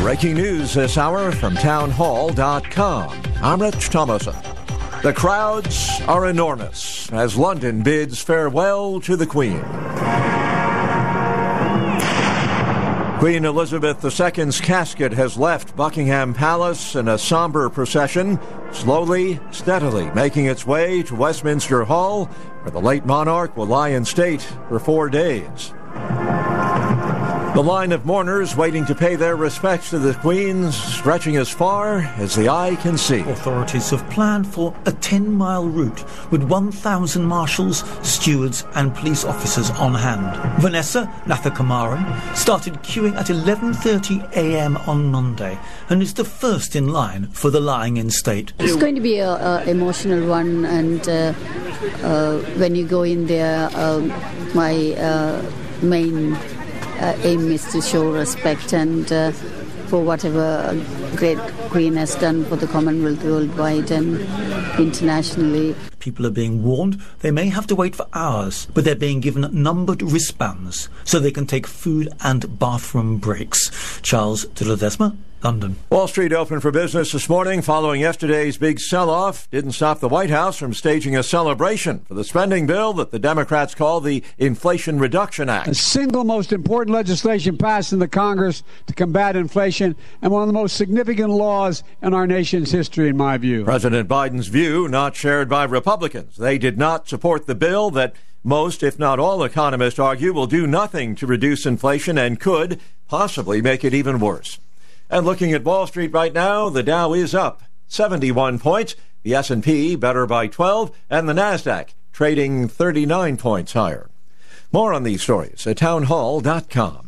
Breaking news this hour from townhall.com. I'm Rich Thomason. The crowds are enormous as London bids farewell to the Queen. Queen Elizabeth II's casket has left Buckingham Palace in a somber procession, slowly, steadily making its way to Westminster Hall, where the late monarch will lie in state for four days. The line of mourners waiting to pay their respects to the Queen stretching as far as the eye can see. Authorities have planned for a 10 mile route with 1,000 marshals, stewards, and police officers on hand. Vanessa Nathakumaran started queuing at 11.30 a.m. on Monday and is the first in line for the lying in state. It's going to be an emotional one, and uh, uh, when you go in there, uh, my uh, main aim is to show respect and uh, for whatever great Queen has done for the Commonwealth worldwide and internationally. People are being warned they may have to wait for hours, but they're being given numbered wristbands so they can take food and bathroom breaks. Charles de Ledesma, London. Wall Street opened for business this morning following yesterday's big sell off. Didn't stop the White House from staging a celebration for the spending bill that the Democrats call the Inflation Reduction Act. The single most important legislation passed in the Congress to combat inflation and one of the most significant laws in our nation's history, in my view. President Biden's view, not shared by Republicans. They did not support the bill that most, if not all, economists argue will do nothing to reduce inflation and could possibly make it even worse. And looking at Wall Street right now, the Dow is up 71 points, the S&P better by 12, and the Nasdaq trading 39 points higher. More on these stories at townhall.com.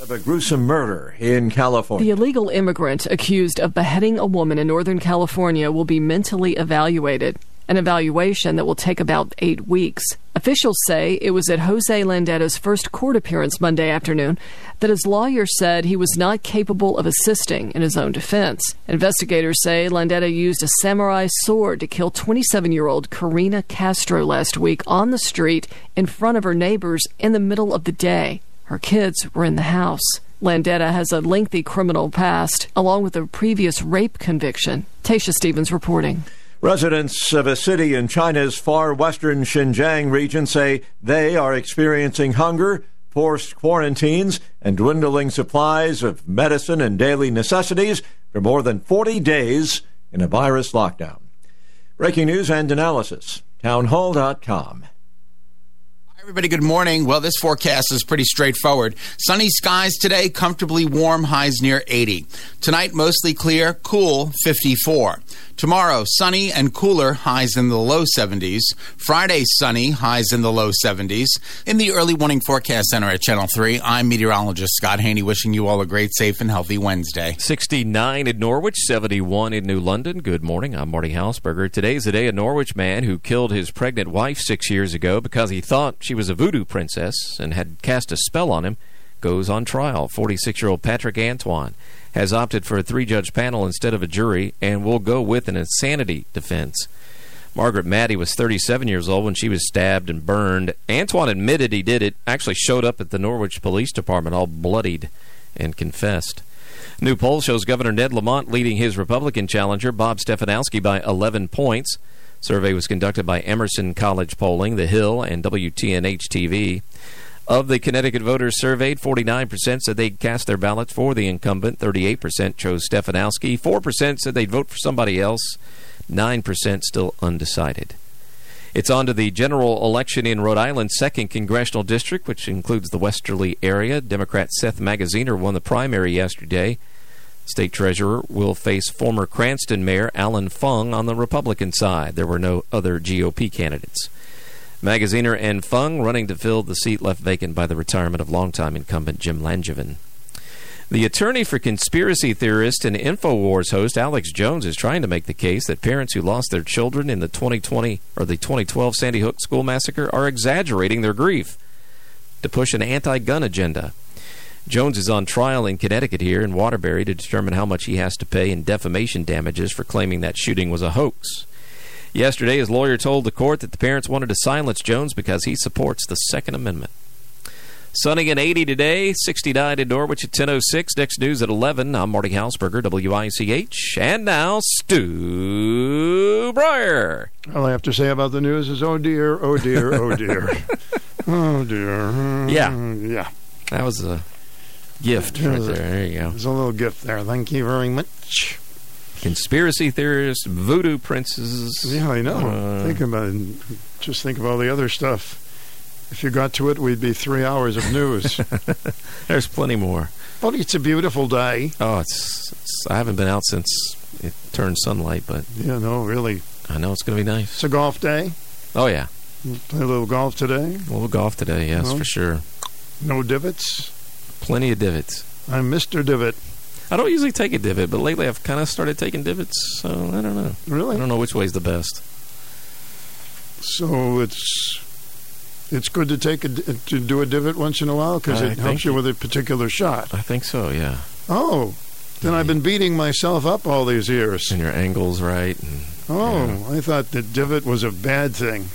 Of a gruesome murder in California. The illegal immigrant accused of beheading a woman in Northern California will be mentally evaluated, an evaluation that will take about eight weeks. Officials say it was at Jose Landeta's first court appearance Monday afternoon that his lawyer said he was not capable of assisting in his own defense. Investigators say Landeta used a samurai sword to kill 27 year old Karina Castro last week on the street in front of her neighbors in the middle of the day. Her kids were in the house. Landeta has a lengthy criminal past, along with a previous rape conviction. Tasha Stevens reporting. Residents of a city in China's far western Xinjiang region say they are experiencing hunger, forced quarantines, and dwindling supplies of medicine and daily necessities for more than 40 days in a virus lockdown. Breaking news and analysis. Townhall.com. Everybody, good morning. Well, this forecast is pretty straightforward. Sunny skies today, comfortably warm, highs near 80. Tonight, mostly clear, cool, 54. Tomorrow, sunny and cooler, highs in the low 70s. Friday, sunny, highs in the low 70s. In the early warning forecast center at Channel 3, I'm meteorologist Scott Haney, wishing you all a great, safe, and healthy Wednesday. 69 in Norwich, 71 in New London. Good morning. I'm Marty Hausberger. Today's the day a Norwich man who killed his pregnant wife six years ago because he thought she was a voodoo princess and had cast a spell on him goes on trial. 46 year old Patrick Antoine has opted for a three judge panel instead of a jury and will go with an insanity defense. Margaret Matty was 37 years old when she was stabbed and burned. Antoine admitted he did it, actually showed up at the Norwich Police Department all bloodied and confessed. New poll shows Governor Ned Lamont leading his Republican challenger, Bob Stefanowski, by 11 points. Survey was conducted by Emerson College Polling, The Hill, and WTNH TV. Of the Connecticut voters surveyed, 49% said they'd cast their ballots for the incumbent, 38% chose Stefanowski, 4% said they'd vote for somebody else, 9% still undecided. It's on to the general election in Rhode Island's second congressional district, which includes the westerly area. Democrat Seth Magaziner won the primary yesterday. State Treasurer will face former Cranston Mayor Allan Fung on the Republican side. There were no other GOP candidates. Magaziner and Fung running to fill the seat left vacant by the retirement of longtime incumbent Jim Langevin. The attorney for conspiracy theorist and InfoWars host Alex Jones is trying to make the case that parents who lost their children in the 2020 or the 2012 Sandy Hook school massacre are exaggerating their grief to push an anti-gun agenda. Jones is on trial in Connecticut here in Waterbury to determine how much he has to pay in defamation damages for claiming that shooting was a hoax. Yesterday, his lawyer told the court that the parents wanted to silence Jones because he supports the Second Amendment. Sunny and 80 today, 69 in Norwich at 10.06. Next news at 11. I'm Marty Hausberger, WICH. And now, Stu Bryer. All I have to say about the news is, oh dear, oh dear, oh dear. oh dear. Yeah. Yeah. That was a gift right there. There you go. There's a little gift there. Thank you very much. Conspiracy theorists, voodoo princes. Yeah, I know. Uh, think about it. Just think of all the other stuff. If you got to it, we'd be three hours of news. There's plenty more. but it's a beautiful day. Oh, it's, it's. I haven't been out since it turned sunlight, but Yeah, no, really. I know it's going to be nice. It's a golf day. Oh, yeah. Play a little golf today. A little golf today, yes, Oh. for sure. No divots. Plenty of divots. I'm Mr. Divot. I don't usually take a divot, but lately I've kind of started taking divots, so I don't know. Really, I don't know which way's the best. So it's it's good to take a, to do a divot once in a while because it helps you with a particular shot. I think so, yeah. Oh, then I've been beating myself up all these years. And your angle's right. And, Oh, I thought that divot was a bad thing.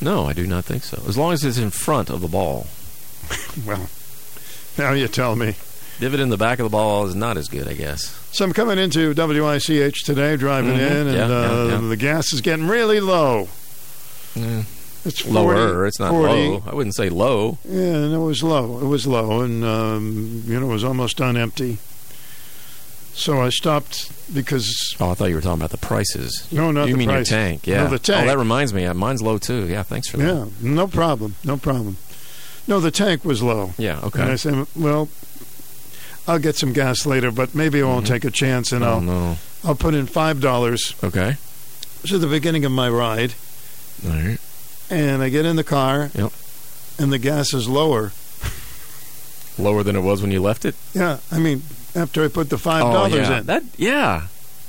no, I do not think so. As long as it's in front of the ball. Well, now you tell me. Divot in the back of the ball is not as good, I guess. So I'm coming into WICH today, driving Mhm. in, and Yeah, yeah, uh, yeah. the gas is getting really low. It's 40, Lower. It's not 40. low. I wouldn't say low. Yeah, and it was low. It was low, and um, you know, it was almost on empty. So I stopped because Oh, I thought you were talking about the prices. no, not you the mean price. your tank? Yeah. No, the tank. Oh, that reminds me. Yeah, mine's low too. Yeah, thanks for that. Yeah, no problem, no problem. No, the tank was low. Yeah. Okay. And I said, well, I'll get some gas later, but maybe I won't Mhm. take a chance, and oh I'll no. I'll put in five dollars. Okay. This is the beginning of my ride, All right. and I get in the car, Yep. and the gas is lower. Lower than it was when you left it. Yeah, I mean, after I put the five dollars yeah. in. That yeah.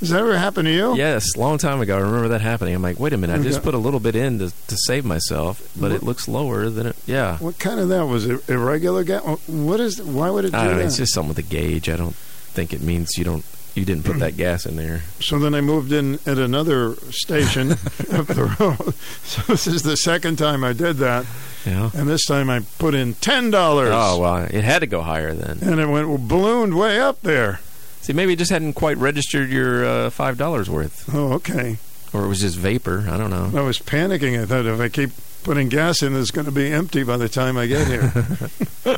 Does that ever happen to you? Yes, long time ago. I remember that happening. I'm like, wait a minute, I just put a little bit in to, to save myself, but it looks lower than it. Yeah, What kind of that was it? Irregular gas? What is? Why would it do I don't know. that? It's just something with the gauge. I don't think it means you don't you didn't put that gas in there. So then I moved in at another station up the road. So this is the second time I did that, Yeah. and this time I put in ten dollars. Oh well, it had to go higher then. And it went ballooned way up there. See, maybe it just hadn't quite registered your uh, five dollars worth, Oh, okay. or it was just vapor. I don't know. I was panicking. I thought if I keep putting gas in, it's going to be empty by the time I get here.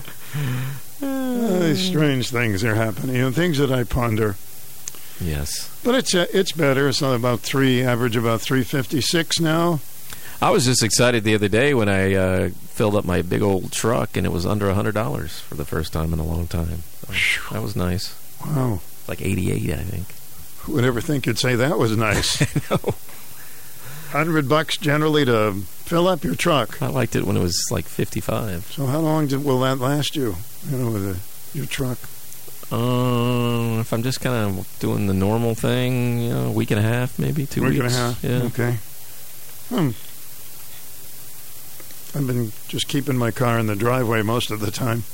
Uh, strange things are happening, and things that I ponder. Yes, But it's uh, it's better. It's about three, average about three fifty six now. I was just excited the other day when I uh, filled up my big old truck and it was under a hundred dollars for the first time in a long time. So that was nice. Wow, Like eighty-eight, I think. who would ever think you'd say that was nice? no. Hundred bucks generally to fill up your truck. I liked it when it was like fifty-five. So how long did, will that last you? You know, with a, your truck. Um, if I'm just kind of doing the normal thing, you know, a week and a half, maybe two Week and a weeks. half. Yeah. Okay. Hmm. I've been just keeping my car in the driveway most of the time.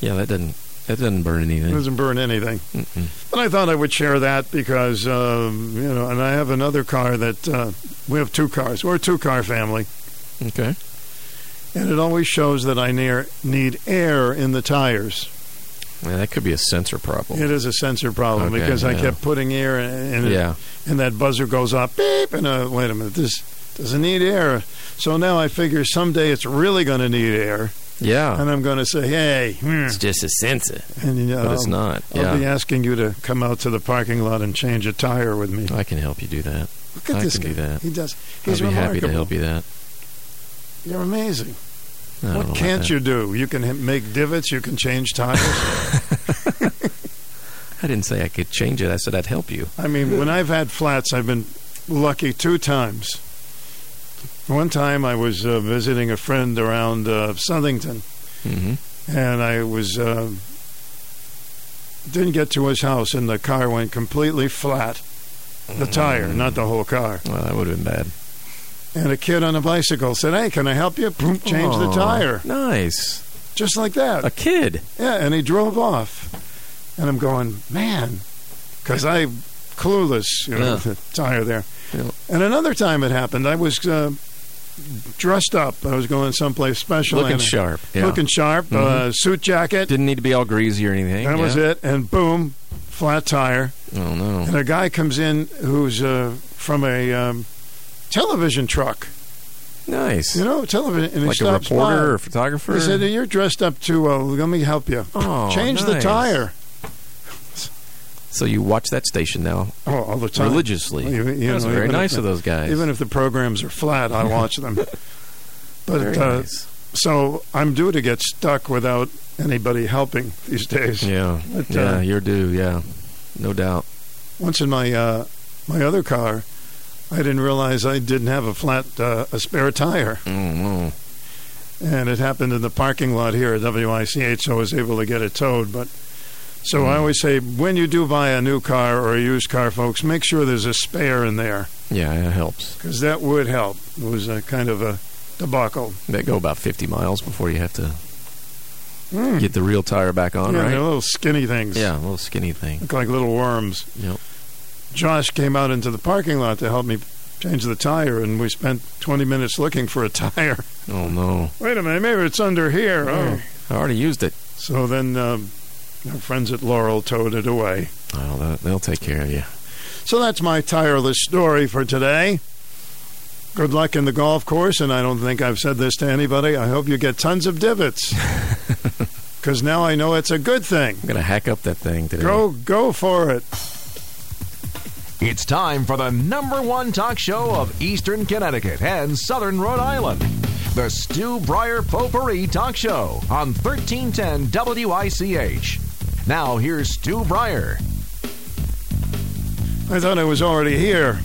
Yeah, that doesn't that doesn't burn anything. It doesn't burn anything. Mm-mm. But I thought I would share that because, um, you know, and I have another car that uh, we have two cars. We're a two car family. Okay. And it always shows that I near, need air in the tires. Yeah, that could be a sensor problem. It is a sensor problem Okay, because I kept putting air in, in it, Yeah. and that buzzer goes off beep, and uh, wait a minute, this doesn't need air. So now I figure someday it's really going to need air, Yeah. and I'm going to say, hey, hmm, It's just a sensor. and uh, But it's not. I'll be asking you to come out to the parking lot and change a tire with me. I can help you do that. Look at I this can guy. do that. He does. He's be remarkable. happy to help you that. You're amazing. I What can't that. you do? You can make divots. You can change tires. I didn't say I could change it. I said I'd help you. I mean, when I've had flats, I've been lucky two times. One time I was uh, visiting a friend around uh, Southington, hmm and I was uh, didn't get to his house, and the car went completely flat. The tire, not the whole car. Well, that would have been bad. And a kid on a bicycle said, "Hey, can I help you?" Boom, change the tire, Nice. just like that. A kid. Yeah, and he drove off. And I'm going, man, because I clueless, you know, Yeah. the tire there. Yeah. And another time it happened, I was uh, dressed up. I was going someplace special. Looking sharp. Yeah. Looking sharp, uh, Mhm. suit jacket. Didn't need to be all greasy or anything. that was it. And boom, flat tire. Oh no. And a guy comes in who's uh, from a um, television truck. Nice. You know, television. And like a reporter by. or photographer. He said, "You're dressed up too well. Let me help you. Oh, Change the tire." So you watch that station now Oh, all the time. religiously. You- you That's know, very nice of those guys. Even if the programs are flat, I watch them. But uh, nice. so I'm due to get stuck without anybody helping these days. Yeah. But, yeah, uh, you're due. Yeah. No doubt. Once in my uh, my other car, I didn't realize I didn't have a flat uh, a spare tire, no. and it happened in the parking lot here at WICH, so I was able to get it towed. But so I always say, when you do buy a new car or a used car, folks, make sure there's a spare in there Yeah, it helps. because that would help. It was a kind of a debacle. They go about 50 miles before you have to Mm. get the real tire back on, yeah, right? they're little skinny things. Yeah, little skinny thing. look like little worms. Yep. Josh came out into the parking lot to help me change the tire, and we spent 20 minutes looking for a tire. Oh no. Wait a minute, maybe it's under here. Oh. I already used it. So then um, our friends at Laurel towed it away. Oh, they'll take care of you. So that's my tireless story for today. Good luck in the golf course, and I don't think I've said this to anybody. I hope you get tons of divots. Because now I know it's a good thing. I'm gonna hack up that thing today. Go, go for it. It's time for the number one talk show of Eastern Connecticut and Southern Rhode Island. The Stu Bryer Potpourri Talk Show on 1310 WICH. Now here's Stu Bryer. I thought I was already here.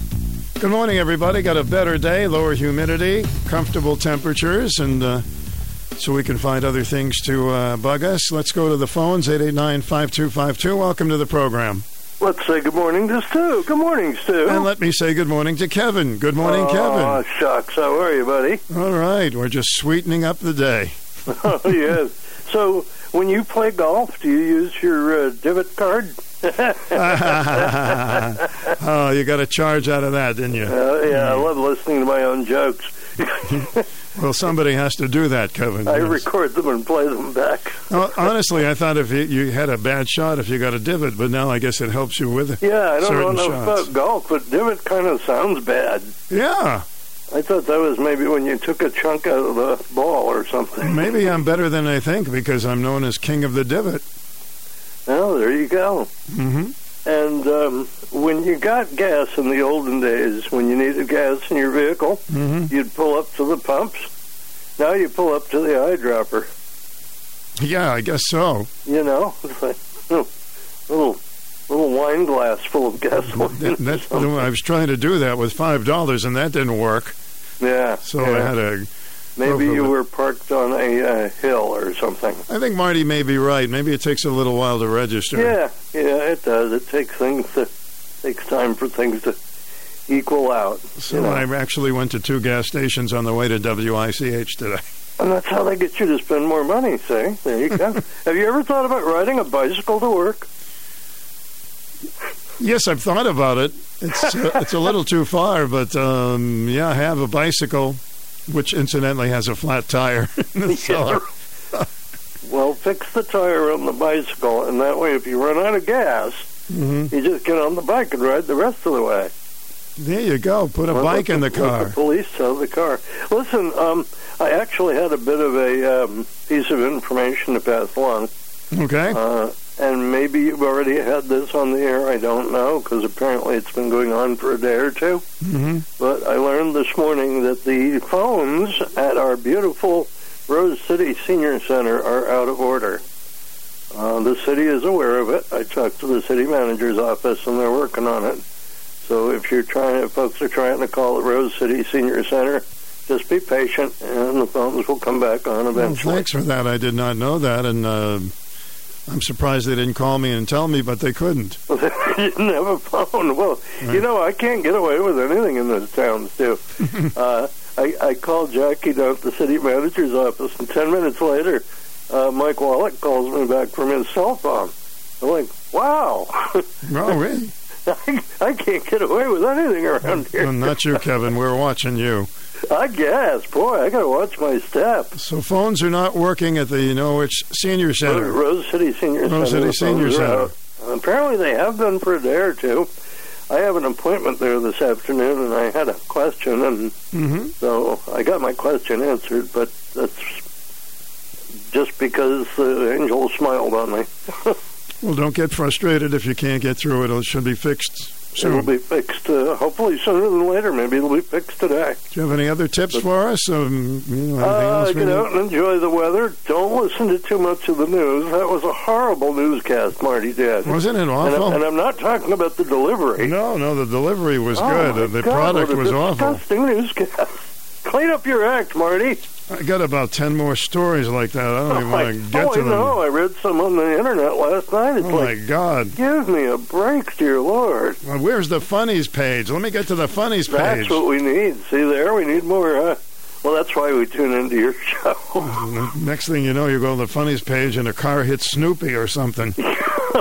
Good morning, everybody. Got a better day, lower humidity, comfortable temperatures, and uh, so we can find other things to uh, bug us. Let's go to the phones 889 5252. Welcome to the program. Let's say good morning to Stu. Good morning, Stu. And let me say good morning to Kevin. Good morning, Kevin. Oh, shucks. How are you, buddy? All right, we're just sweetening up the day. oh, yes. So, when you play golf, do you use your uh, divot card? oh, you got a charge out of that, didn't you? Uh, yeah, I love listening to my own jokes. Well, somebody has to do that, Kevin. I Yes. record them and play them back. Well, honestly, I thought if you, you had a bad shot if you got a divot, but now I guess it helps you with it. Yeah, I don't know shots. about golf, but divot kind of sounds bad. Yeah, I thought that was maybe when you took a chunk out of the ball or something. maybe I'm better than I think because I'm known as king of the divot. Well, there you go. hmm And um, when you got gas in the olden days, when you needed gas in your vehicle, hmm you'd pull up to the pumps. Now you pull up to the eyedropper. Yeah, I guess so. You know, it's like oh, little little wine glass full of gasoline. That, I was trying to do that with five dollars, and that didn't work. yeah. So yeah. I had a. Maybe you were parked on a uh, hill or something. I think Marty may be right. Maybe it takes a little while to register. Yeah, yeah, it does. It takes things to takes time for things to equal out. So you know. I actually went to two gas stations on the way to WICH today. And that's how they get you to spend more money, see? There you go. Have you ever thought about riding a bicycle to work? Yes, I've thought about it. It's uh, it's a little too far, but um, yeah, I have a bicycle, which incidentally has a flat tire. so, Well, fix the tire on the bicycle, and that way, if you run out of gas, Mhm. you just get on the bike and ride the rest of the way. There you go. Put a Let bike in the let car. the police tow the car. Listen, um, I actually had a bit of a um, piece of information to pass along. Okay. Uh, and maybe you've already had this on the air. I don't know because apparently it's been going on for a day or two. hmm But I learned this morning that the phones at our beautiful Rose City Senior Center are out of order. Uh, the city is aware of it. I talked to the city manager's office, and they're working on it. So if you're trying, if folks are trying to call the Rose City Senior Center, just be patient, and the phones will come back on Well, eventually. thanks for that. I did not know that, and uh, I'm surprised they didn't call me and tell me, but they couldn't. you a phone. Well, you know, I can't get away with anything in this town, Stu. uh, I, I called Jackie down at the city manager's office, and ten minutes later, uh, Mike Wallach calls me back from his cell phone. I'm like, wow. Oh, really? I, I can't get away with anything around here. Well, not you, Kevin. We're watching you. I guess. Boy, I got to watch my step. So phones are not working at the Norwich Senior Center. Rose City Senior Rose Center. Rose City Senior the phones are Center. Apparently, they have been for a day or two. I have an appointment there this afternoon, and I had a question, and hmm so I got my question answered. But that's just because the angel smiled on me. Well, don't get frustrated if you can't get through it. It should be fixed It'll be fixed. Uh, hopefully sooner than later. Maybe it'll be fixed today. Do you have any other tips for us? Um, you know, anything Uh, get out and enjoy the weather. Don't listen to too much of the news. That was a horrible newscast Marty did. Wasn't it And awful? I'm, and I'm not talking about the delivery. No, no, the delivery was Oh, good. The God, product was awful. Disgusting newscast. Clean up your act, Marty. I got about 10 more stories like that. I don't even oh, want to get oh, to I them. know. I read some on the internet last night. It's Oh, my God. give me a break, dear Lord. Well, where's the funnies page? Let me get to the funnies That's page. That's what we need. See there? We need more. Uh, well, that's why we tune into your show. Next thing you know, you go to the funnies page and a car hits Snoopy or something.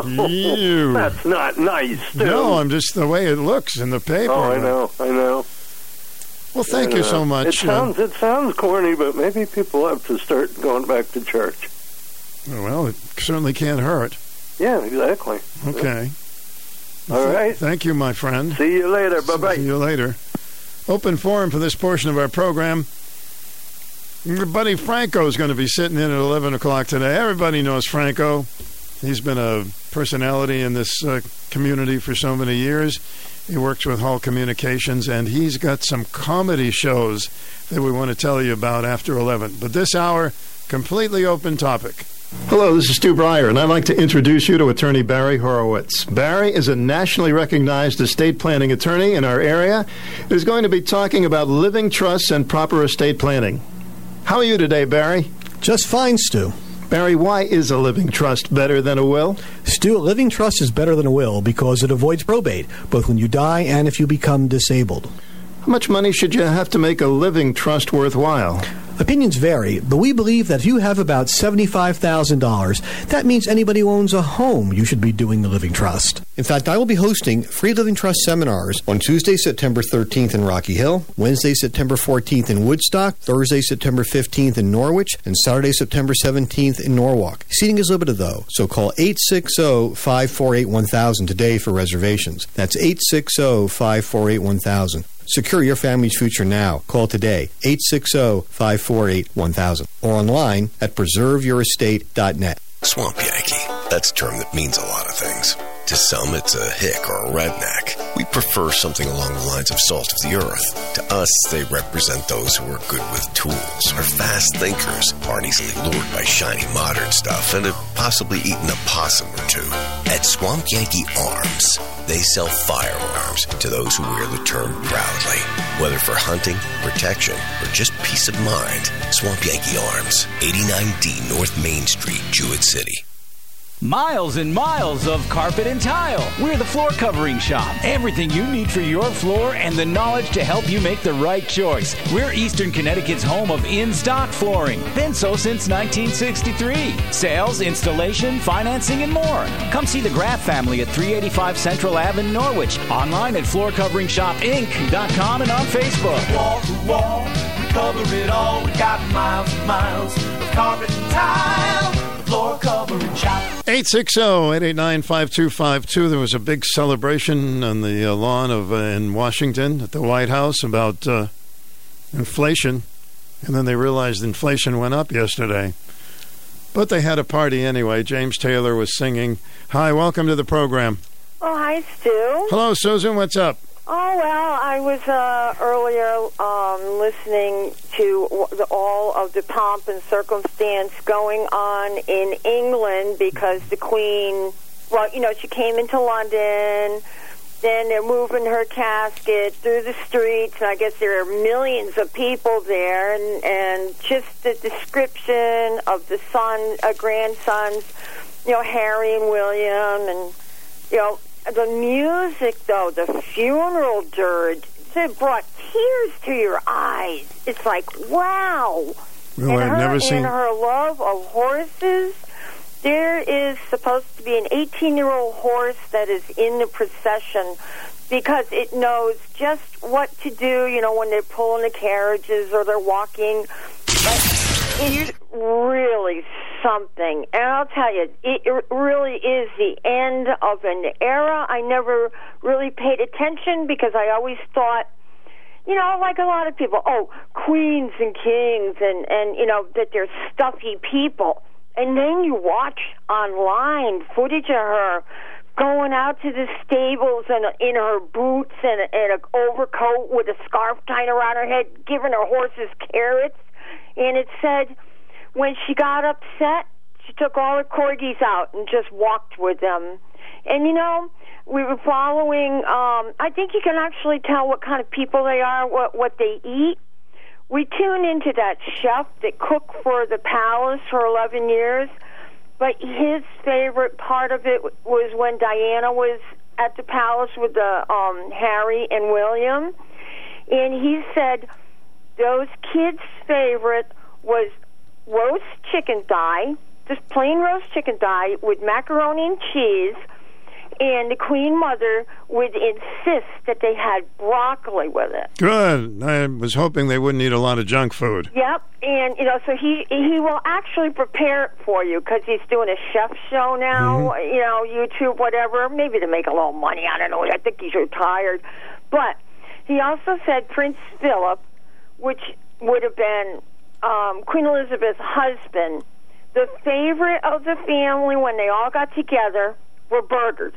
Ew. That's not nice, Stu. No, I'm just the way it looks in the paper. Oh, I know. I know. Well, thank you Uh, so much. It sounds it sounds corny, but maybe people have to start going back to church. Uh, well, it certainly can't hurt. Yeah, exactly. Okay. All right. Thank you, my friend. See you later. Bye bye. See you later. Open forum for this portion of our program. Your buddy Franco is going to be sitting in at 11 o'clock today. Everybody knows Franco. He's been a personality in this uh, community for so many years. He works with Hall Communications, and he's got some comedy shows that we want to tell you about after 11. But this hour, completely open topic. Hello, this is Stu Bryer, and I'd like to introduce you to attorney Barry Horowitz. Barry is a nationally recognized estate planning attorney in our area who's going to be talking about living trusts and proper estate planning. How are you today, Barry? Just fine, Stu. Barry, why is a living trust better than a will? Stu, a living trust is better than a will because it avoids probate, both when you die and if you become disabled. How much money should you have to make a living trust worthwhile? Opinions vary, but we believe that if you have about $75,000, that means anybody who owns a home, you should be doing the living trust. In fact, I will be hosting free living trust seminars on Tuesday, September 13th in Rocky Hill, Wednesday, September 14th in Woodstock, Thursday, September 15th in Norwich, and Saturday, September 17th in Norwalk. Seating is limited though, so call 860-548-1000 today for reservations. That's 860-548-1000. Secure your family's future now. Call today, 860-548-1000 or online at preserveyourestate.net. Swamp Yankee. That's a term that means a lot of things. To some, it's a hick or a redneck. We prefer something along the lines of salt of the earth. To us, they represent those who are good with tools, are fast thinkers, aren't easily lured by shiny modern stuff, and have possibly eaten a possum or two. At Swamp Yankee Arms, they sell firearms to those who wear the term proudly. Whether for hunting, protection, or just peace of mind, Swamp Yankee Arms, 89D North Main Street, Jewett City. Miles and miles of carpet and tile. We're the floor covering shop. Everything you need for your floor and the knowledge to help you make the right choice. We're Eastern Connecticut's home of in stock flooring. Been so since 1963. Sales, installation, financing, and more. Come see the Graff family at 385 Central Ave in Norwich. Online at floorcoveringshopinc.com and on Facebook. Wall to wall, we cover it all. We got miles and miles of carpet and tile. The floor covering shop. 860-889-5252. There was a big celebration on the uh, lawn of uh, in Washington at the White House about uh, inflation, and then they realized inflation went up yesterday. But they had a party anyway. James Taylor was singing. Hi, welcome to the program. Oh, hi, Stu. Hello, Susan. What's up? Oh well, I was uh, earlier um, listening to the, all of the pomp and circumstance going on in England because the Queen, well, you know, she came into London. Then they're moving her casket through the streets, and I guess there are millions of people there. And, and just the description of the son, uh, grandsons, you know, Harry and William, and you know, the music, though, the funeral dirge, it brought tears to your eyes. It's like, wow. Well, and I've her, never seen- And her love of horses. There is supposed to be an 18 year old horse that is in the procession because it knows just what to do, you know, when they're pulling the carriages or they're walking. It's really something. And I'll tell you, it it really is the end of an era. I never really paid attention because I always thought, you know, like a lot of people, oh, queens and kings and, and you know, that they're stuffy people. And then you watch online footage of her going out to the stables and in her boots and, and an overcoat with a scarf tied around her head, giving her horses carrots. And it said when she got upset, she took all her corgis out and just walked with them. And you know, we were following. Um, I think you can actually tell what kind of people they are, what what they eat. We tune into that chef that cooked for the palace for 11 years, but his favorite part of it was when Diana was at the palace with the um, Harry and William, and he said those kids' favorite was roast chicken thigh, just plain roast chicken thigh with macaroni and cheese. And the Queen Mother would insist that they had broccoli with it. Good. I was hoping they wouldn't eat a lot of junk food. Yep, and you know, so he he will actually prepare it for you because he's doing a chef show now. Mm-hmm. You know, YouTube, whatever, maybe to make a little money. I don't know. I think he's retired, but he also said Prince Philip, which would have been um, Queen Elizabeth's husband, the favorite of the family when they all got together were burgers.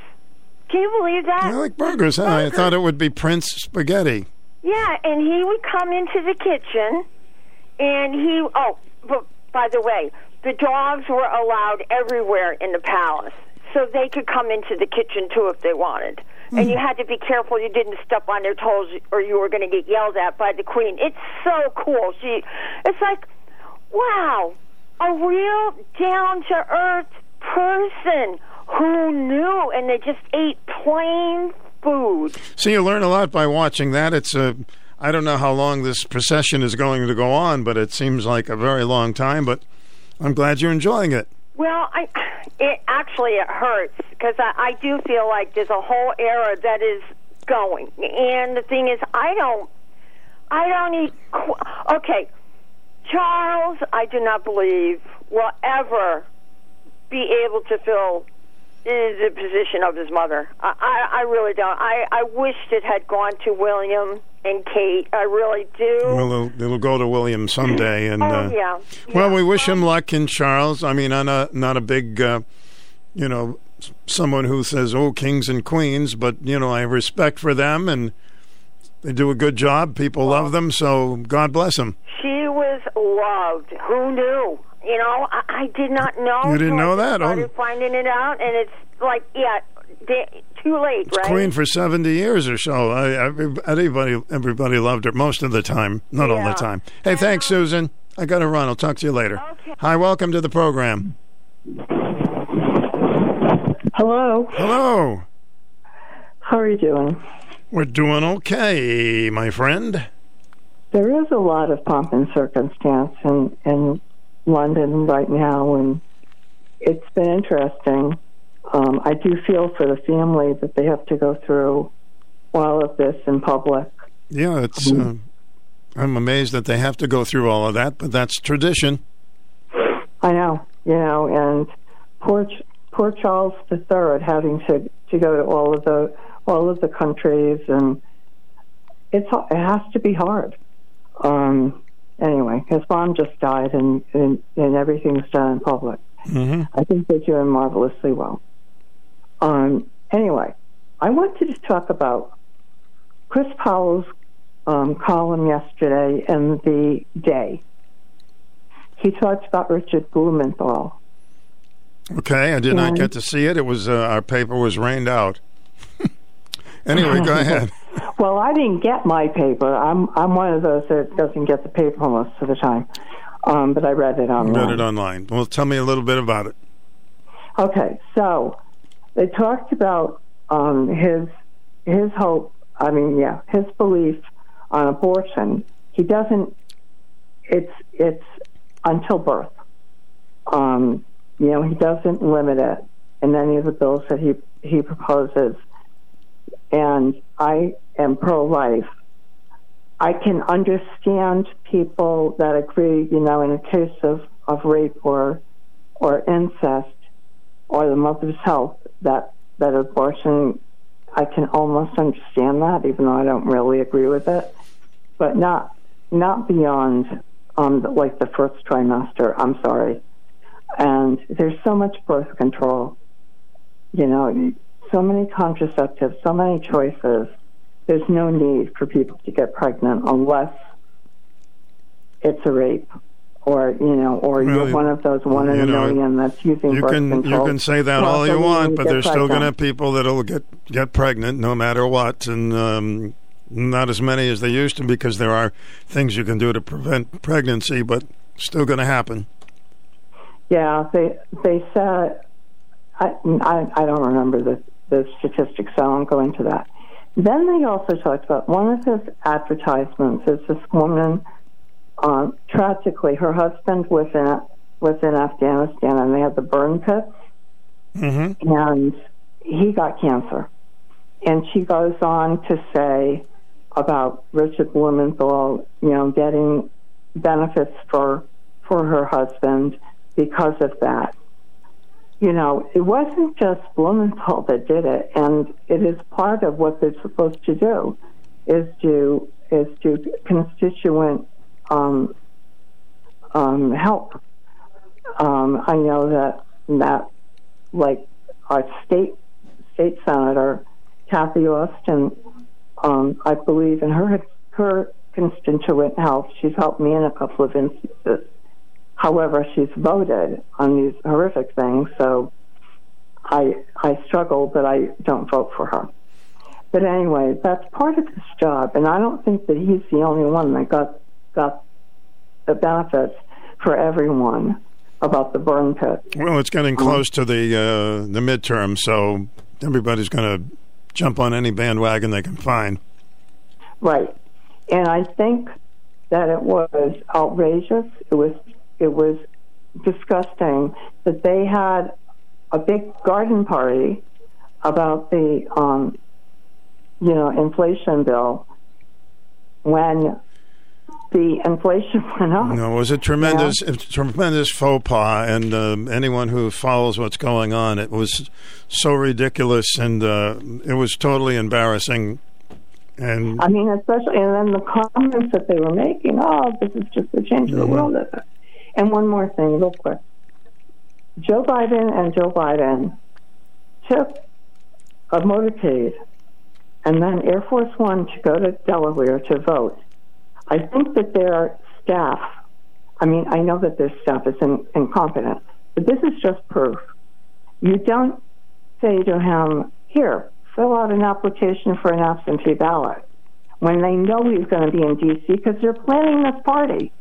Can you believe that? I like burgers. Huh? I thought it would be Prince Spaghetti. Yeah, and he would come into the kitchen, and he. Oh, but by the way, the dogs were allowed everywhere in the palace, so they could come into the kitchen too if they wanted. And you had to be careful you didn't step on their toes, or you were going to get yelled at by the queen. It's so cool. She, it's like, wow, a real down to earth person who knew, and they just ate plain food. So you learn a lot by watching that. It's a. I don't know how long this procession is going to go on, but it seems like a very long time. But I'm glad you're enjoying it. Well, I it actually it hurts because I, I do feel like there's a whole era that is going, and the thing is, I don't, I don't eat. Okay, Charles, I do not believe will ever be able to fill the position of his mother. I, I, I really don't. I, I wished it had gone to William and Kate. I really do. Well, it'll, it'll go to William someday, and oh uh, yeah. well, we wish him luck in Charles. I mean, I'm not, not a big, uh, you know, someone who says, "Oh, kings and queens," but you know, I have respect for them, and they do a good job. People love them, so God bless them. She was loved. Who knew? You know, I, I did not know. You didn't till know I that? Oh. Started finding it out, and it's like, yeah, they, too late, right? Queen for seventy years or so. I, everybody, everybody loved her most of the time, not all the time. Hey, thanks, Susan. I got to run. I'll talk to you later. Hi, welcome to the program. Hello. Hello. How are you doing? We're doing okay, my friend. There is a lot of pomp and circumstance in, in London right now, and it's been interesting. Um, I do feel for the family that they have to go through all of this in public. Yeah, it's. Uh, I'm amazed that they have to go through all of that, but that's tradition. I know, you know, and poor poor Charles III having to to go to all of the all of the countries, and it's it has to be hard. Um, anyway, his mom just died, and and, and everything's done in public. Mm-hmm. I think they're doing marvelously well. Um, anyway, I wanted to talk about Chris Powell's um, column yesterday in the Day. He talked about Richard Blumenthal. Okay, I did not get to see it. It was uh, our paper was rained out. Anyway, go ahead. Well, I didn't get my paper. I'm I'm one of those that doesn't get the paper most of the time, um, but I read it online. Read it online. Well, tell me a little bit about it. Okay, so they talked about um, his his hope. I mean, yeah, his belief on abortion. He doesn't. It's it's until birth. Um, you know, he doesn't limit it in any of the bills that he he proposes. And I am pro-life. I can understand people that agree. You know, in a case of of rape or or incest or the mother's health that that abortion I can almost understand that even though I don't really agree with it but not not beyond um like the first trimester I'm sorry and there's so much birth control you know so many contraceptives so many choices there's no need for people to get pregnant unless it's a rape or you know or Well, you're one of those one in a know, million that's using You birth can control. you can say that Well, all you want, but there's still going to have people that'll get get pregnant no matter what, and um, not as many as they used to because there are things you can do to prevent pregnancy, but still going to happen. Yeah, they they said I I, I don't remember the the statistics, so I won't go into that. Then they also talked about one of his advertisements is this woman. Um, tragically, her husband was in was in Afghanistan, and they had the burn pits, Mm-hmm. and he got cancer. And she goes on to say about Richard Blumenthal, you know, getting benefits for for her husband because of that. You know, it wasn't just Blumenthal that did it, and it is part of what they're supposed to do, is to is to constituent um, um, help. Um, I know that that like our state state senator Cathy Osten, um, I believe in her her constituent health. She's helped me in a couple of instances. However, she's voted on these horrific things, so I I struggle, but I don't vote for her. But anyway, that's part of his job, and I don't think that he's the only one that got got the benefits for everyone about the burn pit. Well, it's getting close to the uh, the midterm, so everybody's going to jump on any bandwagon they can find. Right. And I think that it was outrageous. It was it was disgusting that they had a big garden party about the um, you know inflation bill when the inflation went up. No, it was a tremendous, a tremendous faux pas, and um, anyone who follows what's going on, it was so ridiculous, and uh, it was totally embarrassing. And I mean, especially, and then the comments that they were making, oh, this is just the change of the Mhm. world. And one more thing, real quick. Joe Biden and Joe Biden took a motorcade and then Air Force One to go to Delaware to vote. I think that their staff, I mean, I know that their staff is in, incompetent, but this is just proof. You don't say to him, here, fill out an application for an absentee ballot when they know he's going to be in D.C. because they're planning this party.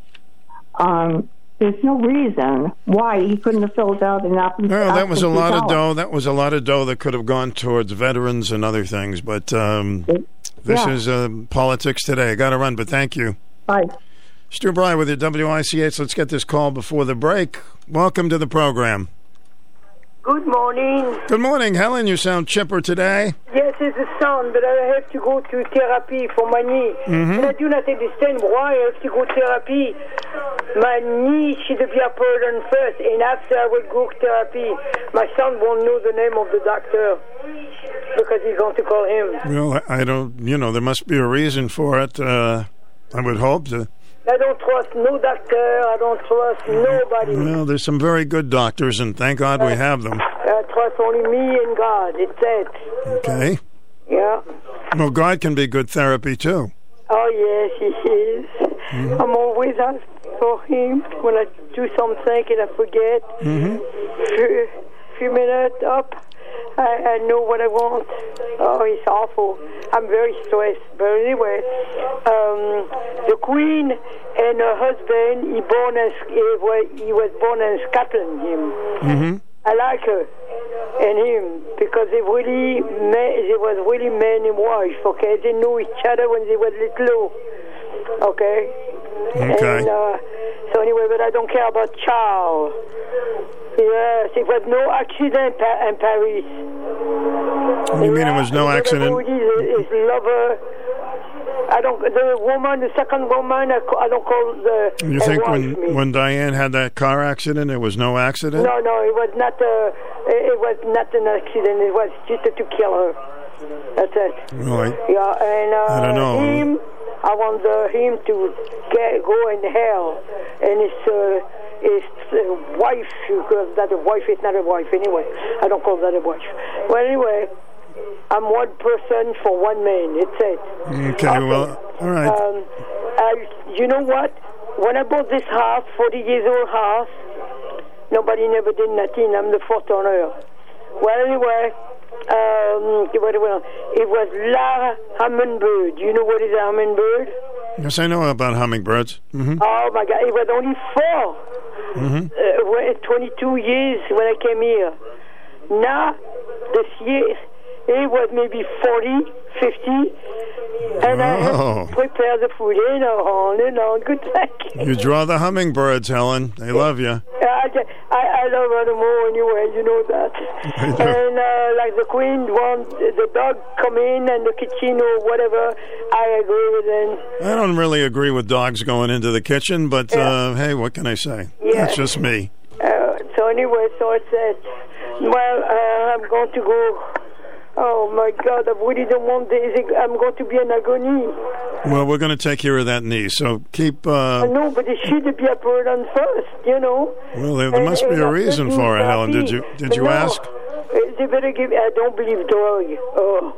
Um, there's no reason why he couldn't have filled out an application. well, that was a lot of dough. That was a lot of dough that could have gone towards veterans and other things. But um, this yeah. is uh, politics today. I got to run, but thank you. Bye. Stu Bryer with your WICH. Let's get this call before the break. Welcome to the program. Good morning. Good morning, Helen. You sound chipper today. Yes, it's a sun, but I have to go to therapy for my knee. Mhm. And I do not understand why I have to go to therapy. My knee should be operated first, and after I will go to therapy. My son won't know the name of the doctor because he's going to call him. Well, I don't. You know, there must be a reason for it. Uh, I would hope to. I don't trust no doctor. I don't trust nobody. Well, there's some very good doctors, and thank God we have them. I trust only me and God. It's it. Okay. Yeah. Well, God can be good therapy too. Oh yes, he is. I'm always asked for him when I do something and I forget. Mm-hmm. Few, few minutes up, I, I know what I want. Oh, it's awful. I'm very stressed. But anyway, um, the Queen and her husband, he born as he was, he was born in Scotland. Him. Mm-hmm. I like her and him because they really they was really man and wife. Okay, they knew each other when they were little. Okay. Okay. And uh, so anyway, but I don't care about Charles. Yes, it was no accident in Paris. You mean it was no accident? His, lover. I don't. The woman, the second woman, I, I don't call the. You think when me. when Diane had that car accident, it was no accident? No, no, it was not. It it was not an accident. It was just to kill her. That's it. Really? Yeah, and uh, I don't know. him, I want uh, him to get go in hell, and his uh, his uh, wife, because that a wife is not a wife anyway. I don't call that a wife. Well, anyway, I'm one person for one man. It's it. Okay, well, all right. Um, I, you know what? When I bought this house, 40 years old house, nobody never did nothing. I'm the fourth owner. Well, anyway, um, it was, it was La Hummingbird. You know what is a hummingbird? Yes, I know about hummingbirds. Mm-hmm. Oh my God, it was only 4 Mm-hmm. uh, when- 22 years when I came here. Now, this year, it was maybe 40, 50. And I Oh. to prepare the food, you know, on and on. Good thank you. You draw the hummingbirds, Helen. They love you. I, I, I love animals anyway, you know that. and uh, like the queen wants the dog come in and the kitchen or whatever, I agree with them. I don't really agree with dogs going into the kitchen, but uh, hey, what can I say? Yeah. That's just me. Uh, so anyway, so I said, well, uh, I'm going to go. Oh my God, I really don't want this. I'm going to be in agony. Well, we're going to take care of that knee, so keep. I Uh, know, but it should be a on first, you know. well, there, there And- must be a reason for it, Helen. Did you did you no, ask? They better give. I don't believe drug. Oh,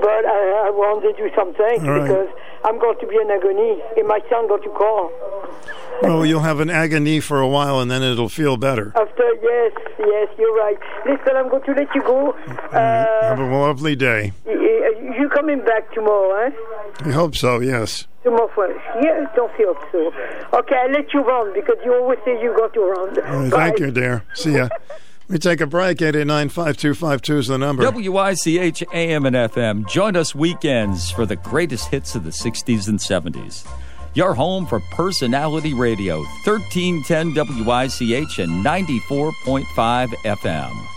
but I, I want to do something right. because I'm going to be in agony, and my son going to call. Well, you'll have an agony for a while, and then it'll feel better. After yes, yes, you're right. Listen, I'm going to let you go. Uh, Have a lovely day. y- y- you coming back tomorrow, eh? I hope so. Yes. Tomorrow. Yes, don't feel so. Okay, I'll let you run because you always say you got to run. Right, thank you, dear. See ya. We take a break. Eight eight nine five two five two is the number. WICH AM and FM. Join us weekends for the greatest hits of the 60s and 70s. Your home for personality radio, 1310 WICH and 94.5 FM.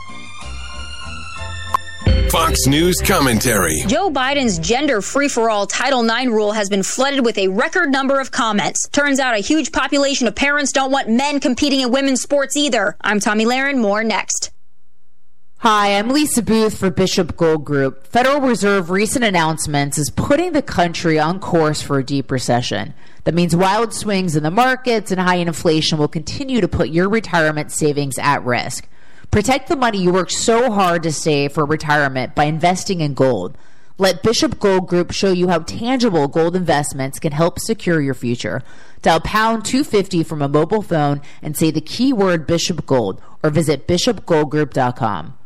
Fox News commentary. Joe Biden's gender free for all Title IX rule has been flooded with a record number of comments. Turns out a huge population of parents don't want men competing in women's sports either. I'm Tomi Lahren. More next. Hi, I'm Lisa Booth for Bishop Gold Group. Federal Reserve recent announcements is putting the country on course for a deep recession. That means wild swings in the markets and high inflation will continue to put your retirement savings at risk. Protect the money you work so hard to save for retirement by investing in gold. Let Bishop Gold Group show you how tangible gold investments can help secure your future. Dial pound 250 from a mobile phone and say the keyword Bishop Gold or visit bishopgoldgroup.com.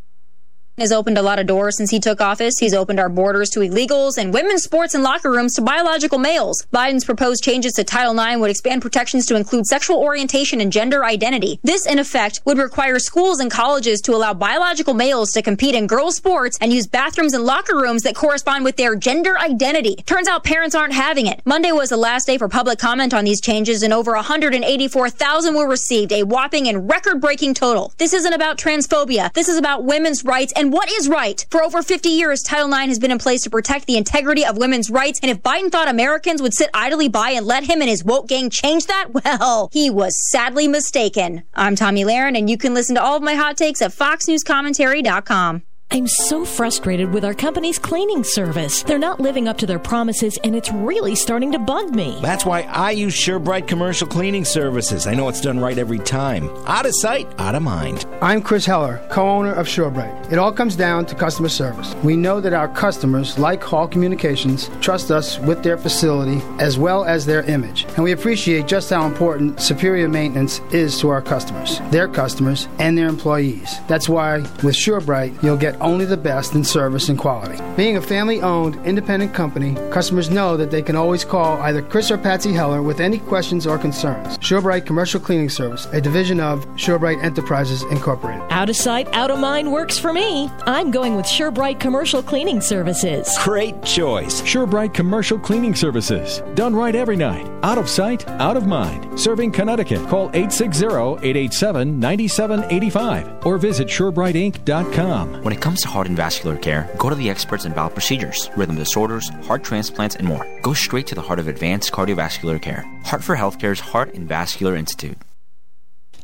has opened a lot of doors since he took office. He's opened our borders to illegals and women's sports and locker rooms to biological males. Biden's proposed changes to Title IX would expand protections to include sexual orientation and gender identity. This, in effect, would require schools and colleges to allow biological males to compete in girls' sports and use bathrooms and locker rooms that correspond with their gender identity. Turns out parents aren't having it. Monday was the last day for public comment on these changes, and over 184,000 were received, a whopping and record breaking total. This isn't about transphobia. This is about women's rights and what is right. For over 50 years, Title IX has been in place to protect the integrity of women's rights. And if Biden thought Americans would sit idly by and let him and his woke gang change that, well, he was sadly mistaken. I'm Tomi Lahren, and you can listen to all of my hot takes at FoxNewsCommentary.com. I'm so frustrated with our company's cleaning service. They're not living up to their promises, and it's really starting to bug me. That's why I use SureBright Commercial Cleaning Services. I know it's done right every time. Out of sight, out of mind. I'm Chris Heller, co owner of SureBright. It all comes down to customer service. We know that our customers, like Hall Communications, trust us with their facility as well as their image. And we appreciate just how important superior maintenance is to our customers, their customers, and their employees. That's why with SureBright, you'll get only the best in service and quality. Being a family owned, independent company, customers know that they can always call either Chris or Patsy Heller with any questions or concerns. SureBright Commercial Cleaning Service, a division of SureBright Enterprises Incorporated. Out of sight, out of mind works for me. I'm going with SureBright Commercial Cleaning Services. Great choice. SureBright Commercial Cleaning Services. Done right every night. Out of sight, out of mind. Serving Connecticut. Call 860 887 9785 or visit SureBrightInc.com. When it comes to heart and vascular care, go to the experts in valve procedures, rhythm disorders, heart transplants, and more. Go straight to the heart of advanced cardiovascular care. Hartford HealthCare's Heart and Vascular Institute.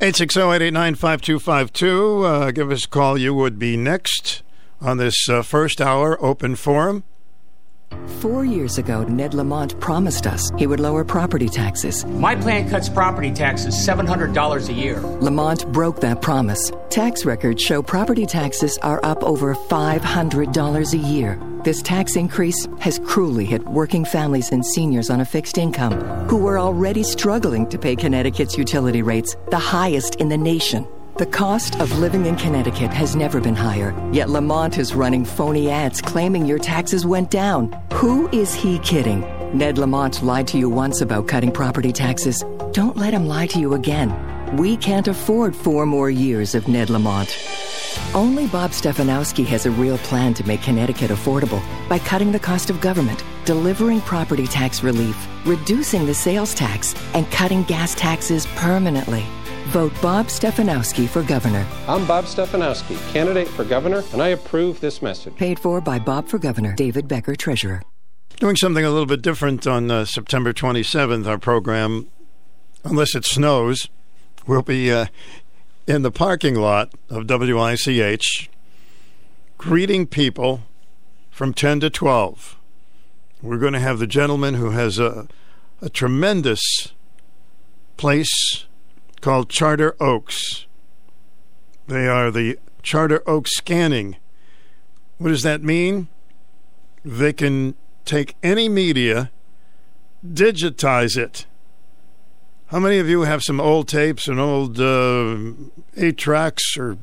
860-889-5252. Uh, give us a call. You would be next on this uh, first hour open forum. Four years ago, Ned Lamont promised us he would lower property taxes. My plan cuts property taxes $700 a year. Lamont broke that promise. Tax records show property taxes are up over $500 a year. This tax increase has cruelly hit working families and seniors on a fixed income who were already struggling to pay Connecticut's utility rates, the highest in the nation. The cost of living in Connecticut has never been higher, yet Lamont is running phony ads claiming your taxes went down. Who is he kidding? Ned Lamont lied to you once about cutting property taxes. Don't let him lie to you again. We can't afford four more years of Ned Lamont. Only Bob Stefanowski has a real plan to make Connecticut affordable by cutting the cost of government, delivering property tax relief, reducing the sales tax, and cutting gas taxes permanently. Vote Bob Stefanowski for governor. I'm Bob Stefanowski, candidate for governor, and I approve this message. Paid for by Bob for Governor, David Becker, Treasurer. Doing something a little bit different on uh, September 27th, our program, unless it snows, we'll be uh, in the parking lot of WICH greeting people from 10 to 12. We're going to have the gentleman who has a, a tremendous place called Charter Oaks. They are the Charter Oaks scanning. What does that mean? They can take any media, digitize it. How many of you have some old tapes and old uh, eight tracks, or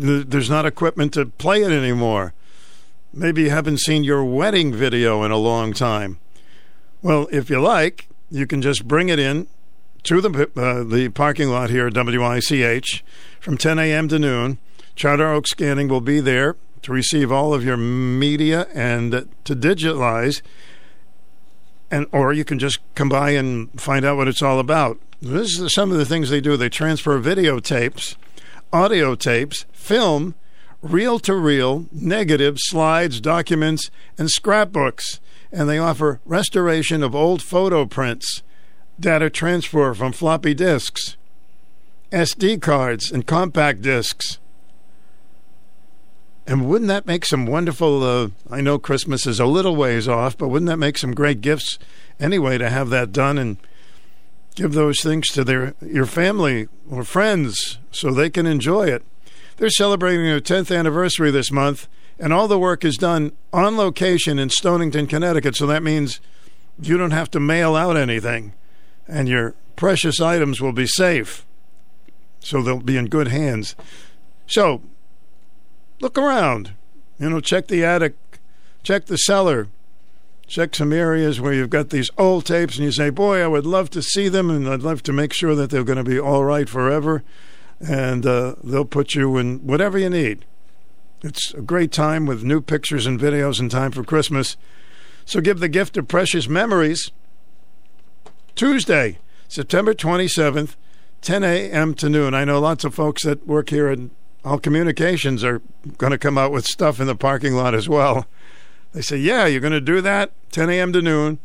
th- there's not equipment to play it anymore? Maybe you haven't seen your wedding video in a long time. Well, if you like, you can just bring it in to the uh, the parking lot here at WICH from 10 a.m. to noon. Charter Oak Scanning will be there to receive all of your media and to digitalize. And or you can just come by and find out what it's all about. This is some of the things they do. They transfer videotapes, audio tapes, film, reel to reel, negatives, slides, documents, and scrapbooks. And they offer restoration of old photo prints data transfer from floppy disks, SD cards, and compact disks. And wouldn't that make some wonderful? Uh, I know Christmas is a little ways off, but wouldn't that make some great gifts anyway to have that done and give those things to their your family or friends so they can enjoy it? They're celebrating their 10th anniversary this month, and all the work is done on location in Stonington, Connecticut. So that means you don't have to mail out anything and your precious items will be safe. So they'll be in good hands. So, look around. You know, check the attic, check the cellar, check some areas where you've got these old tapes and you say, Boy, I would love to see them and I'd love to make sure that they're going to be all right forever. And uh, they'll put you in whatever you need. It's a great time with new pictures and videos in time for Christmas. So give the gift of precious memories. Tuesday, September 27th, 10 a.m. to noon. I know lots of folks that work here at Hall Communications are going to come out with stuff in the parking lot as well. They say, Yeah, you're going to do that? 10 a.m. to noon.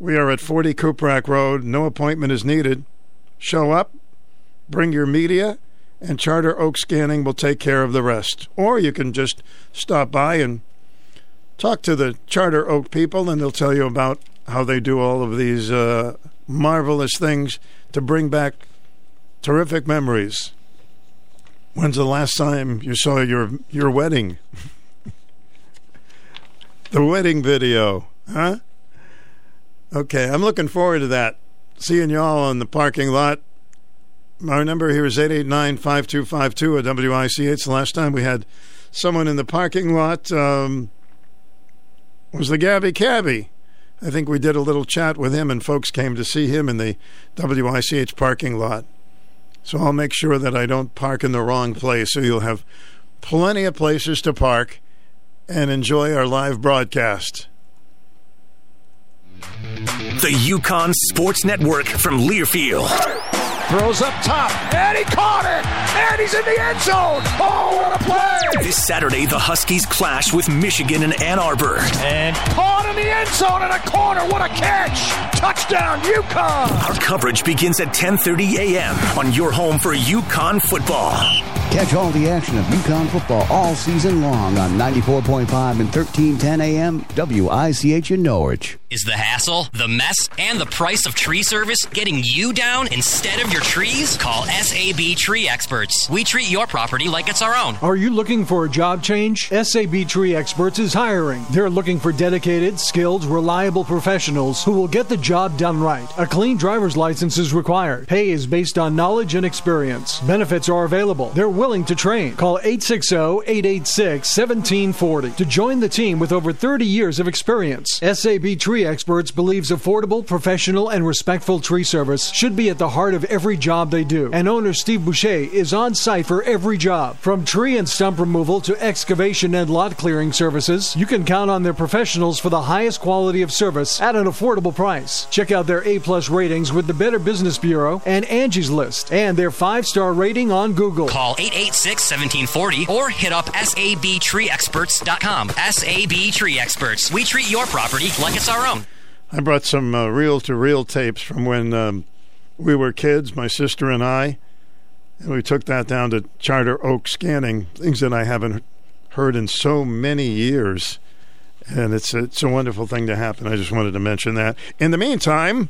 We are at 40 Cuprak Road. No appointment is needed. Show up, bring your media, and Charter Oak Scanning will take care of the rest. Or you can just stop by and talk to the Charter Oak people, and they'll tell you about how they do all of these uh, marvelous things to bring back terrific memories. When's the last time you saw your your wedding? the wedding video, huh? Okay, I'm looking forward to that. Seeing y'all in the parking lot. Our number here is 889 5252 at WICH. The last time we had someone in the parking lot um, was the Gabby Cabby. I think we did a little chat with him, and folks came to see him in the WICH parking lot. So I'll make sure that I don't park in the wrong place, so you'll have plenty of places to park and enjoy our live broadcast. The UConn Sports Network from Learfield. Throws up top, and he caught it, and he's in the end zone. Oh, what a play! This Saturday, the Huskies clash with Michigan and Ann Arbor. And caught in the end zone in a corner. What a catch! Touchdown, UConn! Our coverage begins at 10:30 a.m. on your home for UConn football. Catch all the action of UConn football all season long on 94.5 and 1310 a.m. WICH in Norwich. Is the hassle, the mess, and the price of tree service getting you down instead of your trees? Call SAB Tree Experts. We treat your property like it's our own. Are you looking for a job change? SAB Tree Experts is hiring. They're looking for dedicated, skilled, reliable professionals who will get the job done right. A clean driver's license is required. Pay is based on knowledge and experience. Benefits are available. They're willing to train. Call 860 886 1740 to join the team with over 30 years of experience. SAB Tree Experts believes affordable, professional, and respectful tree service should be at the heart of every job they do. And owner Steve Boucher is on site for every job. From tree and stump removal to excavation and lot clearing services, you can count on their professionals for the highest quality of service at an affordable price. Check out their A-plus ratings with the Better Business Bureau and Angie's List and their five-star rating on Google. Call 886 1740 or hit up sabtreeexperts.com. SAB Tree Experts. We treat your property like it's our own. I brought some reel to reel tapes from when um, we were kids, my sister and I. And we took that down to Charter Oak Scanning, things that I haven't heard in so many years. And it's a, it's a wonderful thing to happen. I just wanted to mention that. In the meantime,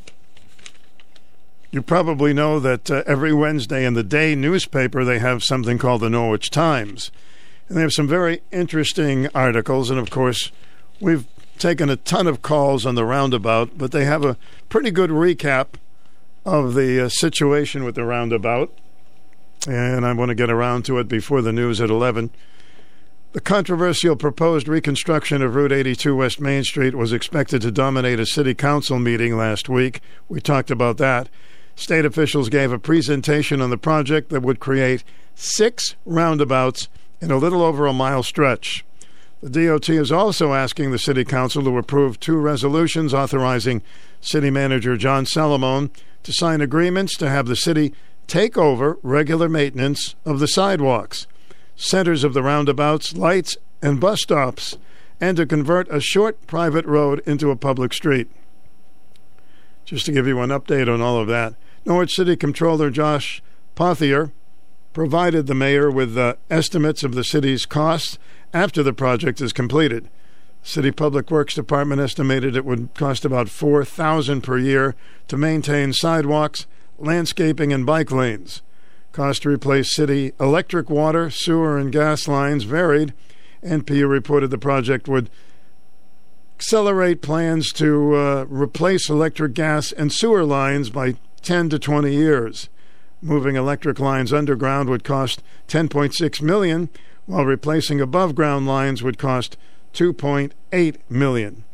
you probably know that uh, every Wednesday in the day newspaper they have something called the Norwich Times. And they have some very interesting articles. And of course, we've taken a ton of calls on the roundabout, but they have a pretty good recap of the uh, situation with the roundabout. And I want to get around to it before the news at 11. The controversial proposed reconstruction of Route 82 West Main Street was expected to dominate a city council meeting last week. We talked about that. State officials gave a presentation on the project that would create six roundabouts in a little over a mile stretch. The DOT is also asking the City Council to approve two resolutions authorizing City Manager John Salomone to sign agreements to have the city take over regular maintenance of the sidewalks, centers of the roundabouts, lights, and bus stops, and to convert a short private road into a public street. Just to give you an update on all of that, Norwich City Controller Josh Pothier provided the mayor with uh, estimates of the city's costs after the project is completed. City Public Works Department estimated it would cost about 4000 per year to maintain sidewalks, landscaping and bike lanes. Cost to replace city electric, water, sewer and gas lines varied. NPU reported the project would accelerate plans to uh, replace electric, gas and sewer lines by 10 to 20 years. Moving electric lines underground would cost 10.6 million, while replacing above ground lines would cost 2.8 million.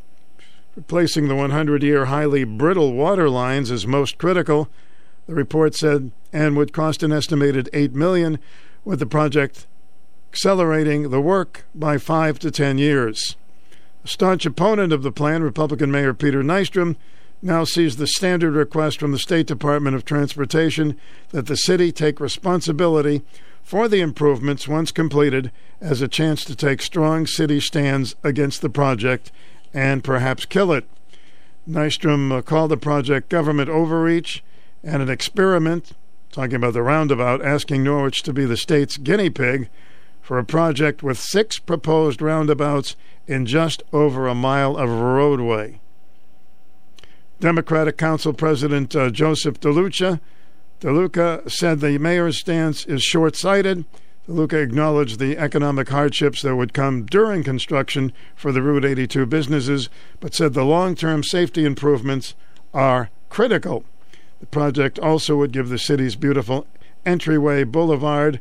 Replacing the 100-year highly brittle water lines is most critical, the report said, and would cost an estimated 8 million with the project accelerating the work by 5 to 10 years. A staunch opponent of the plan, Republican Mayor Peter Nystrom, now sees the standard request from the State Department of Transportation that the city take responsibility for the improvements once completed as a chance to take strong city stands against the project and perhaps kill it. Nystrom uh, called the project government overreach and an experiment, talking about the roundabout, asking Norwich to be the state's guinea pig for a project with six proposed roundabouts in just over a mile of roadway. Democratic Council President uh, Joseph DeLuca, DeLuca said the mayor's stance is short sighted. DeLuca acknowledged the economic hardships that would come during construction for the Route 82 businesses, but said the long term safety improvements are critical. The project also would give the city's beautiful entryway boulevard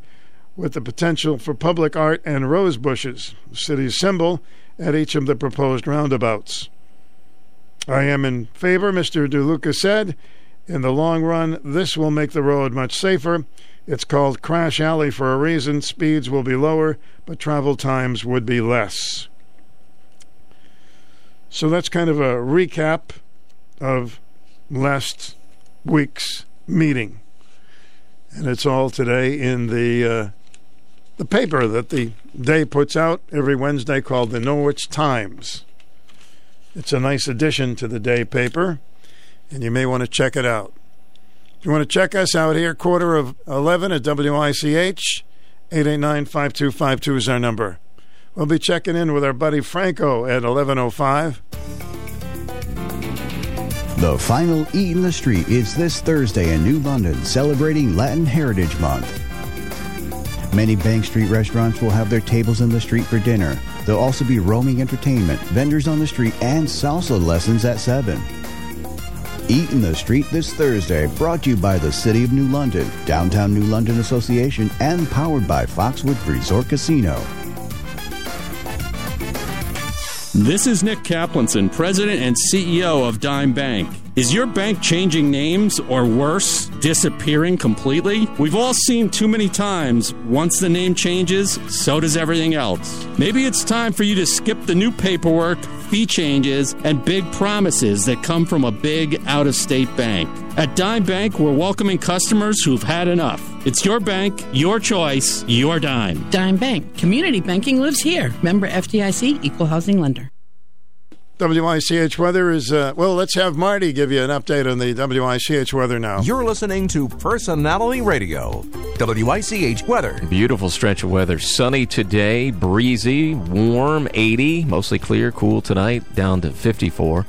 with the potential for public art and rose bushes, the city's symbol, at each of the proposed roundabouts. I am in favor, Mr. DeLuca said. In the long run, this will make the road much safer. It's called Crash Alley for a reason. Speeds will be lower, but travel times would be less. So that's kind of a recap of last week's meeting. And it's all today in the uh, the paper that the day puts out every Wednesday called the Norwich Times. It's a nice addition to the day paper, and you may want to check it out. If you want to check us out here, quarter of 11 at WICH, 889-5252 is our number. We'll be checking in with our buddy Franco at 1105. The final Eat in the Street is this Thursday in New London, celebrating Latin Heritage Month. Many Bank Street restaurants will have their tables in the street for dinner. There'll also be roaming entertainment, vendors on the street, and salsa lessons at 7. Eat in the Street this Thursday, brought to you by the City of New London, Downtown New London Association, and powered by Foxwood Resort Casino. This is Nick Kaplanson, President and CEO of Dime Bank. Is your bank changing names or worse, disappearing completely? We've all seen too many times once the name changes, so does everything else. Maybe it's time for you to skip the new paperwork, fee changes, and big promises that come from a big out of state bank. At Dime Bank, we're welcoming customers who've had enough. It's your bank, your choice, your dime. Dime Bank. Community banking lives here. Member FDIC, equal housing lender. WICH weather is, uh, well, let's have Marty give you an update on the WICH weather now. You're listening to Personality Radio, WICH weather. Beautiful stretch of weather. Sunny today, breezy, warm, 80, mostly clear, cool tonight, down to 54.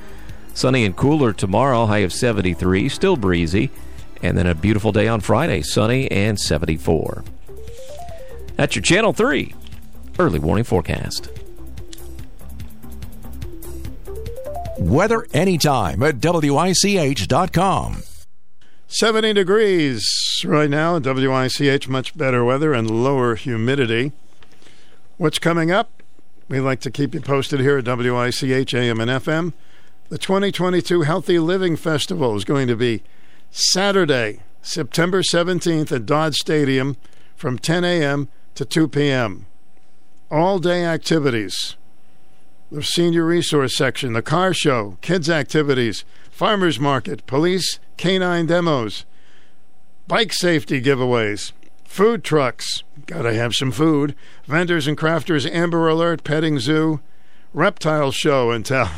Sunny and cooler tomorrow, high of 73, still breezy. And then a beautiful day on Friday, sunny and 74. That's your Channel 3 early warning forecast. Weather anytime at WICH.com. 70 degrees right now at WICH, much better weather and lower humidity. What's coming up? We like to keep you posted here at WICH AM and FM. The 2022 Healthy Living Festival is going to be Saturday, September 17th at Dodd Stadium from 10 a.m. to 2 p.m. All day activities the senior resource section, the car show, kids' activities, farmers market, police canine demos, bike safety giveaways, food trucks, gotta have some food, vendors and crafters, Amber Alert, petting zoo, reptile show and tell.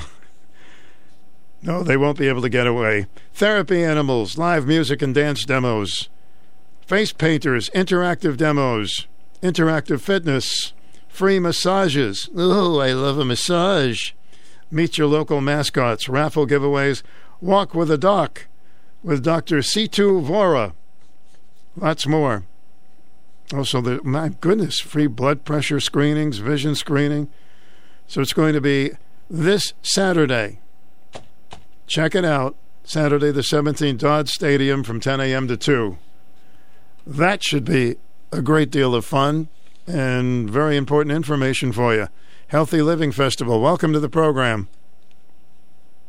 no, they won't be able to get away. Therapy animals, live music and dance demos, face painters, interactive demos, interactive fitness free massages. Oh, I love a massage. Meet your local mascots, raffle giveaways, walk with a doc with Dr. Situ Vora. Lots more. Also, the, my goodness, free blood pressure screenings, vision screening. So it's going to be this Saturday. Check it out. Saturday the 17th, Dodd Stadium from 10 a.m. to 2. That should be a great deal of fun and very important information for you. Healthy Living Festival. Welcome to the program.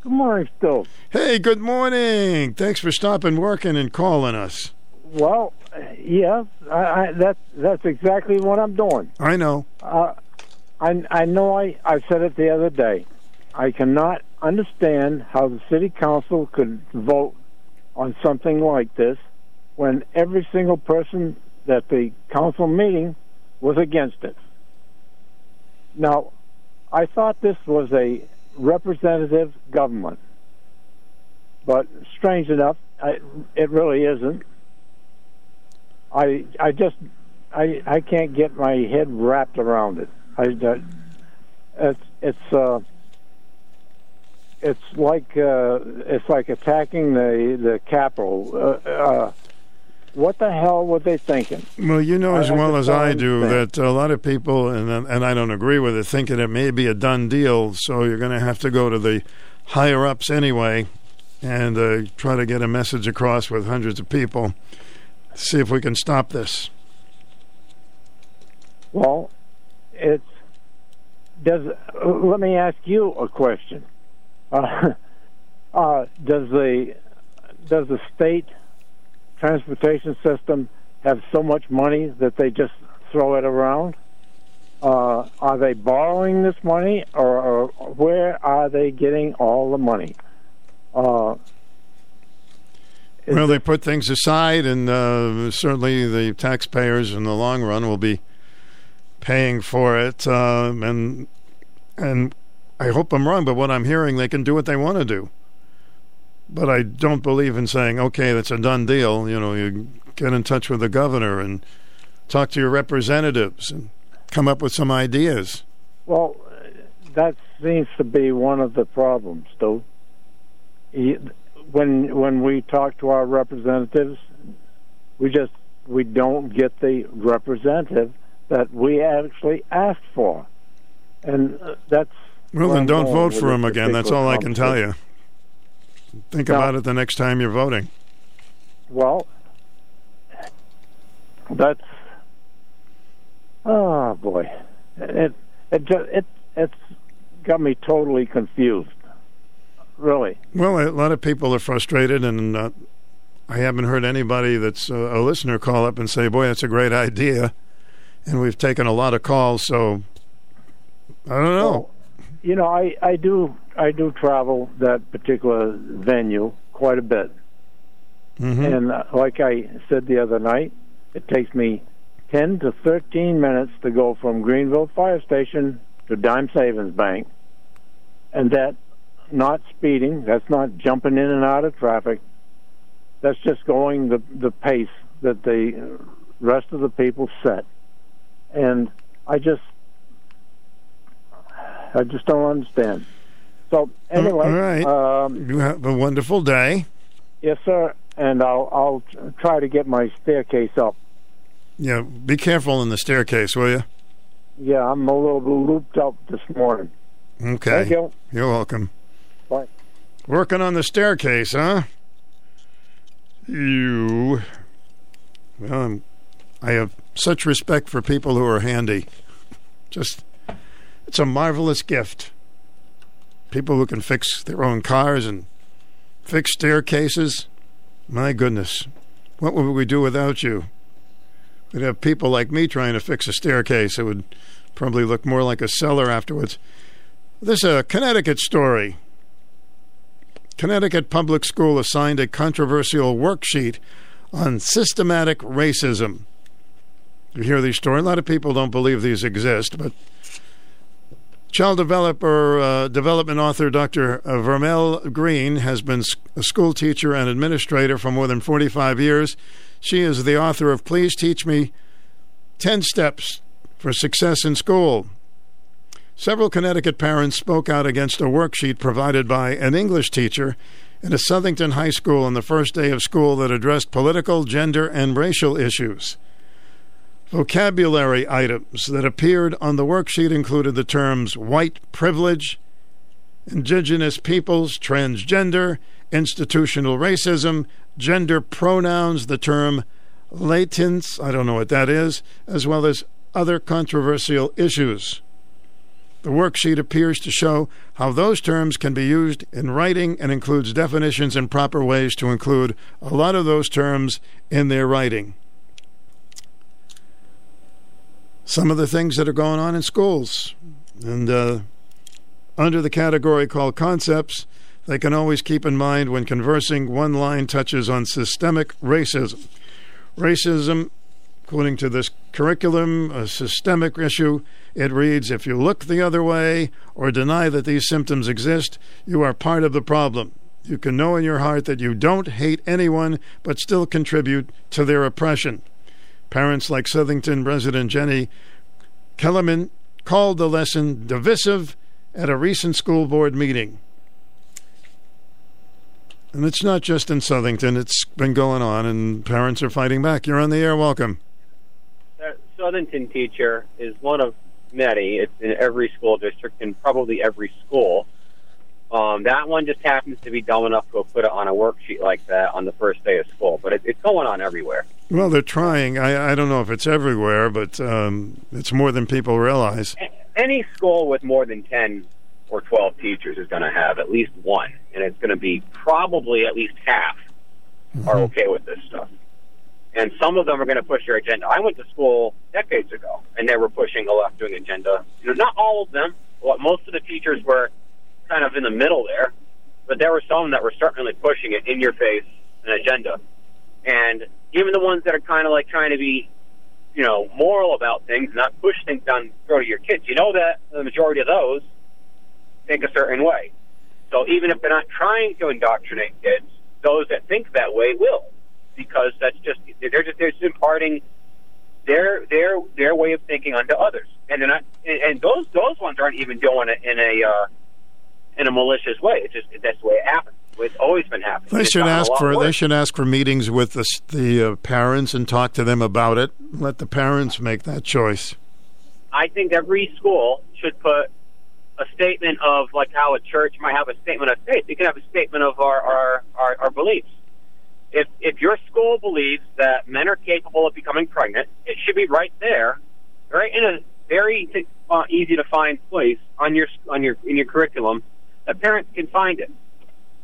Good morning, Stu. Hey, good morning. Thanks for stopping working and calling us. Well, yeah, I, I, that that's exactly what I'm doing. I know. Uh, I I know. I I said it the other day. I cannot understand how the city council could vote on something like this when every single person at the council meeting was against it. Now, I thought this was a representative government, but strange enough, I, it really isn't. I I just I I can't get my head wrapped around it. I uh, it's it's uh, it's like uh, it's like attacking the the capital. Uh, uh, what the hell were they thinking? Well, you know as I- well as I do that a lot of people, and and I don't agree with it, thinking it may be a done deal. So you're going to have to go to the higher ups anyway, and uh, try to get a message across with hundreds of people. To see if we can stop this. Well, it's does. Let me ask you a question. Uh, uh, does the does the state transportation system have so much money that they just throw it around? Uh, are they borrowing this money, or, or where are they getting all the money? Uh, well, they put things aside, and uh, certainly the taxpayers in the long run will be paying for it. Um, and and I hope I'm wrong, but what I'm hearing, they can do what they want to do. But I don't believe in saying, okay, that's a done deal. You know, you get in touch with the governor and talk to your representatives and come up with some ideas. Well, that seems to be one of the problems, though. When when we talk to our representatives, we just we don't get the representative that we actually asked for, and uh, that's Well, then don't vote for him again. That's all I can tell you. Think Now- about it the next time you're voting. Well, that's oh boy, it it ju- it it's got me totally confused. Really, Well, a lot of people are frustrated, and uh, I haven't heard anybody that's uh, a listener call up and say, "Boy, that's a great idea." And we've taken a lot of calls, so I don't know. You know, I I do I do travel that particular venue quite a bit, Mhm. and uh, like I said the other night, it takes me ten to thirteen minutes to go from Greenville Fire Station to Dime Savings Bank, and that not speeding. That's not jumping in and out of traffic. That's just going the the pace that the rest of the people set, and I just I just don't understand. So anyway, all right. um, you have a wonderful day. yes, sir, and I'll I'll try to get my staircase up. Yeah, be careful in the staircase, will you? Yeah, I'm a little looped up this morning. Okay. Thank you. You're welcome. Bye. Working on the staircase, huh? You. Well, I'm, I have such respect for people who are handy. Just, it's a marvelous gift. People who can fix their own cars and fix staircases. My goodness. What would we do without you? We'd have people like me trying to fix a staircase. It would probably look more like a cellar afterwards. This is a Connecticut story. Connecticut Public School assigned a controversial worksheet on systematic racism. You hear these stories. A lot of people don't believe these exist, but child developer, uh, development author Dr. Vermel Green has been a school teacher and administrator for more than 45 years. She is the author of Please Teach Me 10 Steps for Success in School. Several Connecticut parents spoke out against a worksheet provided by an English teacher in a Southington high school on the first day of school that addressed political, gender, and racial issues. Vocabulary items that appeared on the worksheet included the terms white privilege, indigenous peoples, transgender, institutional racism, gender pronouns, the term latence, I don't know what that is, as well as other controversial issues. The worksheet appears to show how those terms can be used in writing and includes definitions and proper ways to include a lot of those terms in their writing. Some of the things that are going on in schools. And uh, under the category called concepts, they can always keep in mind when conversing, one line touches on systemic racism. Racism, according to this curriculum, a systemic issue. It reads If you look the other way or deny that these symptoms exist, you are part of the problem. You can know in your heart that you don't hate anyone, but still contribute to their oppression. Parents like Southington resident Jenny Kellerman called the lesson divisive at a recent school board meeting. And it's not just in Southington, it's been going on, and parents are fighting back. You're on the air. Welcome. That Southington teacher is one of many. It's in every school district and probably every school. Um, that one just happens to be dumb enough to put it on a worksheet like that on the first day of school, but it, it's going on everywhere. Well, they're trying. I, I don't know if it's everywhere, but um, it's more than people realize. Any school with more than 10 or 12 teachers is going to have at least one, and it's going to be probably at least half Mm-hmm. are okay with this stuff. And some of them are going to push their agenda. I went to school decades ago, and they were pushing a left wing agenda. You know, not all of them, but most of the teachers were kind of in the middle there. But there were some that were certainly pushing it in your face, an agenda. And even the ones that are kind of like trying to be, you know, moral about things, not push things down throw to your kids, you know that the majority of those think a certain way. So even if they're not trying to indoctrinate kids, those that think that way will, because that's just they're just they're just imparting their their their way of thinking onto others, and they're not and, and those those ones aren't even doing it in a uh, in a malicious way. It's just that's the way it happens. It's always been happening. They It's should ask for worse. they should ask for meetings with the the uh, parents and talk to them about it. Let the parents make that choice. I think every school should put a statement of like how a church might have a statement of faith. You can have a statement of our our, our, our beliefs. If if your school believes that men are capable of becoming pregnant, it should be right there, right in a very uh, easy to find place on your on your in your curriculum that parents can find it.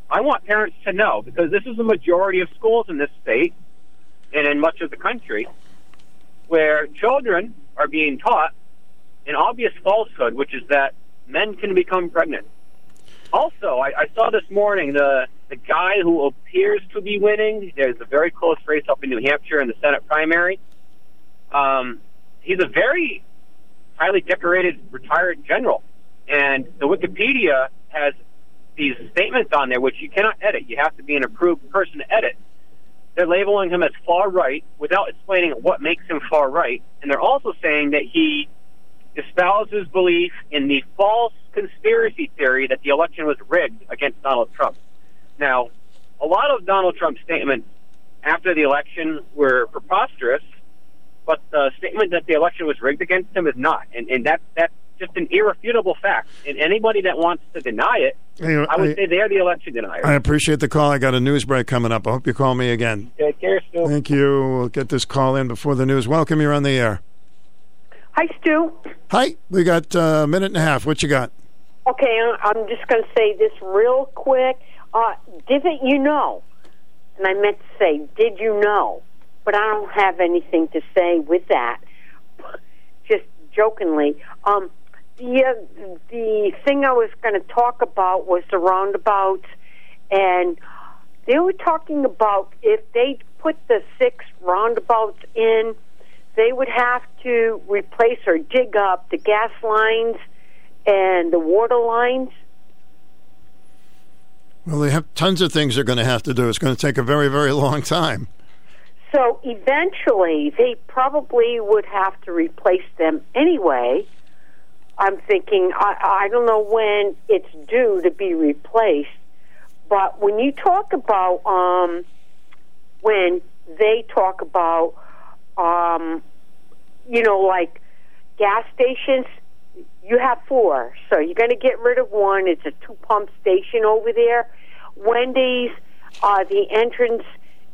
I want parents to know because this is the majority of schools in this state and in much of the country where children are being taught an obvious falsehood, which is that men can become pregnant. Also, I, I saw this morning the the guy who appears to be winning. There's a very close race up in New Hampshire in the Senate primary. Um, he's a very highly decorated retired general, and the Wikipedia has these statements on there which you cannot edit. You have to be an approved person to edit. They're labeling him as far right without explaining what makes him far right, and they're also saying that he espouses belief in the false conspiracy theory that the election was rigged against Donald Trump. Now, a lot of Donald Trump's statements after the election were preposterous, but the statement that the election was rigged against him is not, and and that that's just an irrefutable fact. And anybody that wants to deny it, Anyway, I would I- say they're the election deniers. I appreciate the call. I got a news break coming up. I hope you call me again. Take care, Stu. Thank you. We'll get this call in before the news. Welcome. You're on the air. Hi, Stu. Hi. We got uh, a minute and a half. What you got? Okay, I- I'm just going to say this real quick. Uh, didn't you know? And I meant to say, did you know? But I don't have anything to say with that. Just jokingly. Um, the uh, the thing I was going to talk about was the roundabouts, and they were talking about if they put the six roundabouts in, they would have to replace or dig up the gas lines and the water lines. Well, they have tons of things they're going to have to do. It's going to take a very, very long time. So eventually, they probably would have to replace them anyway. I'm thinking, I, I don't know when it's due to be replaced, but when you talk about, um, when they talk about, um, you know, like gas stations, you have four. So you're going to get rid of one. It's a two pump station over there. Wendy's, uh, the entrance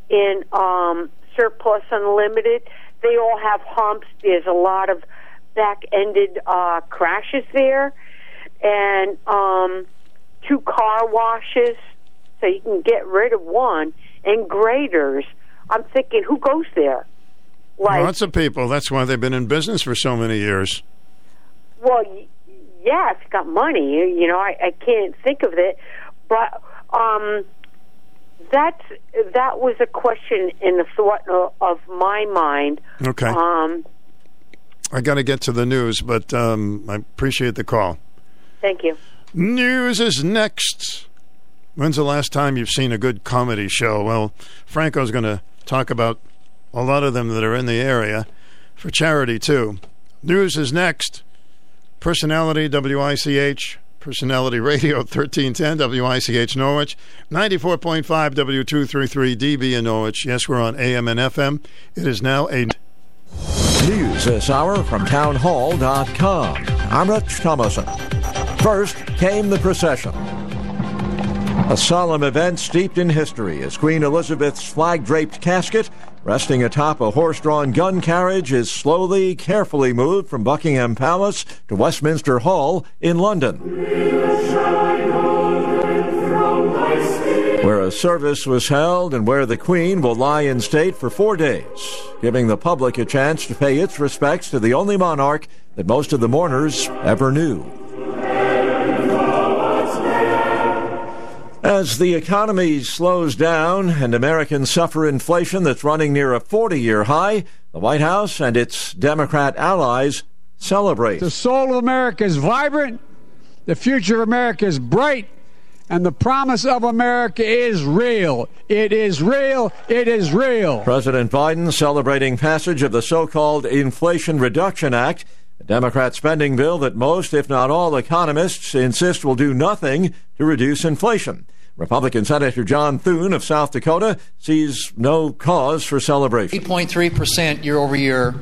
in um, Surplus Unlimited, they all have humps. There's a lot of back-ended uh, crashes there, and um, two car washes, so you can get rid of one, and graders. I'm thinking, who goes there? Like, Lots of people. That's why they've been in business for so many years. well, y- yeah, if you got money, you know, I, I can't think of it, but um, that's that was a question in the thought of, of my mind. Okay. Um, I got to get to the news, but um, I appreciate the call. thank you. News is next. When's the last time you've seen a good comedy show? Well, Franco's going to talk about a lot of them that are in the area for charity, too. News is next. Personality WICH, Personality Radio 1310 WICH Norwich, 94.5 W233 DB in Norwich. Yes, we're on AM and FM. It is now a. News this hour from townhall.com. I'm Rich Thomaston. First came the procession. A solemn event steeped in history as Queen Elizabeth's flag draped casket, resting atop a horse drawn gun carriage, is slowly, carefully moved from Buckingham Palace to Westminster Hall in London. Where a service was held and where the Queen will lie in state for four days, giving the public a chance to pay its respects to the only monarch that most of the mourners ever knew. As the economy slows down and Americans suffer inflation that's running near a 40 year high, the White House and its Democrat allies celebrate. The soul of America is vibrant, the future of America is bright, and the promise of America is real. It is real. It is real. President Biden celebrating passage of the so called Inflation Reduction Act, a Democrat spending bill that most, if not all, economists insist will do nothing to reduce inflation. Republican Senator John Thune of South Dakota sees no cause for celebration. 8.3% year over year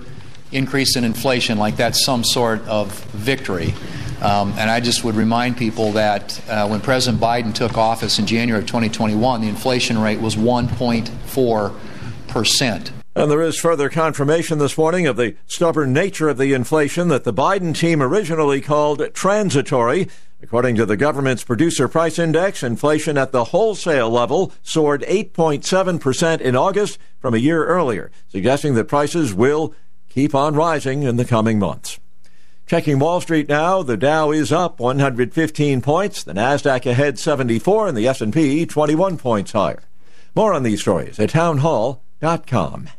increase in inflation, like that's some sort of victory. Um, and I just would remind people that uh, when President Biden took office in January of 2021, the inflation rate was 1.4%. And there is further confirmation this morning of the stubborn nature of the inflation that the Biden team originally called transitory. According to the government's producer price index, inflation at the wholesale level soared 8.7% in August from a year earlier, suggesting that prices will keep on rising in the coming months. Checking Wall Street now, the Dow is up 115 points, the Nasdaq ahead 74 and the S&P 21 points higher. More on these stories at townhall.com.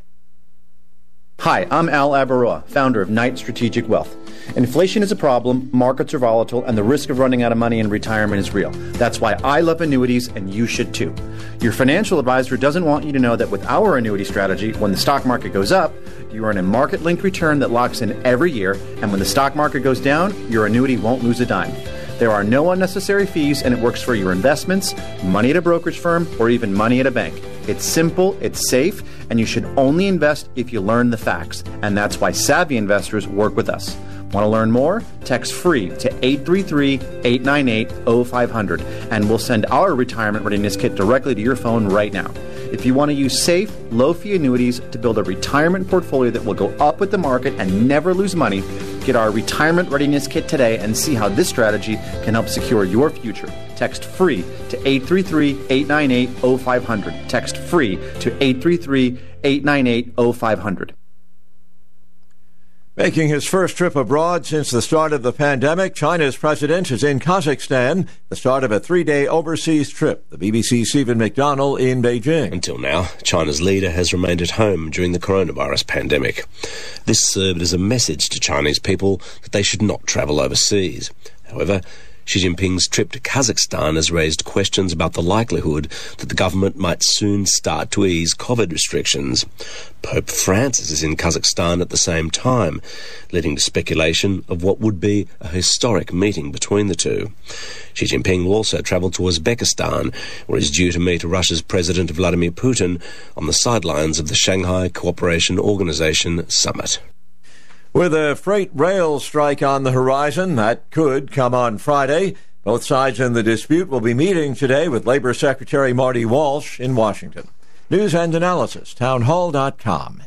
Hi, I'm Al Abaroa, founder of Knight Strategic Wealth. Inflation is a problem, markets are volatile, and the risk of running out of money in retirement is real. That's why I love annuities, and you should too. Your financial advisor doesn't want you to know that with our annuity strategy, when the stock market goes up, you earn a market linked return that locks in every year, and when the stock market goes down, your annuity won't lose a dime. There are no unnecessary fees, and it works for your investments, money at a brokerage firm, or even money at a bank. It's simple, it's safe, and you should only invest if you learn the facts. And that's why savvy investors work with us. Want to learn more? Text free to 833 898 0500, and we'll send our retirement readiness kit directly to your phone right now. If you want to use safe, low fee annuities to build a retirement portfolio that will go up with the market and never lose money, get our retirement readiness kit today and see how this strategy can help secure your future. Text free to 833 898 0500. Text free to 833 898 0500. Making his first trip abroad since the start of the pandemic, China's president is in Kazakhstan, the start of a three day overseas trip. The BBC's Stephen McDonell in Beijing. Until now, China's leader has remained at home during the coronavirus pandemic. This served as a message to Chinese people that they should not travel overseas. However, Xi Jinping's trip to Kazakhstan has raised questions about the likelihood that the government might soon start to ease COVID restrictions. Pope Francis is in Kazakhstan at the same time, leading to speculation of what would be a historic meeting between the two. Xi Jinping will also travel to Uzbekistan, where he's due to meet Russia's President Vladimir Putin on the sidelines of the Shanghai Cooperation Organization summit. With a freight rail strike on the horizon, that could come on Friday. Both sides in the dispute will be meeting today with Labor Secretary Marty Walsh in Washington. News and analysis, townhall.com.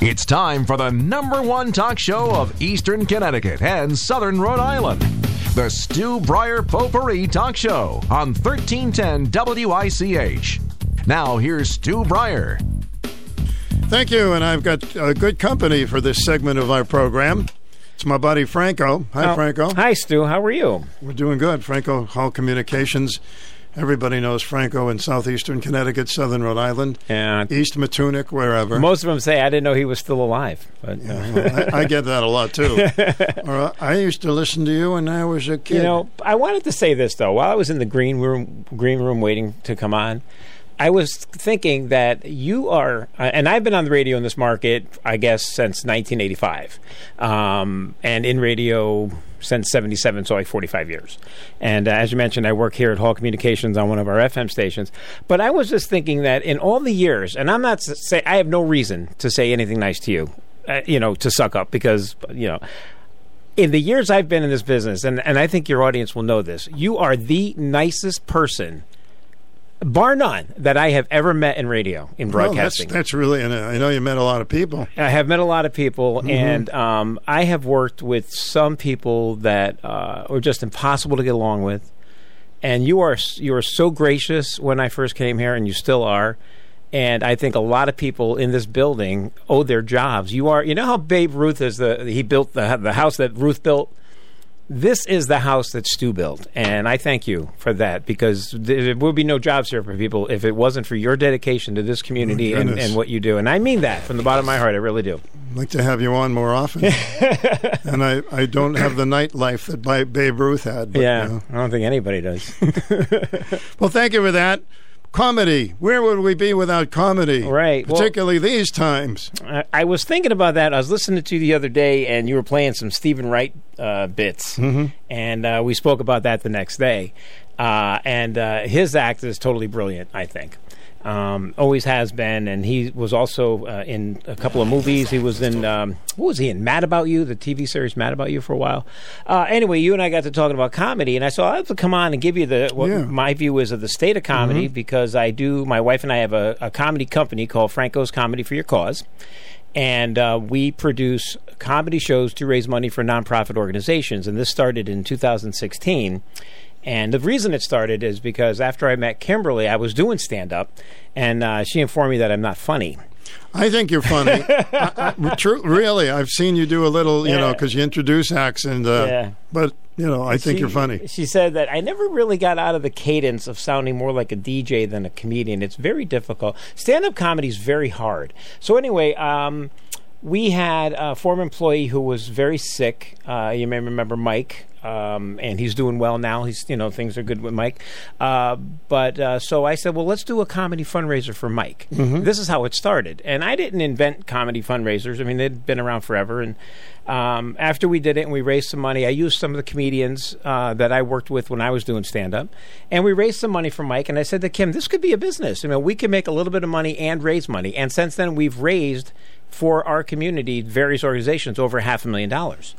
It's time for the number one talk show of Eastern Connecticut and Southern Rhode Island. The Stu Bryer Potpourri Talk Show on 1310 WICH. Now, here's Stu Bryer. Thank you, and I've got uh, good company for this segment of our program. It's my buddy Franco. Hi, Oh, Franco. Hi, Stu. How are you? We're doing good. Franco Hall Communications. Everybody knows Franco in southeastern Connecticut, southern Rhode Island, Yeah. East Matunuck, wherever. Most of them say I didn't know he was still alive. But uh, I, I get that a lot too. Or, I used to listen to you when I was a kid. You know, I wanted to say this though. While I was in the green room, green room waiting to come on, I was thinking that you are, uh, and I've been on the radio in this market, I guess, since 1985, um, and in radio since 77, so like 45 years. And uh, as you mentioned, I work here at Hall Communications on one of our FM stations. But I was just thinking that in all the years, and I'm not say I have no reason to say anything nice to you, uh, you know, to suck up because you know in the years I've been in this business, and, and I think your audience will know this, you are the nicest person, bar none, that I have ever met in radio, in Well, that's, broadcasting. that's really, and I know you met a lot of people. I have met a lot of people, Mhm. and um, I have worked with some people that uh, are just impossible to get along with. And you are you are so gracious when I first came here, and you still are. And I think a lot of people in this building owe their jobs. You are, you know how Babe Ruth is the he built the the house that Ruth built. This is the house that Stu built, and I thank you for that because there would be no jobs here for people if it wasn't for your dedication to this community and, and what you do. And I mean that from the bottom of my heart. I really do. I'd like to have you on more often. and I, I don't have the nightlife that Babe Ruth had. But, yeah, you know. I don't think anybody does. Well, thank you for that. Comedy. Where would we be without comedy? Right. well- Particularly these times. I, I was thinking about that. I was listening to you the other day, and you were playing some Steven Wright uh, bits, Mhm. and uh, we spoke about that the next day. Uh, and uh, his act is totally brilliant. I think. Um, always has been, and he was also uh, in a couple of movies. He was in um, what was he in? Mad About You, the TV series Mad About You for a while. Uh, anyway, you and I got to talking about comedy, and I said I have to come on and give you the what Yeah. my view is of the state of comedy Mhm. because I do. My wife and I have a, a comedy company called Franco's Comedy for Your Cause, and uh, we produce comedy shows to raise money for nonprofit organizations. And this started in 2016. And the reason it started is because after I met Kimberly, I was doing stand up, and uh, she informed me that I'm not funny. I think you're funny. I, I, true, really, I've seen you do a little, you know, because you introduce acts, and uh, Yeah. but you know, I think She- you're funny. She said that I never really got out of the cadence of sounding more like a DJ than a comedian. It's very difficult. Stand up comedy is very hard. So, anyway, um, we had a former employee who was very sick. Uh, you may remember Mike. Um, and he's doing well now. He's, you know, things are good with Mike. Uh, but uh, so I said, well, let's do a comedy fundraiser for Mike. Mhm. This is how it started. And I didn't invent comedy fundraisers. I mean, they'd been around forever. And um, after we did it and we raised some money, I used some of the comedians uh, that I worked with when I was doing stand up. And we raised some money for Mike. And I said to Kim, this could be a business. I mean, we can make a little bit of money and raise money. And since then, we've raised for our community, various organizations, over half a million dollars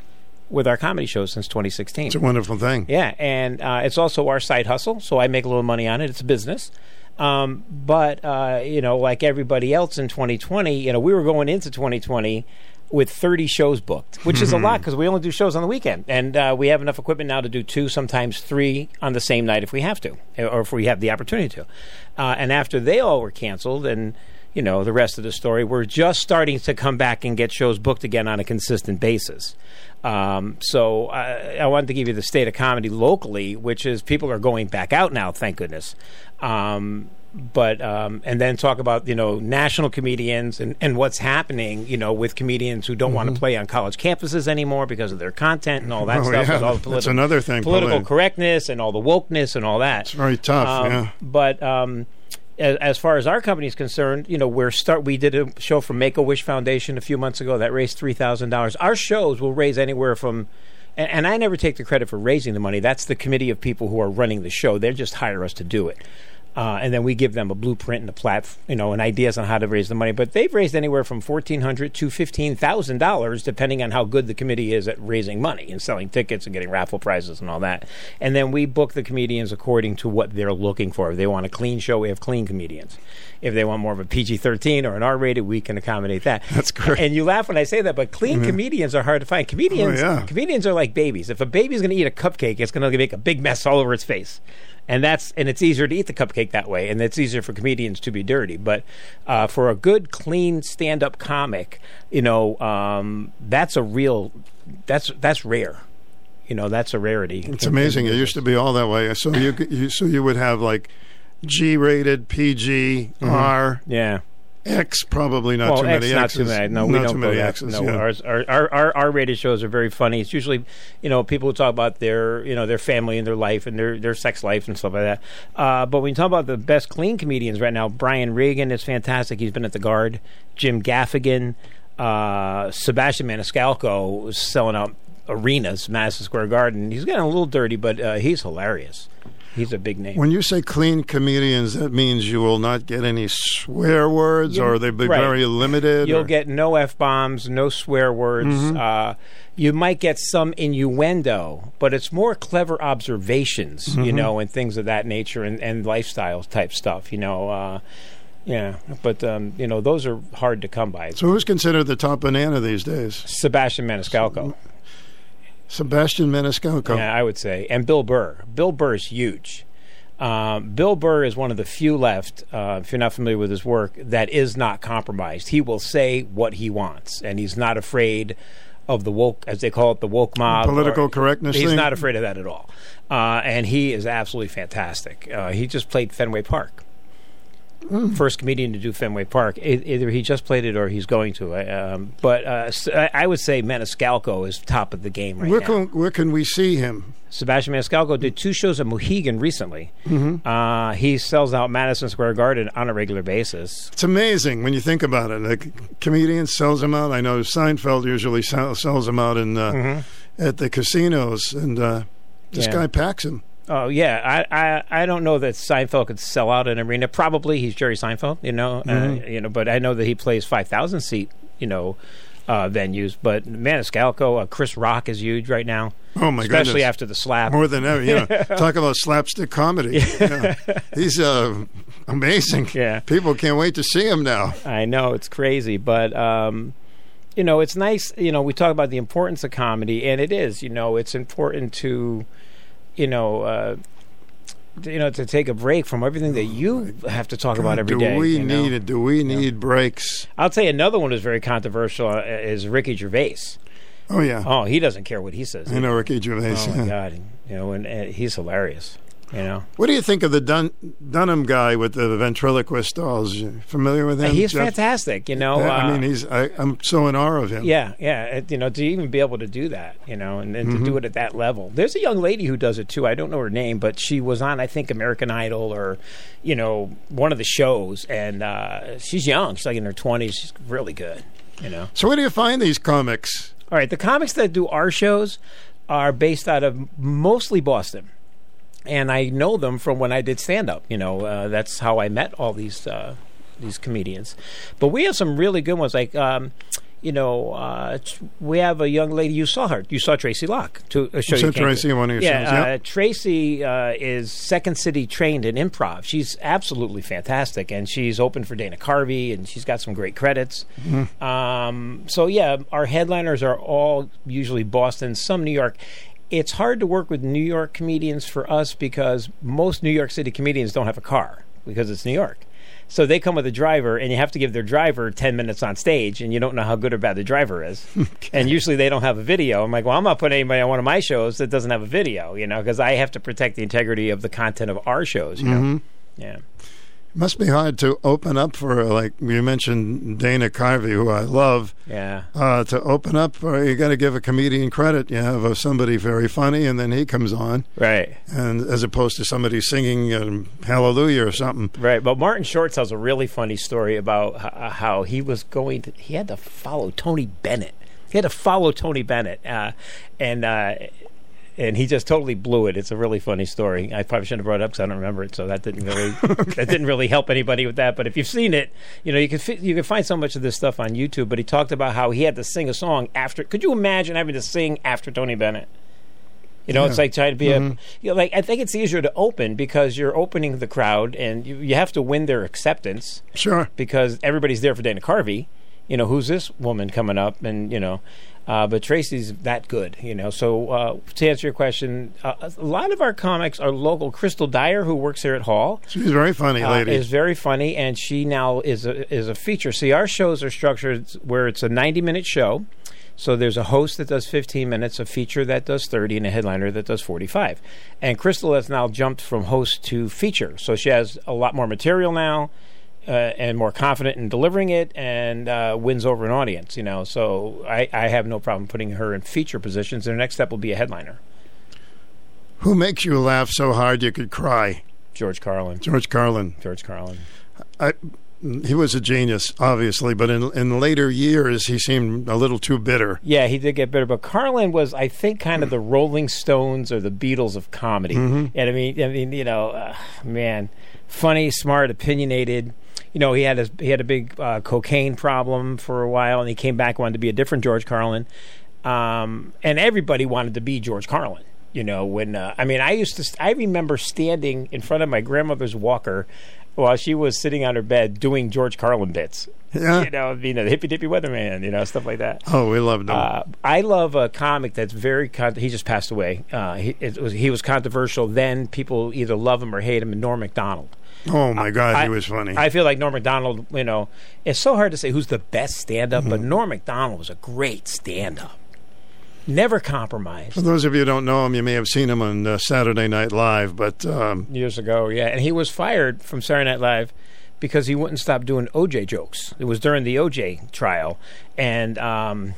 with our comedy shows since 2016. It's a wonderful thing. Yeah, and uh, it's also our side hustle, so I make a little money on it. It's a business. Um, but uh, you know, like everybody else in 2020, you know, we were going into 2020 with 30 shows booked, which is a lot because we only do shows on the weekend, and uh, we have enough equipment now to do two, sometimes three on the same night if we have to, or if we have the opportunity to. Uh, and after they all were canceled, and you know the rest of the story, we're just starting to come back and get shows booked again on a consistent basis. Um, so I, I wanted to give you the state of comedy locally, which is people are going back out now, thank goodness. Um, but um, and then talk about you know national comedians and, and what's happening you know with comedians who don't want Mhm. to play on college campuses anymore because of their content and all that Oh, stuff. yeah, all the that's another thing, Political correctness and all the wokeness and all that. It's very tough, yeah. But um, as, as far as our company is concerned, you know, we're start. We did a show for Make a Wish Foundation a few months ago that raised three thousand dollars. Our shows will raise anywhere from, and, and I never take the credit for raising the money. That's the committee of people who are running the show. They just hire us to do it. Uh, and then we give them a blueprint and a plat, you know, and ideas on how to raise the money. But they've raised anywhere from fourteen hundred to fifteen thousand dollars, depending on how good the committee is at raising money and selling tickets and getting raffle prizes and all that. And then we book the comedians according to what they're looking for. If they want a clean show, we have clean comedians. If they want more of a PG thirteen or an R rated, we can accommodate that. That's great. And you laugh when I say that, but clean Mhm. comedians are hard to find. Comedians, Oh, yeah. comedians are like babies. If a baby's going to eat a cupcake, it's going to make a big mess all over its face and that's and it's easier to eat the cupcake that way, and it's easier for comedians to be dirty. But uh, for a good, clean stand-up comic, you know, um, that's a real that's that's rare. You know, that's a rarity. It's amazing. It used to be all that way. So you, you so you would have like G-rated, PG, Mhm. R, Yeah. X. Probably not well, too X, many not X's. too many. No, we not don't too go many that. X's. No, yeah. ours, our, our, our R-rated shows are very funny. It's usually, you know, people who talk about their, you know, their family and their life and their, their sex life and stuff like that. Uh, but when you talk about the best clean comedians right now, Brian Regan is fantastic. He's been at the Garde. Jim Gaffigan, uh, Sebastian Maniscalco is selling out arenas, Madison Square Garden. He's getting a little dirty, but uh, he's hilarious. He's a big name. When you say clean comedians, that means you will not get any swear words, You- or they'll be right. very limited. You'll or- get no f bombs, no swear words. Mhm. Uh, you might get some innuendo, but it's more clever observations, you Mhm. know, and things of that nature, and, and lifestyle type stuff, you know. Uh, yeah, but um, you know those are hard to come by. So who's considered the top banana these days? Sebastian Maniscalco. Sebastian Maniscalco. Yeah, I would say, and Bill Burr. Bill Burr is huge. Um, Bill Burr is one of the few left, uh, if you're not familiar with his work, that is not compromised. He will say what he wants, and he's not afraid of the woke, as they call it, the woke mob. Political or- correctness He's thing? not afraid of that at all. Uh, and he is absolutely fantastic. Uh, he just played Fenway Park. Hmm. First comedian to do Fenway Park. Either he just played it or he's going to. Uh, Um, but uh, I would say Maniscalco is top of the game right where now. can where can we see him? Sebastian Maniscalco did two shows at Mohegan recently. Mhm. Uh, he sells out Madison Square Garden on a regular basis. It's amazing when you think about it. A comedian sells them out. I know Seinfeld usually sell, sells them out in uh, Mhm. at the casinos, and uh, this Yeah. guy packs them. Oh yeah, I, I I don't know that Seinfeld could sell out an arena. Probably he's Jerry Seinfeld, you know, uh, Mhm. you know. But I know that he plays five thousand seat, you know, uh, venues. But Maniscalco, uh, Chris Rock is huge right now. Oh my god! especially goodness. after the slap. More than ever, you know. Talk about slapstick comedy. Yeah. He's uh, amazing. Yeah. People can't wait to see him now. I know it's crazy, but um, you know, it's nice. You know, we talk about the importance of comedy, and it is. You know, it's important to, you know, uh, you know, to take a break from everything that you have to talk about every do day. we you know? need it? Do we need breaks? I'll tell you another one is very controversial uh, is Ricky Gervais. Oh yeah. Oh, he doesn't care what he says. I know Ricky Gervais. Oh yeah. my god, you know, and, and he's hilarious. You know, What do you think of the Dun- Dunham guy with the ventriloquist dolls? You familiar with him? he's Jeff? fantastic. You know, Yeah, I uh, mean, he's. I, I'm so in awe of him. Yeah, yeah. It, you know, to even be able to do that, you know, and, and Mhm. to do it at that level. There's a young lady who does it too. I don't know her name, but she was on, I think, American Idol or, you know, one of the shows, and uh, she's young. She's like in her 20s. She's really good. You know. So where do you find these comics? All right, the comics that do our shows are based out of mostly Boston. And I know them from when I did stand up. You know, uh, that's how I met all these uh, these comedians. But we have some really good ones. Like, um, you know, uh, we have a young lady. You saw her. You saw Tracy Locke to a show. You Tracy in one of your yeah, shows, yeah. Uh, Tracy uh, is Second City trained in improv. She's absolutely fantastic, and she's open for Dana Carvey, and she's got some great credits. Mhm. Um, so yeah, our headliners are all usually Boston, some New York. It's hard to work with New York comedians for us because most New York City comedians don't have a car because it's New York. So they come with a driver, and you have to give their driver ten minutes on stage, and you don't know how good or bad the driver is. And usually they don't have a video. I'm like, well, I'm not putting anybody on one of my shows that doesn't have a video, you know, because I have to protect the integrity of the content of our shows. You know, Mhm. yeah. It must be hard to open up for like you mentioned Dana Carvey, who I love. Yeah. Uh, to open up, for, you got to give a comedian credit. You have uh, somebody very funny, and then he comes on, Right. and as opposed to somebody singing um, Hallelujah or something. Right, but Martin Short tells a really funny story about h- how he was going to. He had to follow Tony Bennett. He had to follow Tony Bennett, uh, and uh, and he just totally blew it. It's a really funny story. I probably shouldn't have brought it up because I don't remember it, so that didn't really that didn't really help anybody with that. But if you've seen it, you know you can fi- you can find so much of this stuff on YouTube. But he talked about how he had to sing a song after. Could you imagine having to sing after Tony Bennett? You know, it's like trying to be Mhm. a. You know, like I think it's easier to open because you're opening the crowd and you, you have to win their acceptance. Sure. Because everybody's there for Dana Carvey. You know, who's this woman coming up? And you know, uh, but Tracy's that good. You know, so uh, to answer your question, uh, a lot of our comics are local. Crystal Dyer, who works here at Hall, She's very funny uh, lady. is very funny, and she now is a is a feature. See, our shows are structured where it's a ninety minute show. So there's a host that does 15 minutes, a feature that does 30, and a headliner that does 45. And Crystal has now jumped from host to feature, so she has a lot more material now. Uh, and more confident in delivering it, and uh, wins over an audience. You know, so I, I have no problem putting her in feature positions. And her next step will be a headliner. Who makes you laugh so hard you could cry? George Carlin. George Carlin. George Carlin. I, he was a genius, obviously, but in in later years he seemed a little too bitter. Yeah, he did get bitter. but Carlin was, I think, kind of the Rolling Stones or the Beatles of comedy. Mhm. And I mean, I mean, you know, uh, man, funny, smart, opinionated. You know, he had a he had a big uh, cocaine problem for a while, and he came back wanted to be a different George Carlin, um, and everybody wanted to be George Carlin. You know, when uh, I mean, I used to, I remember standing in front of my grandmother's walker while she was sitting on her bed doing George Carlin bits. Yeah. you know, being a hippy dippy weatherman, you know, stuff like that. Oh, we loved him. Uh, I love a comic that's very. Con- he just passed away. Uh, he, it was, he was controversial. Then people either love him or hate him. And Norm Macdonald. Oh my God, I- he was funny. I feel like Norm Macdonald. You know, it's so hard to say who's the best stand-up, but Norm Macdonald was a great stand-up. Never compromised. For those of you who don't know him, you may have seen him on uh, Saturday Night Live, but um, years ago, yeah. And he was fired from Saturday Night Live because he wouldn't stop doing OJ jokes. It was during the OJ trial, and um,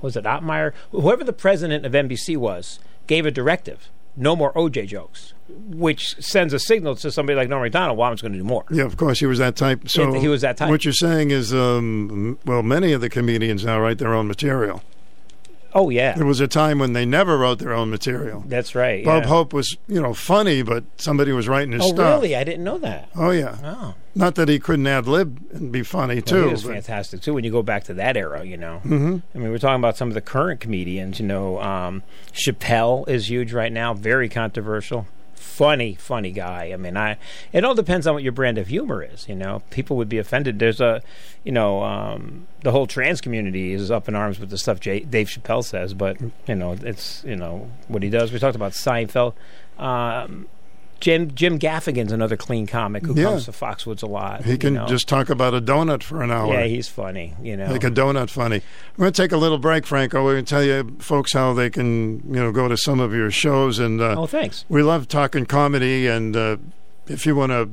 was it Ohlmeyer? Whoever the president of NBC was gave a directive: no more OJ jokes, which sends a signal to somebody like Norm Macdonald. Well, I'm going to do more. yeah, of course, he was that type. So He was that type. What you're saying is, um, well, many of the comedians now write their own material. Oh yeah, There was a time when they never wrote their own material. that's right. Bob yeah. Hope was, you know, funny, but somebody was writing his Oh stuff. Oh really? I didn't know that. Oh yeah. Oh. Not that he couldn't ad lib and be funny Well, too. he was but- fantastic too. When you go back to that era, you know. Mhm. I mean, we're talking about some of the current comedians. You know, um, Chappelle is huge right now. Very controversial. Funny, funny guy. I mean, I. It all depends on what your brand of humor is. You know, people would be offended. There's a, you know, um, the whole trans community is up in arms with the stuff Jay, Dave Chappelle says. But you know, it's you know what he does. We talked about Seinfeld. Um, Jim Jim Gaffigan's another clean comic who Yeah. comes to Foxwoods a lot. he you can know. just talk about a donut for an hour. Yeah, he's funny. You know, Make a donut funny. We're going to take a little break, Franco. We're going to tell you folks how they can, you know, go to some of your shows. And uh, Oh, thanks. We love talking comedy, and uh, if you want to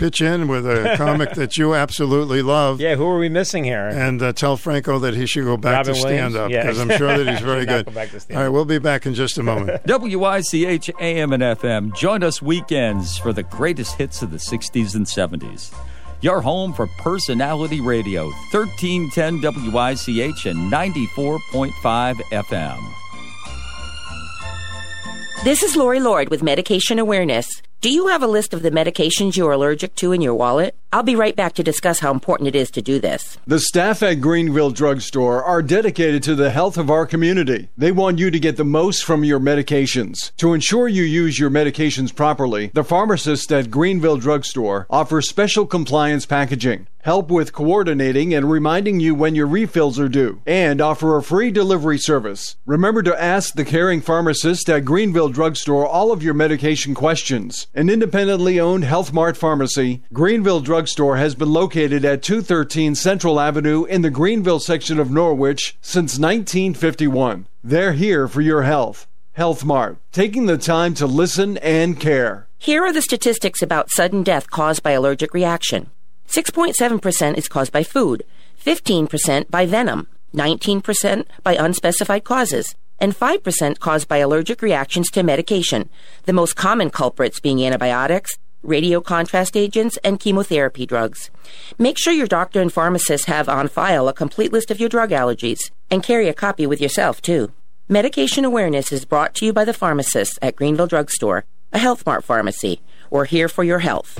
pitch in with a comic that you absolutely love, Yeah, who are we missing here? and uh, tell Franco that he should go back Robin to stand up Yeah. because I'm sure that he's very good. go back to All stand-up. we'll be back in just a moment. WICH AM and FM. Join us weekends for the greatest hits of the 60s and 70s. Your home for personality radio, 1310 WICH and 94.5 FM. This is Lori Lord with Medication Awareness. Do you have a list of the medications you are allergic to in your wallet? I'll be right back to discuss how important it is to do this. The staff at Greenville Drugstore are dedicated to the health of our community. They want you to get the most from your medications. To ensure you use your medications properly, the pharmacists at Greenville Drugstore offer special compliance packaging, help with coordinating and reminding you when your refills are due, and offer a free delivery service. Remember to ask the caring pharmacist at Greenville Drugstore all of your medication questions. An independently owned Health Mart pharmacy, Greenville Drugstore has been located at 213 Central Avenue in the Greenville section of Norwich since 1951. They're here for your health. Health Mart, taking the time to listen and care. Here are the statistics about sudden death caused by allergic reaction 6.7% is caused by food, 15% by venom, 19% by unspecified causes, and 5% caused by allergic reactions to medication, the most common culprits being antibiotics, radio contrast agents, and chemotherapy drugs. Make sure your doctor and pharmacist have on file a complete list of your drug allergies, and carry a copy with yourself, too. Medication awareness is brought to you by the pharmacists at Greenville Drug Store, a Health Mart pharmacy. We're here for your health.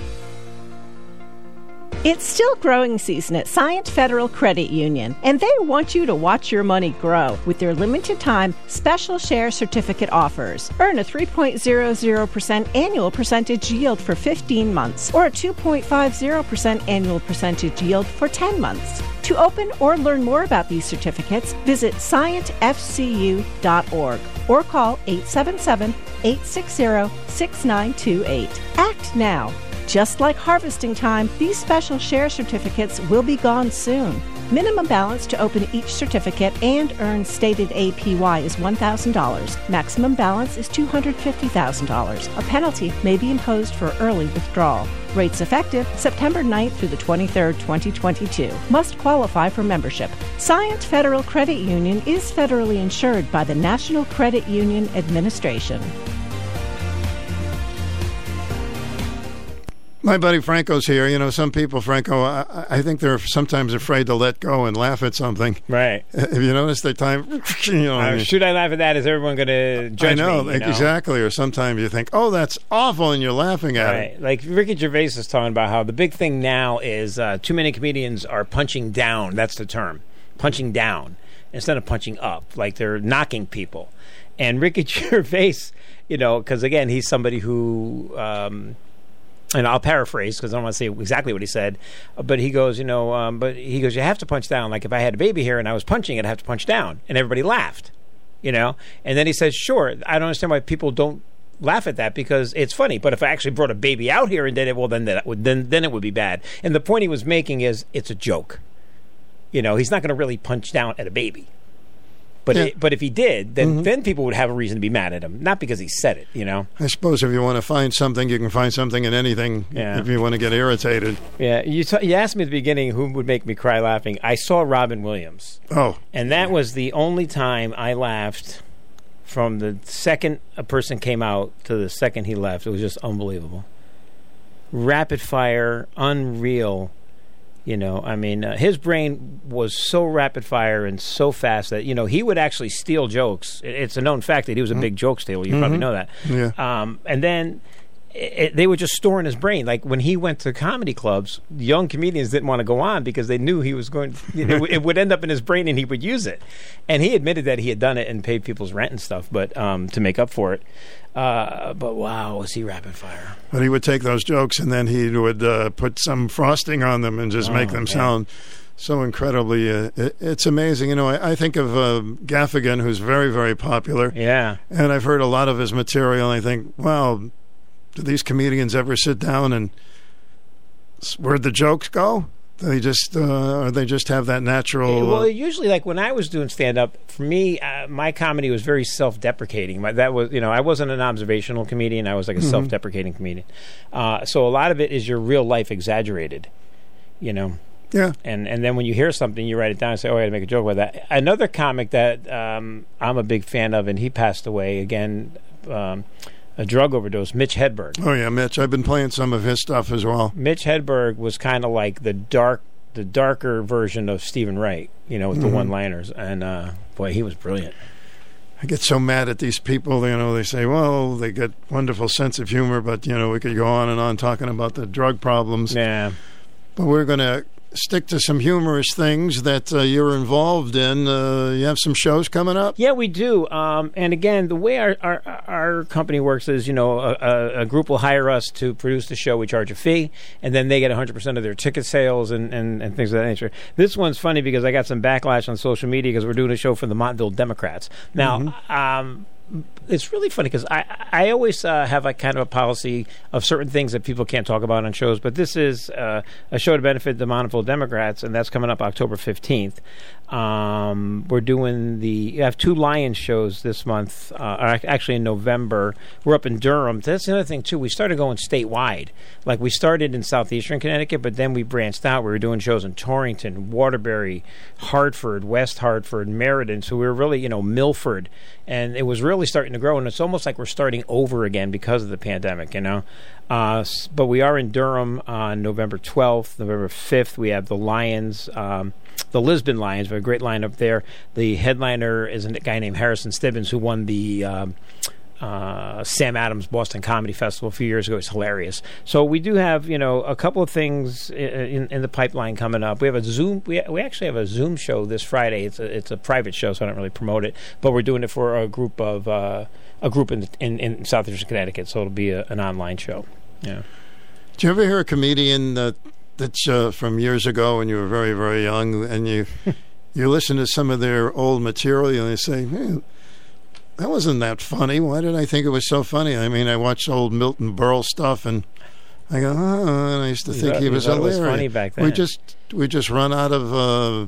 It's still growing season at Scient Federal Credit Union, and they want you to watch your money grow with their limited time special share certificate offers. Earn a 3.00% annual percentage yield for 15 months or a 2.50% annual percentage yield for 10 months. To open or learn more about these certificates, visit scientfcu.org or call 877 860 6928. Act now. Just like harvesting time, these special share certificates will be gone soon. Minimum balance to open each certificate and earn stated APY is $1,000. Maximum balance is $250,000. A penalty may be imposed for early withdrawal. Rates effective September 9th through the 23rd, 2022. Must qualify for membership. Scient Federal Credit Union is federally insured by the National Credit Union Administration. My buddy Franco's here. You know, some people, Franco, I, I think they're sometimes afraid to let go and laugh at something. Right. Have you noticed their time? You know, Uh, should I laugh at that? Is everyone going to judge I know, me? you know? exactly. Or sometimes you think, "Oh, that's awful," and you're laughing at it. Like Ricky Gervais is talking about how the big thing now is uh, too many comedians are punching down. That's the term. Punching down instead of punching up. Like they're knocking people. And Ricky Gervais, you know, because again, he's somebody who. Um, and I'll paraphrase because I don't want to say exactly what he said, but he goes, you know, um, but he goes, you have to punch down. Like if I had a baby here and I was punching it, I'd have to punch down, and everybody laughed, you know. And then he says, sure, I don't understand why people don't laugh at that because it's funny. But if I actually brought a baby out here and did it, well, then that would then then it would be bad. And the point he was making is it's a joke. You know, he's not going to really punch down at a baby. But Yeah. it, but if he did, then Mhm. then people would have a reason to be mad at him, not because he said it. You know. I suppose if you want to find something, you can find something in anything. Yeah. If you want to get irritated. Yeah, you t- you asked me at the beginning who would make me cry laughing. I saw Robin Williams. Oh. And that was the only time I laughed from the second a person came out to the second he left. It was just unbelievable. Rapid fire, unreal. You know, I mean, uh, his brain was so rapid fire and so fast that, you know, he would actually steal jokes. It- It's a known fact that he was a big joke stealer. You probably Mhm. know that. Yeah. Um, and then it, they would just store in his brain. Like when he went to comedy clubs, young comedians didn't want to go on because they knew he was going. You know, it would end up in his brain, and he would use it. And he admitted that he had done it and paid people's rent and stuff, but um, to make up for it. Uh, but wow, was he rapid fire? But he would take those jokes and then he would uh, put some frosting on them and just make Oh, them yeah. sound so incredibly. Uh, it, it's amazing. You know, I, I think of uh, Gaffigan, who's very, very popular. Yeah. And I've heard a lot of his material, and I think, wow, do these comedians ever sit down and where'd the jokes go? They just, uh, or they just have that natural. well, uh, usually, like when I was doing stand up, for me, uh, my comedy was very self deprecating. That was, you know, I wasn't an observational comedian. I was like a Mhm. self deprecating comedian. Uh, so a lot of it is your real life exaggerated, you know. Yeah. And and then when you hear something, you write it down and say, "Oh, I got to make a joke about that." Another comic that um, I'm a big fan of, and he passed away again, um, a drug overdose. Mitch Hedberg. oh, yeah, Mitch. I've been playing some of his stuff as well. Mitch Hedberg was kind of like the dark, the darker version of Steven Wright, you know, with Mhm. the one-liners, and uh, boy, he was brilliant. I get so mad at these people. You know, they say, "Well, they got wonderful sense of humor," but you know, we could go on and on talking about the drug problems. Yeah. But we're going to stick to some humorous things that uh, you're involved in. Uh, you have some shows coming up. Yeah, we do. Um, and again, the way our, our our company works is, you know, a, a, group will hire us to produce the show. We charge a fee, and then they get 100% of their ticket sales and, and, and things of that nature. This one's funny because I got some backlash on social media because we're doing a show for the Montville Democrats. Now, um, it's really funny because I I always uh, have a kind of a policy of certain things that people can't talk about on shows, but this is uh, a show to benefit the Montville Democrats, and that's coming up October fifteenth. Um, we're doing the you have two Lions shows this month, uh, actually in November. We're up in Durham. That's another thing too. We started going statewide. Like we started in southeastern Connecticut, but then we branched out. We were doing shows in Torrington, Waterbury, Hartford, West Hartford, Meriden. So we were really, you know, Milford, and it was really starting to grow. And it's almost like we're starting over again because of the pandemic, you know. Uh, but we are in Durham on November 12th, November 5th. We have the Lions. Um, the Lisbon Lions. We have a great lineup there. The headliner is a guy named Harrison Stibbons who won the. Um, uh, Sam Adams Boston Comedy Festival a few years ago. It's hilarious. So we do have you know a couple of things in, in the pipeline coming up. We have a Zoom. We, we actually have a Zoom show this Friday. It's a it's a private show, so I don't really promote it. But we're doing it for a group of uh, a group in, in in Southeastern Connecticut. So it'll be a, an online show. Yeah. Did you ever hear a comedian that that's uh, from years ago when you were very very young and you you listen to some of their old material and they say, "Man, that wasn't that funny. Why did I think it was so funny? I mean, I watched old Milton Berle stuff and I go, oh, and I used to You think thought- he was it was funny back then. We just we just run out of uh,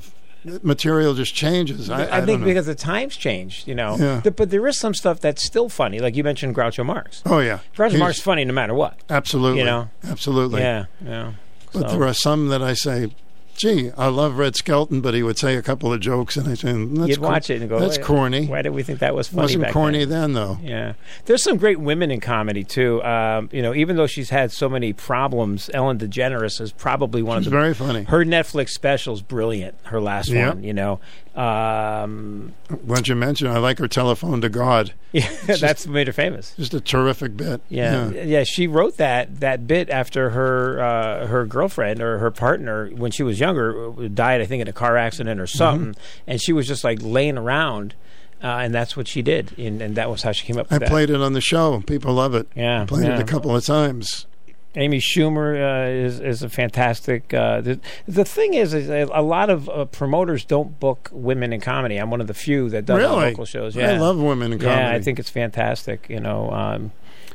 material. Just changes. I, I, I think because the times changed, you know. Yeah. But there is some stuff that's still funny, like you mentioned Groucho Marx. Oh yeah, Groucho He's- Marx is funny no matter what. Absolutely, You know. absolutely. Yeah, yeah. But So- there are some that I say, gee, I love Red Skelton, but he would say a couple of jokes, and I say, that's You'd cor- watch it and go, that's "Wait, corny. Why did we think that was funny? Wasn't corny then? then, though. Yeah, there's some great women in comedy too. Um, you know, even though she's had so many problems, Ellen DeGeneres is probably one She's of the very funny. Her Netflix special's brilliant. Her last Yeah. one, you know. Um, What you mention, I like her telephone to God. yeah, that's made her famous. Just a terrific bit. Yeah, yeah, She wrote that that bit after her uh, her girlfriend or her partner when she was younger uh, died, I think, in a car accident or something, and she was just like laying around, uh, and that's what she did, and, and that was how she came up. I that. played it on the show. People love it. Yeah, I played yeah. it a couple of times. Amy Schumer uh, is is a fantastic. Uh, the, the thing is, is a, a lot of uh, promoters don't book women in comedy. I'm one of the few that does Really? local shows. Yeah, I love women in Yeah, I think it's fantastic. You know, um,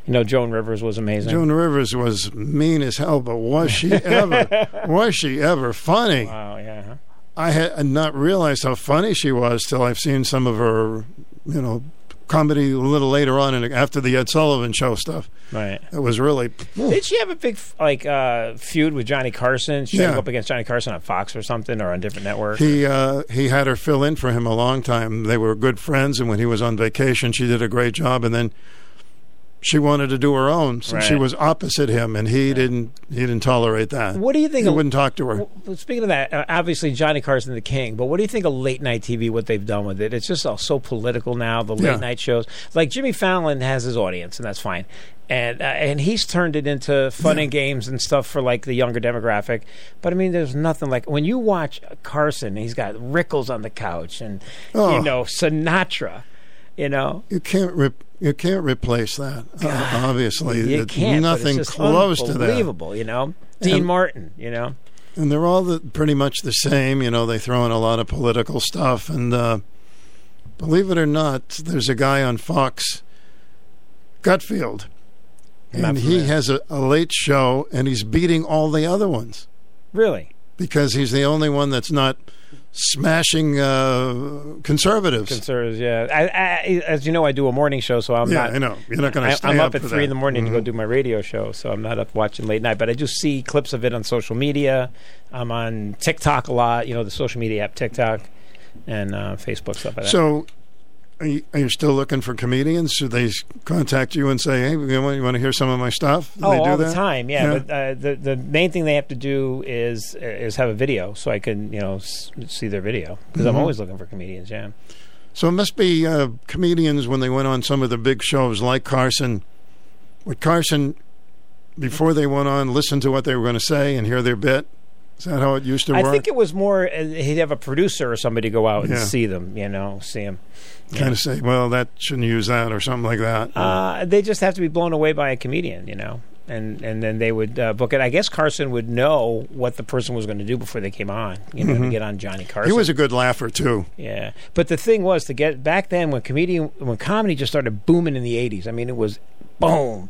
you know, Joan Rivers was amazing. Joan Rivers was mean as hell, but was she ever? was she ever funny? Wow, yeah. I had not realized how funny she was till I've seen some of her, you know, comedy a little later on, in, after the Ed Sullivan Show stuff. Right. It was really. Did she have a big like uh, feud with Johnny Carson? She Yeah. up against Johnny Carson on Fox or something, or on different networks. He uh, he had her fill in for him a long time. They were good friends, and when he was on vacation, she did a great job. And then she wanted to do her own, so she was opposite him, and he didn't he didn't tolerate that. What do you think He of- wouldn't talk to her. Well, speaking of that, uh, obviously Johnny Carson the king, but what do you think of late night TV? What they've done with it? It's just all so political now. The late Yeah. night shows, like Jimmy Fallon, has his audience, and that's fine. And uh, and he's turned it into fun and games and stuff for like the younger demographic. But I mean, there's nothing like when you watch Carson. He's got Rickles on the couch, and Oh. you know Sinatra. You know, You can't re- you can't replace that. Uh, obviously, you can't. Nothing close to that. unbelievable. You know, Dean And- Martin. You know. and they're all the, pretty much the same. You know, they throw in a lot of political stuff, and uh, believe it or not, there's a guy on Fox, Gutfeld, I'm and he has a, a late show, and he's beating all the other ones Really. because he's the only one that's not smashing uh, conservatives. Conservatives, yeah. I, I, as you know, I do a morning show, so I'm Yeah, not. I know. You're not I- stay I'm up up at three in the morning to go Mhm. do my radio show, so I'm not up watching late night. But I do see clips of it on social media. I'm on TikTok a lot. You know, the social media app TikTok and uh, Facebook stuff like that. So, are you, are you still looking for comedians? Should they contact you and say, "Hey, you want, you want to hear some of my stuff?" Do Oh, they do all that? the time, yeah. But uh, the the main thing they have to do is is have a video, so I can you know s- see their video because I'm Mhm. always looking for comedians. Yeah. So it must be uh, comedians when they went on some of the big shows like Carson. Would Carson, before they went on, listen to what they were going to say and hear their bit? Is that how it used to I work? I think it was more uh, he'd have a producer or somebody go out and Yeah. see them, you know, see them. kind of say, "Well, that shouldn't use that" or something like that. Uh, they just have to be blown away by a comedian, you know, and and then they would uh, book it. I guess Carson would know what the person was going to do before they came on, you know, to Mhm. get on Johnny Carson. he was a good laugher too. yeah, but the thing was to get back then when comedian when comedy just started booming in the '80s. I mean, it was boom.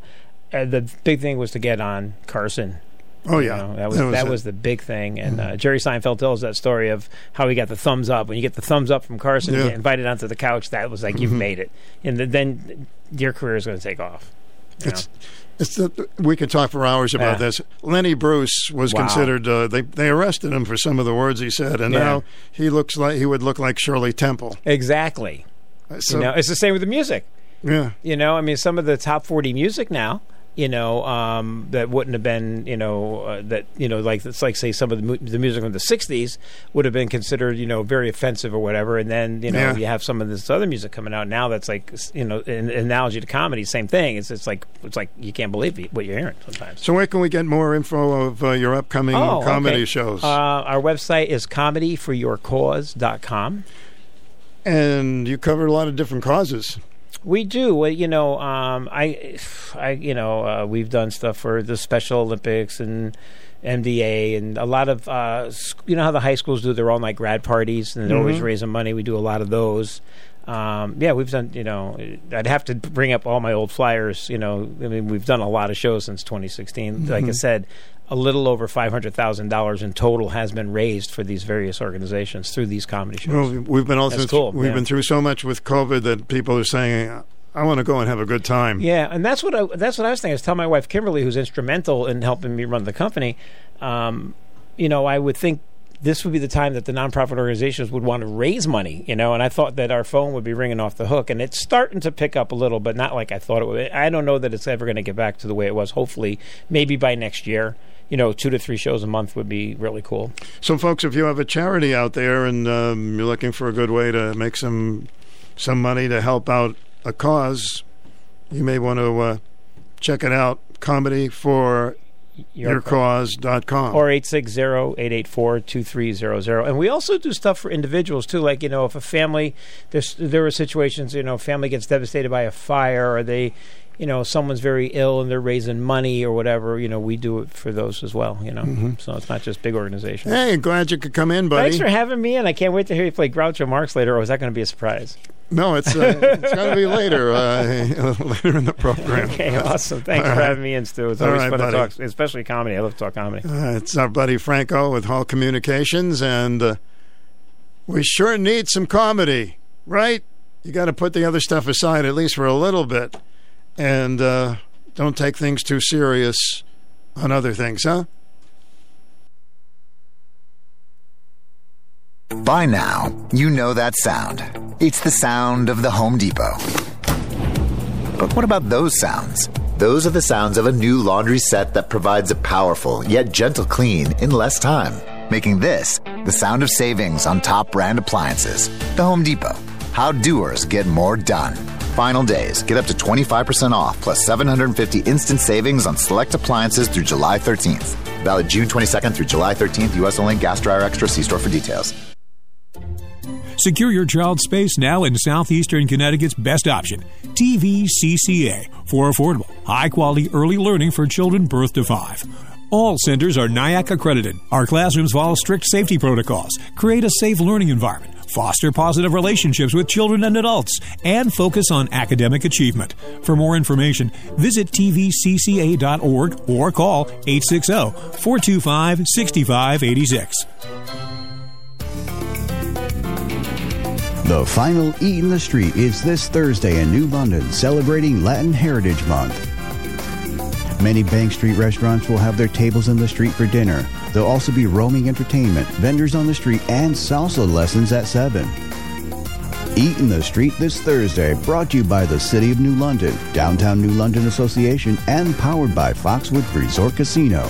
Uh, the big thing was to get on Carson. Oh, You yeah. know, that was That was that. Mm-hmm. was the big thing. And uh, Jerry Seinfeld tells that story of how he got the thumbs up. When you get the thumbs up from Carson, you Yeah. get invited onto the couch. That was like you've Mhm. made it, and th- then your career is going to take off. It's, it's the, we could talk for hours about Yeah. this. Lenny Bruce was Wow. considered. Uh, they they arrested him for some of the words he said, and Yeah. now he looks like he would look like Shirley Temple. Exactly. So- you know, it's the same with the music. Yeah. You know, I mean, some of the top forty music now. You know, um, that wouldn't have been, you know, uh, that you know, like it's like say some of the, mu- the music from the '60s would have been considered, you know, very offensive or whatever, and then you know Yeah. you have some of this other music coming out now that's like, you know, an analogy to comedy, same thing. It's it's like it's like you can't believe what you're hearing sometimes. So where can we get more info of uh, your upcoming Oh, comedy okay. shows? Uh, our website is comedyforyourcause.com. and you cover a lot of different causes. We do. Well, you know, um, I, I, you know, uh, we've done stuff for the Special Olympics and MDA and a lot of, uh, you know, how the high schools do their all night grad parties and they're always Mhm. raising money. We do a lot of those. Um, yeah, we've done. You know, I'd have to bring up all my old flyers. You know, I mean, we've done a lot of shows since 2016. Like I Mhm. said, a little over five hundred thousand dollars in total has been raised for these various organizations through these comedy shows. Well, we've been also That's cool. we've yeah. been through so much with COVID that people are saying, "I want to go and have a good time." Yeah, and that's what I, that's what I was thinking. I was telling my wife Kimberly, who's instrumental in helping me run the company. Um, you know, I would think this would be the time that the nonprofit organizations would want to raise money. You know, and I thought that our phone would be ringing off the hook, and it's starting to pick up a little, but not like I thought it would. I don't know that it's ever going to get back to the way it was. Hopefully, maybe by next year. You know, two to three shows a month would be really cool. So, folks, if you have a charity out there and um, you're looking for a good way to make some some money to help out a cause, you may want to uh, check it out. Comedy for yourcause.com. or 860-884-2300 and we also do stuff for individuals too like you know if a family there's there are situations you know a family gets devastated by a fire or they you know someone's very ill and they're raising money or whatever you know we do it for those as well you know Mhm. so it's not just big organizations Hey, glad you could come in, buddy. thanks for having me and i can't wait to hear you play groucho marx later or is that going to be a surprise No, it's uh, it's going to be later uh, later in the program. okay awesome thanks All for right. having me in stu it's always right, fun buddy. to talk especially comedy i love to talk comedy Uh, it's our buddy Franco with Hall Communications, and uh, we sure need some comedy, right? You got to put the other stuff aside at least for a little bit, and uh, don't take things too serious on other things, huh? By now, you know that sound. It's the sound of the Home Depot. But what about those sounds? Those are the sounds of a new laundry set that provides a powerful yet gentle clean in less time, making this the sound of savings on top brand appliances. The Home Depot. How doers get more done. Final days. Get up to 25% off plus 750 instant savings on select appliances through July 13th. Valid June 22nd through July 13th. U.S. only. Gas dryer extra. See store for details. Secure your child's space now in southeastern Connecticut's best option, TVCCA, for affordable, high quality early learning for children birth to five. All centers are NAEYC accredited. Our classrooms follow strict safety protocols, create a safe learning environment, foster positive relationships with children and adults, and focus on academic achievement. For more information, visit tvcca.org or call 860 425 6586. The final Eat in the Street is this Thursday in New London, celebrating Latin Heritage Month. Many Bank Street restaurants will have their tables in the street for dinner. There'll also be roaming entertainment, vendors on the street, and salsa lessons at 7. Eat in the Street this Thursday, brought to you by the City of New London, Downtown New London Association, and powered by Foxwood Resort Casino.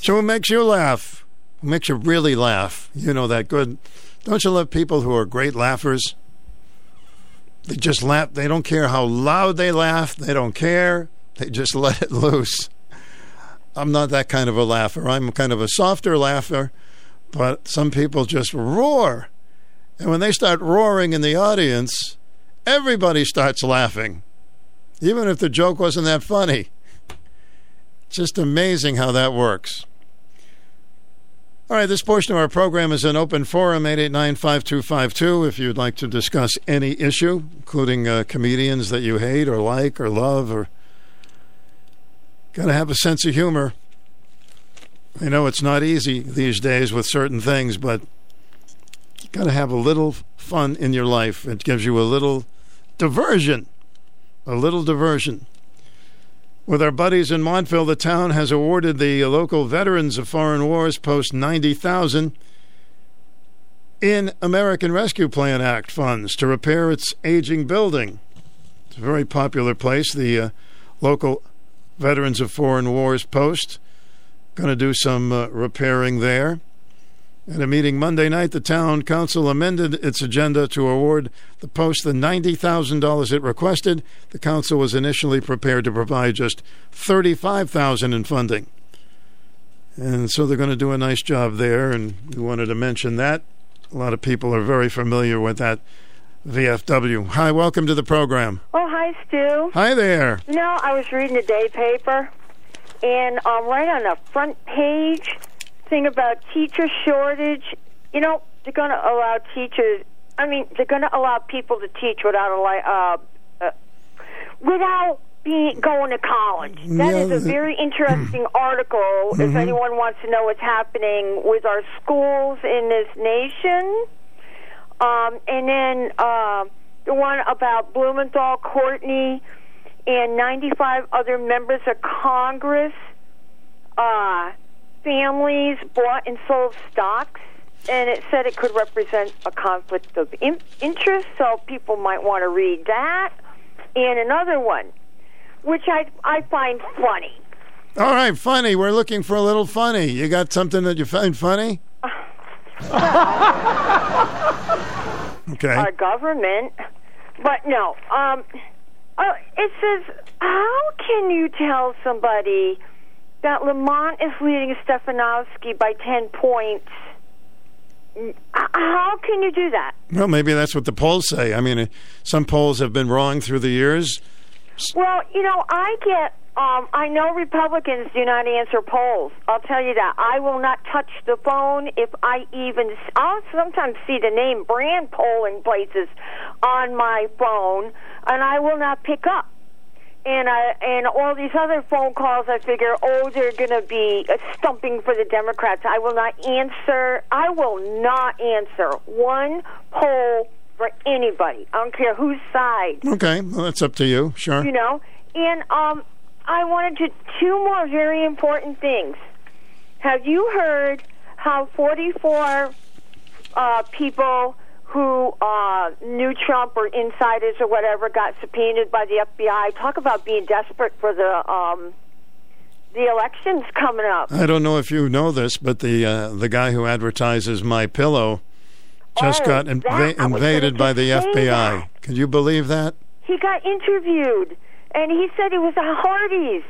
So what makes you laugh? What makes you really laugh? You know that good. Don't you love people who are great laughers? They just laugh. They don't care how loud they laugh. They don't care. They just let it loose. I'm not that kind of a laugher. I'm kind of a softer laugher, but some people just roar. And when they start roaring in the audience, everybody starts laughing, even if the joke wasn't that funny. Just amazing how that works. All right, this portion of our program is an open forum, 889-5252, if you'd like to discuss any issue, including uh, comedians that you hate or like or love or got to have a sense of humor. I know it's not easy these days with certain things, but got to have a little fun in your life. It gives you a little diversion, a little diversion. With our buddies in Montville, the town has awarded the local veterans of foreign wars post 90,000 in American Rescue Plan Act funds to repair its aging building. It's a very popular place. The uh, local Veterans of Foreign Wars Post going to do some uh, repairing there. At a meeting Monday night, the town council amended its agenda to award the post the $90,000 it requested. The council was initially prepared to provide just $35,000 in funding. And so they're going to do a nice job there, and we wanted to mention that. A lot of people are very familiar with that VFW. Hi, welcome to the program. Oh, hi, Stu. Hi there. You know, I was reading the day paper, and um, right on the front page, thing about teacher shortage. You know, they're going to allow teachers. I mean, they're going to allow people to teach without a li- uh, uh, without being going to college. That is a very interesting article. If Mhm. anyone wants to know what's happening with our schools in this nation, um, and then uh, the one about Blumenthal, Courtney, and 95 other members of Congress. Uh, families bought and sold stocks, and it said it could represent a conflict of in- interest, so people might want to read that. And another one, which I I find funny. All right, funny. We're looking for a little funny. You got something that you find funny? Okay. Our government, but no. Um, uh, it says, how can you tell somebody that Lamont is leading Stefanowski by ten points? How can you do that? Well, maybe that's what the polls say. I mean, some polls have been wrong through the years. Well, you know, I get. Um, I know Republicans do not answer polls. I'll tell you that. I will not touch the phone if I even. I'll sometimes see the name brand polling places on my phone, and I will not pick up. And I and all these other phone calls, I figure, oh, they're going to be uh, stumping for the Democrats. I will not answer. I will not answer one poll for anybody. I don't care whose side Okay, well, that's up to you. Sure. you know and um i wanted to two more very important things have you heard how 44 uh people who uh knew trump or insiders or whatever got subpoenaed by the fbi talk about being desperate for the um the elections coming up I don't know if you know this, but the uh, the guy who advertises My Pillow just Oh, got that- inva- I was gonna invaded by the FBI. that. Can you believe that? he got interviewed and he said he was a Hardee's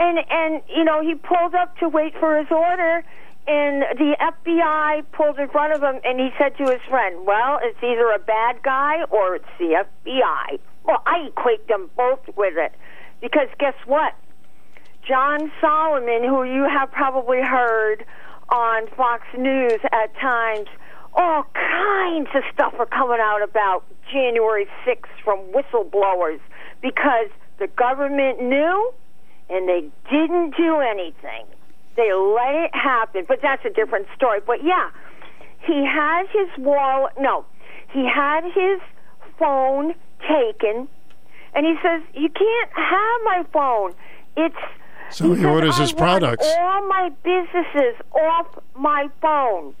and and you know he pulled up to wait for his order and the FBI pulled in front of him and he said to his friend, "Well, it's either a bad guy or it's the FBI." Well, I equate them both with it because guess what? John Solomon, who you have probably heard on Fox News at times, all kinds of stuff are coming out about January 6th from whistleblowers because the government knew and they didn't do anything. They let it happen, but that's a different story. But yeah, he had his wall. No, he had his phone taken, and he says, "You can't have my phone. It's." So he says, orders "I his products. All my businesses off my phone,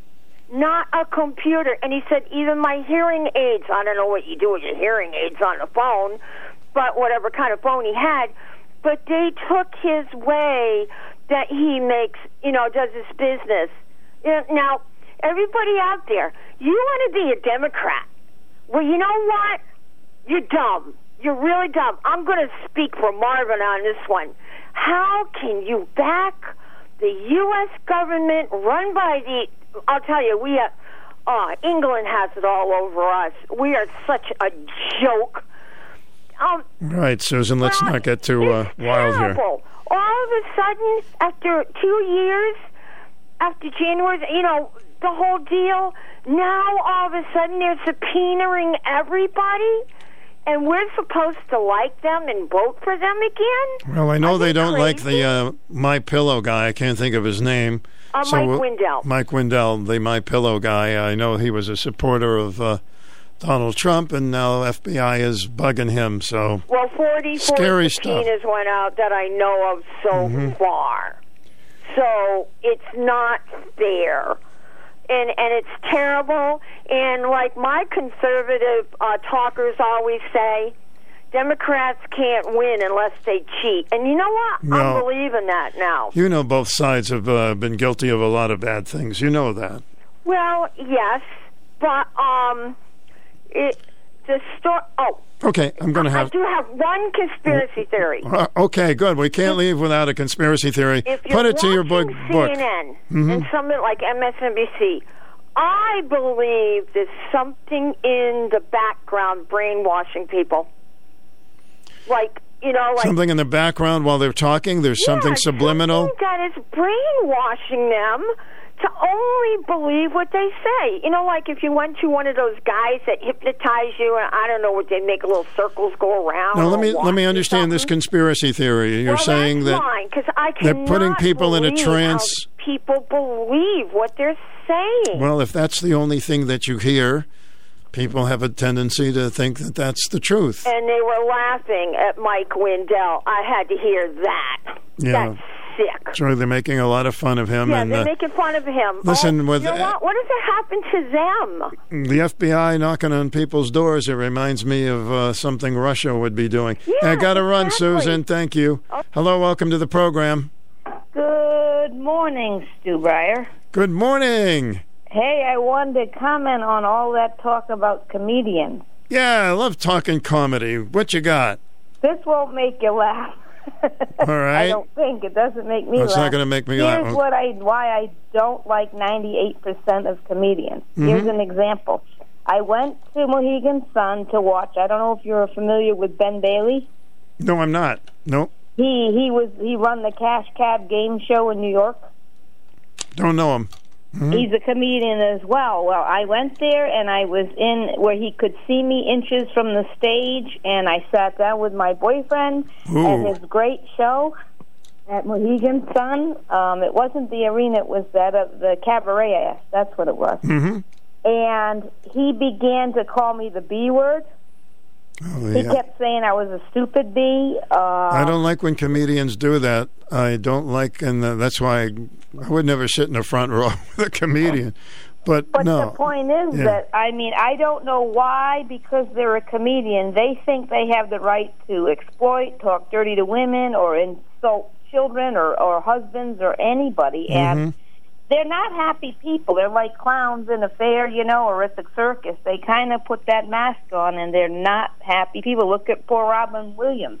not a computer. And he said, even my hearing aids. I don't know what you do with your hearing aids on the phone, but whatever kind of phone he had. But they took his way that he makes, you know, does his business. Now, everybody out there, you want to be a Democrat. Well, you know what? You're dumb. You're really dumb. I'm going to speak for Marvin on this one. How can you back the U.S. government run by the? I'll tell you, we have. Uh, England has it all over us. We are such a joke. Um, Right, Susan. Let's not get too uh, wild here. All of a sudden, after two years, after January, you know, the whole deal, now all of a sudden they're subpoenaing everybody, and we're supposed to like them and vote for them again? Well, I know they don't like the uh, My Pillow guy. I can't think of his name. Uh, Mike we'll- Lindell. Mike Lindell, the My Pillow guy. I know he was a supporter of uh, Donald Trump, and now FBI is bugging him. So Well, forty Scary stuff. subpoenas went out that I know of so Mhm. far. So it's not fair. And and it's terrible. And like my conservative uh, talkers always say, Democrats can't win unless they cheat. And you know what? No. I'm believing that now. You know, both sides have uh, been guilty of a lot of bad things. You know that. Well, yes, but um, it the story. Oh, Okay, I'm going to have. I do have one conspiracy theory. Uh, okay, good. We can't leave without a conspiracy theory. If Put it to your book. CNN Mhm. and something like MSNBC, I believe there's something in the background brainwashing people. Like you know, like Something in the background while they're talking. There's something subliminal. that is brainwashing them to only believe what they say. You know, like if you went to one of those guys that hypnotize you, and I don't know what they make little circles go around. Now let me let me understand this conspiracy theory. You're well, saying that's that fine, I they're putting people in a trance. people believe what they're saying. Well, if that's the only thing that you hear, people have a tendency to think that that's the truth. and they were laughing at Mike Lindell. I had to hear that. Yeah. That's sick. So they're making a lot of fun of him, Yeah, and they're uh, making fun of him. listen, oh, with- you know what? What does it happen to them? the FBI knocking on people's doors. It reminds me of uh, something Russia would be doing. I got to run, Susan. Thank you. Hello, welcome to the program. Good morning, Stu Bryer. Good morning. Hey, I wanted to comment on all that talk about comedians. Yeah, I love talking comedy. What you got? This won't make you laugh. All right. I don't think it doesn't make me Oh, it's laugh. not gonna make me Here's laugh. what I why I don't like 98% of comedians. Here's Mhm. an example. I went to Mohegan Sun to watch. I don't know if you're familiar with Ben Bailey. No, I'm not. No, He he was he run the Cash Cab game show in New York. don't know him. Mhm. He's a comedian as well. Well, I went there and I was in where he could see me inches from the stage, and I sat down with my boyfriend Ooh. at his great show at Mohegan Sun. Um, it wasn't the arena; it was that uh, the cabaret. That's what it was. Mm-hmm. And he began to call me the B word. Oh, He yeah. kept saying I was a stupid bee. Uh, I don't like when comedians do that. I don't like, and uh, that's why I, I would never sit in the front row with a comedian. But, But no, the point is Yeah. that I mean I don't know why because they're a comedian they think they have the right to exploit, talk dirty to women, or insult children or or husbands or anybody, Mm-hmm. and they're not happy people. They're like clowns in a fair, you know, or at the circus. They kind of put that mask on, and they're not happy people. Look at poor Robin Williams.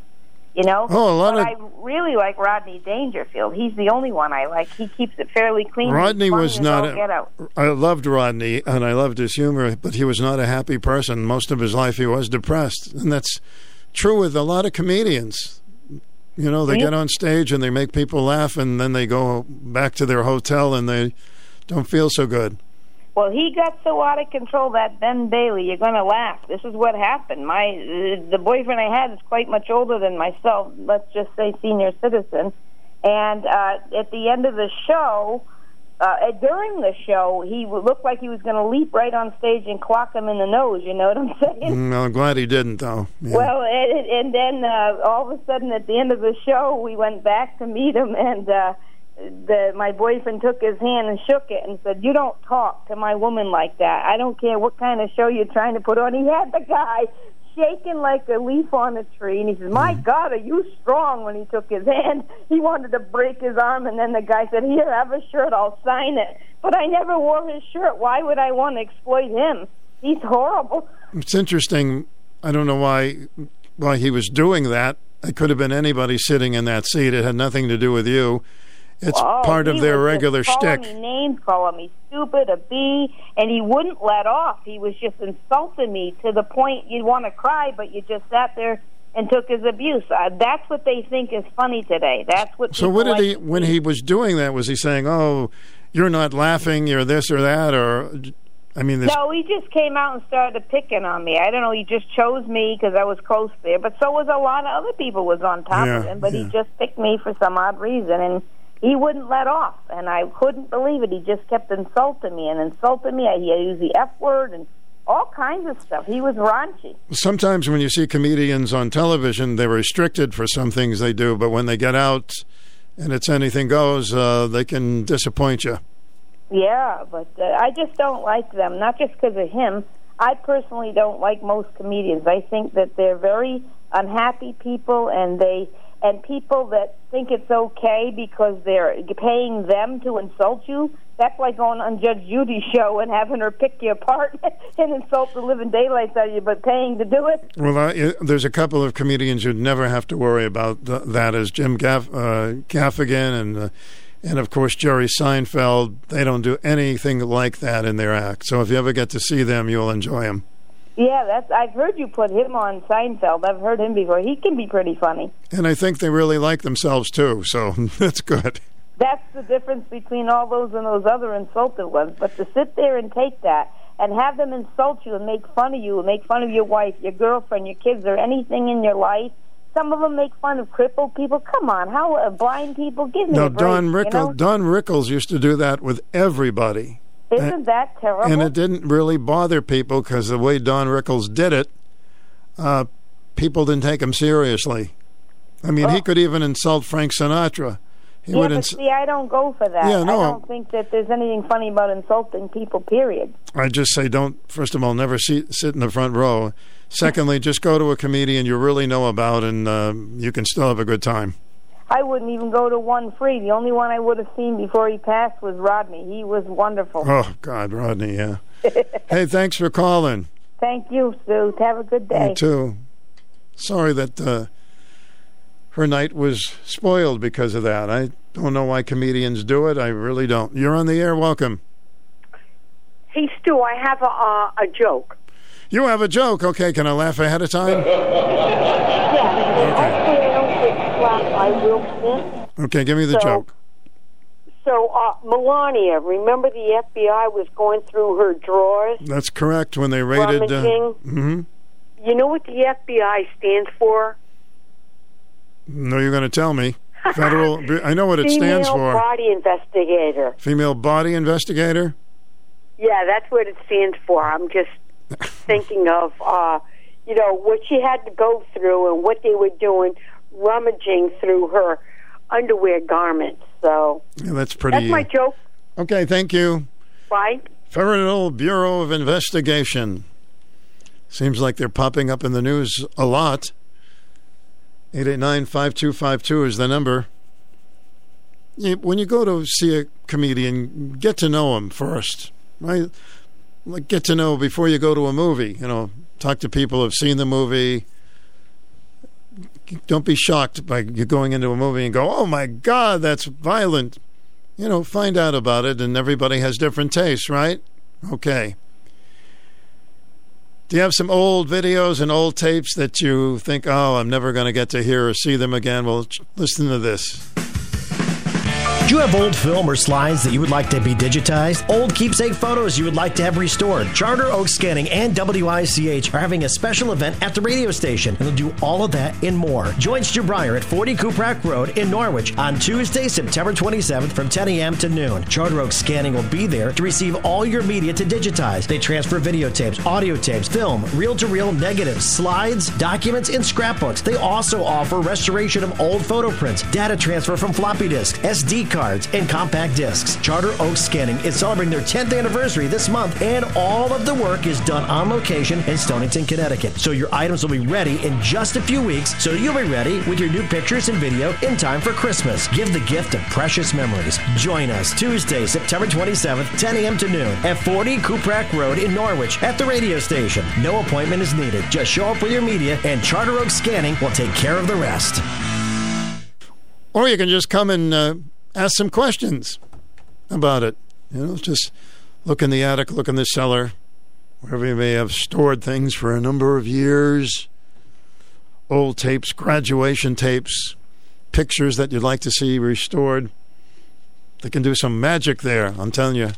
You know, Oh, a lot but of- I really like Rodney Dangerfield. He's the only one I like. He keeps it fairly clean. Rodney was not. all get out. A, I loved Rodney, and I loved his humor, but he was not a happy person. Most of his life, he was depressed, and that's true with a lot of comedians. You know, they get on stage and they make people laugh, and then they go back to their hotel and they don't feel so good. Well, he got so out of control that Ben Bailey, you're going to laugh. This is what happened. My the boyfriend I had is quite much older than myself. Let's just say senior citizen. And uh, at the end of the show, uh, during the show, he looked like he was going to leap right on stage and clock him in the nose. You know what I'm saying? Mm, I'm glad he didn't, though. Yeah. Well, and, and then uh, all of a sudden, at the end of the show, we went back to meet him, and uh, the my boyfriend took his hand and shook it and said, "You don't talk to my woman like that. I don't care what kind of show you're trying to put on." He had the guy shaking like a leaf on a tree, and he says, "My hmm. God, are you strong?" When he took his hand, he wanted to break his arm, and then the guy said, "Here, have a shirt. I'll sign it." But I never wore his shirt. Why would I want to exploit him? He's horrible. It's interesting. I don't know why why he was doing that. It could have been anybody sitting in that seat. It had nothing to do with you. It's Oh, part of their regular calling shtick. Me names, calling me stupid, a bee, and he wouldn't let off. He was just insulting me to the point you'd want to cry, but you just sat there and took his abuse. Uh, that's what they think is funny today. That's what. So what did like he when he was doing that? Was he saying, "Oh, you're not laughing, you're this or that," or I mean, this, No, he just came out and started picking on me. I don't know. He just chose me because I was close there, but so was a lot of other people was on top of him. But he just picked me for some odd reason, and he wouldn't let off. And I couldn't believe it. He just kept insulting me and insulting me. He used the f word and all kinds of stuff. He was raunchy. sometimes when you see comedians on television, they're restricted for some things they do, but when they get out and it's anything goes, uh, they can disappoint you. Yeah, but uh, I just don't like them. Not just because of him. I personally don't like most comedians. I think that they're very unhappy people, and they and people that think it's okay because they're paying them to insult you. That's like going on Judge Judy's show and having her pick you apart and insult the living daylights out of you, but paying to do it. Well, uh, there's a couple of comedians you'd never have to worry about th- that, as Jim Gaff- uh, Gaffigan and. Uh, and of course Jerry Seinfeld. They don't do anything like that in their act. So if you ever get to see them, you'll enjoy them. Yeah, that's. I've heard you put him on Seinfeld. I've heard him before. He can be pretty funny. And I think they really like themselves too. So that's good. That's the difference between all those and those other insulted ones. But to sit there and take that and have them insult you and make fun of you and make fun of your wife, your girlfriend, your kids, or anything in your life some of them make fun of crippled people. Come on, how uh, blind people? Give me no, a break. Don Rickles. You know? Don Rickles used to do that with everybody. Isn't and, that terrible? And it didn't really bother people because the way Don Rickles did it, uh, people didn't take him seriously. I mean, well, he could even insult Frank Sinatra. He yeah, would but ins- see, I don't go for that. Yeah, no. I don't think that there's anything funny about insulting people. Period. I just say don't. First of all, never sit sit in the front row. Secondly, just go to a comedian you really know about, and uh, you can still have a good time. I wouldn't even go to one free. The only one I would have seen before he passed was Rodney. He was wonderful. Oh God, Rodney, yeah. hey, thanks for calling. Thank you, Sue. Have a good day. You too. Sorry that uh, her night was spoiled because of that. I don't know why comedians do it. I really don't. You're on the air. Welcome. Hey, Stu, I have a, uh, a joke. You have a joke. Okay, can I laugh ahead of time? yeah. Hopefully I don't get slapped by Will Smith. Okay, give me the So- joke. So, uh, Melania, remember the FBI was going through her drawers? That's correct. When they raided. Uh, Rummaging. hmm You know what the FBI stands for? No, you're going to tell me. Federal. I know what it Female stands for. Body Investigator. Female body investigator. Yeah, that's what it stands for. I'm just thinking of, uh, you know, what she had to go through and what they were doing, rummaging through her underwear garments. So Yeah, that's pretty. that's my joke. Okay, thank you. Bye. Federal Bureau of Investigation. Seems like they're popping up in the news a lot. 889 5252 is the number. When you go to see a comedian, get to know him first, right? Like, get to know before you go to a movie. You know, talk to people who've seen the movie. Don't be shocked by you going into a movie and go, oh my God, that's violent. You know, find out about it, and everybody has different tastes, right? Okay. Do you have some old videos and old tapes that you think, oh, I'm never going to get to hear or see them again? Well, listen to this. Do you have old film or slides that you would like to be digitized? Old keepsake photos you would like to have restored? Charter Oak Scanning and WICH are having a special event at the radio station, and they'll do all of that and more. Join Stu Bryer at 40 Cuprak Road in Norwich on Tuesday, September 27th from 10 a.m. to noon. Charter Oak Scanning will be there to receive all your media to digitize. They transfer videotapes, audio tapes, film, reel to reel negatives, slides, documents, and scrapbooks. They also offer restoration of old photo prints, data transfer from floppy disks, SD cards, and compact discs. Charter Oak Scanning is celebrating their 10th anniversary this month, and all of the work is done on location in Stonington, Connecticut. So your items will be ready in just a few weeks, so you'll be ready with your new pictures and video in time for Christmas. Give the gift of precious memories. Join us Tuesday, September 27th, 10 a.m. to noon at 40 Cuprak Road in Norwich at the radio station. No appointment is needed. Just show up with your media, and Charter Oak Scanning will take care of the rest. Or you can just come and uh, ask some questions about it. You know, just look in the attic, look in the cellar, wherever you may have stored things for a number of years. Old tapes, graduation tapes, pictures that you'd like to see restored. They can do some magic there, I'm telling you.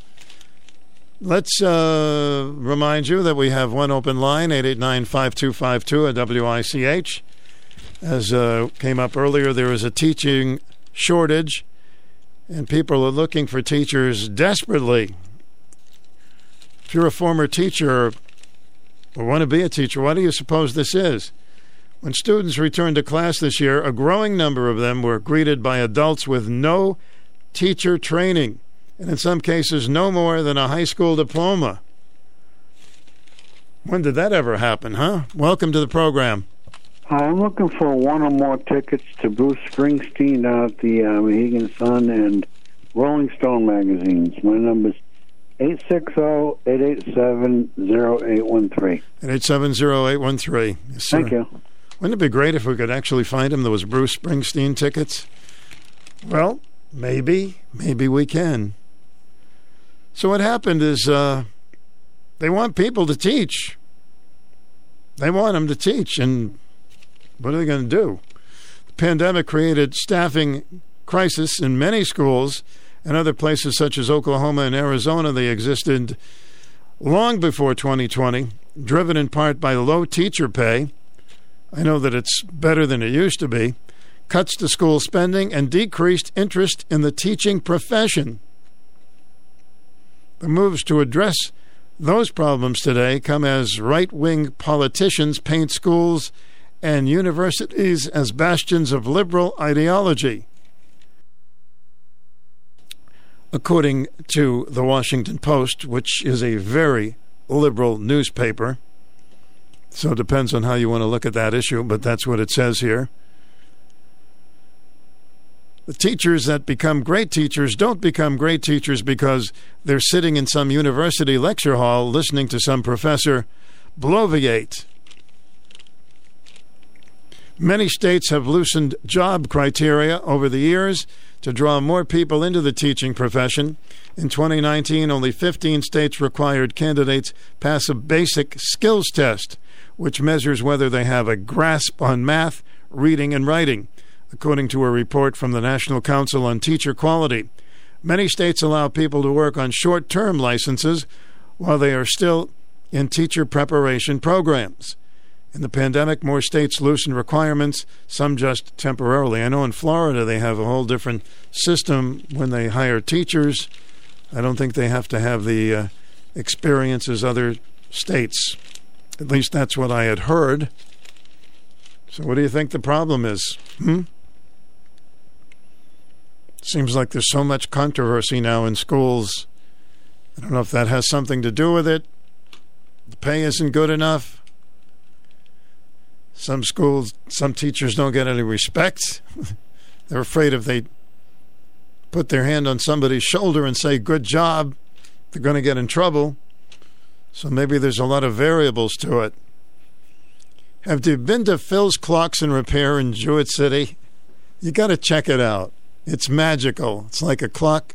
Let's uh, remind you that we have one open line, 889 5252 at WICH. As uh, came up earlier, there is a teaching shortage, and people are looking for teachers desperately. If you're a former teacher or want to be a teacher, what do you suppose this is? When students returned to class this year, a growing number of them were greeted by adults with no teacher training, and in some cases, no more than a high school diploma. When did that ever happen, huh? Welcome to the program. I'm looking for one or more tickets to Bruce Springsteen down at the uh, Mohegan Sun and Rolling Stone magazines. My number's 860-887-0813. 870-813. Yes, sir. Thank you. Wouldn't it be great if we could actually find him those Bruce Springsteen tickets? Well, maybe, maybe we can. So what happened is uh, they want people to teach. They want them to teach, and what are they going to do? The pandemic created staffing crisis in many schools and other places such as Oklahoma and Arizona. They existed long before 2020, driven in part by low teacher pay. I know that it's better than it used to be. Cuts to school spending and decreased interest in the teaching profession. The moves to address those problems today come as right wing politicians paint schools and universities as bastions of liberal ideology. According to the Washington Post, which is a very liberal newspaper, so it depends on how you want to look at that issue, but that's what it says here. The teachers that become great teachers don't become great teachers because they're sitting in some university lecture hall listening to some professor bloviate. Many states have loosened job criteria over the years to draw more people into the teaching profession. In 2019, only 15 states required candidates pass a basic skills test, which measures whether they have a grasp on math, reading, and writing, according to a report from the National Council on Teacher Quality. Many states allow people to work on short term licenses while they are still in teacher preparation programs. In the pandemic, more states loosened requirements, some just temporarily. I know in Florida they have a whole different system when they hire teachers. I don't think they have to have the uh, experience as other states. At least that's what I had heard. So, what do you think the problem is? Hmm? Seems like there's so much controversy now in schools. I don't know if that has something to do with it. The pay isn't good enough. Some schools, some teachers don't get any respect. They're afraid if they put their hand on somebody's shoulder and say, good job, they're going to get in trouble. So maybe there's a lot of variables to it. Have you been to Phil's Clocks and Repair in Jewett City? You got to check it out. It's magical. It's like a clock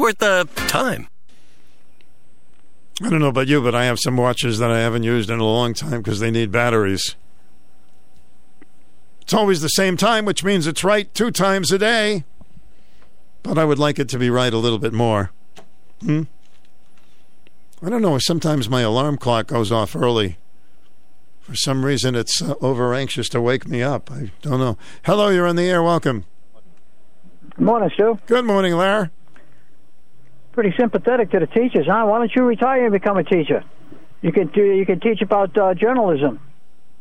worth the time. I don't know about you, but I have some watches that I haven't used in a long time because they need batteries. It's always the same time, which means it's right two times a day. But I would like it to be right a little bit more. Hmm? I don't know. Sometimes my alarm clock goes off early. For some reason, it's uh, over anxious to wake me up. I don't know. Hello, you're on the air. Welcome. Good morning, Stu. Good morning, Larry pretty sympathetic to the teachers, huh? Why don't you retire and become a teacher? You could do. You could teach about uh, journalism.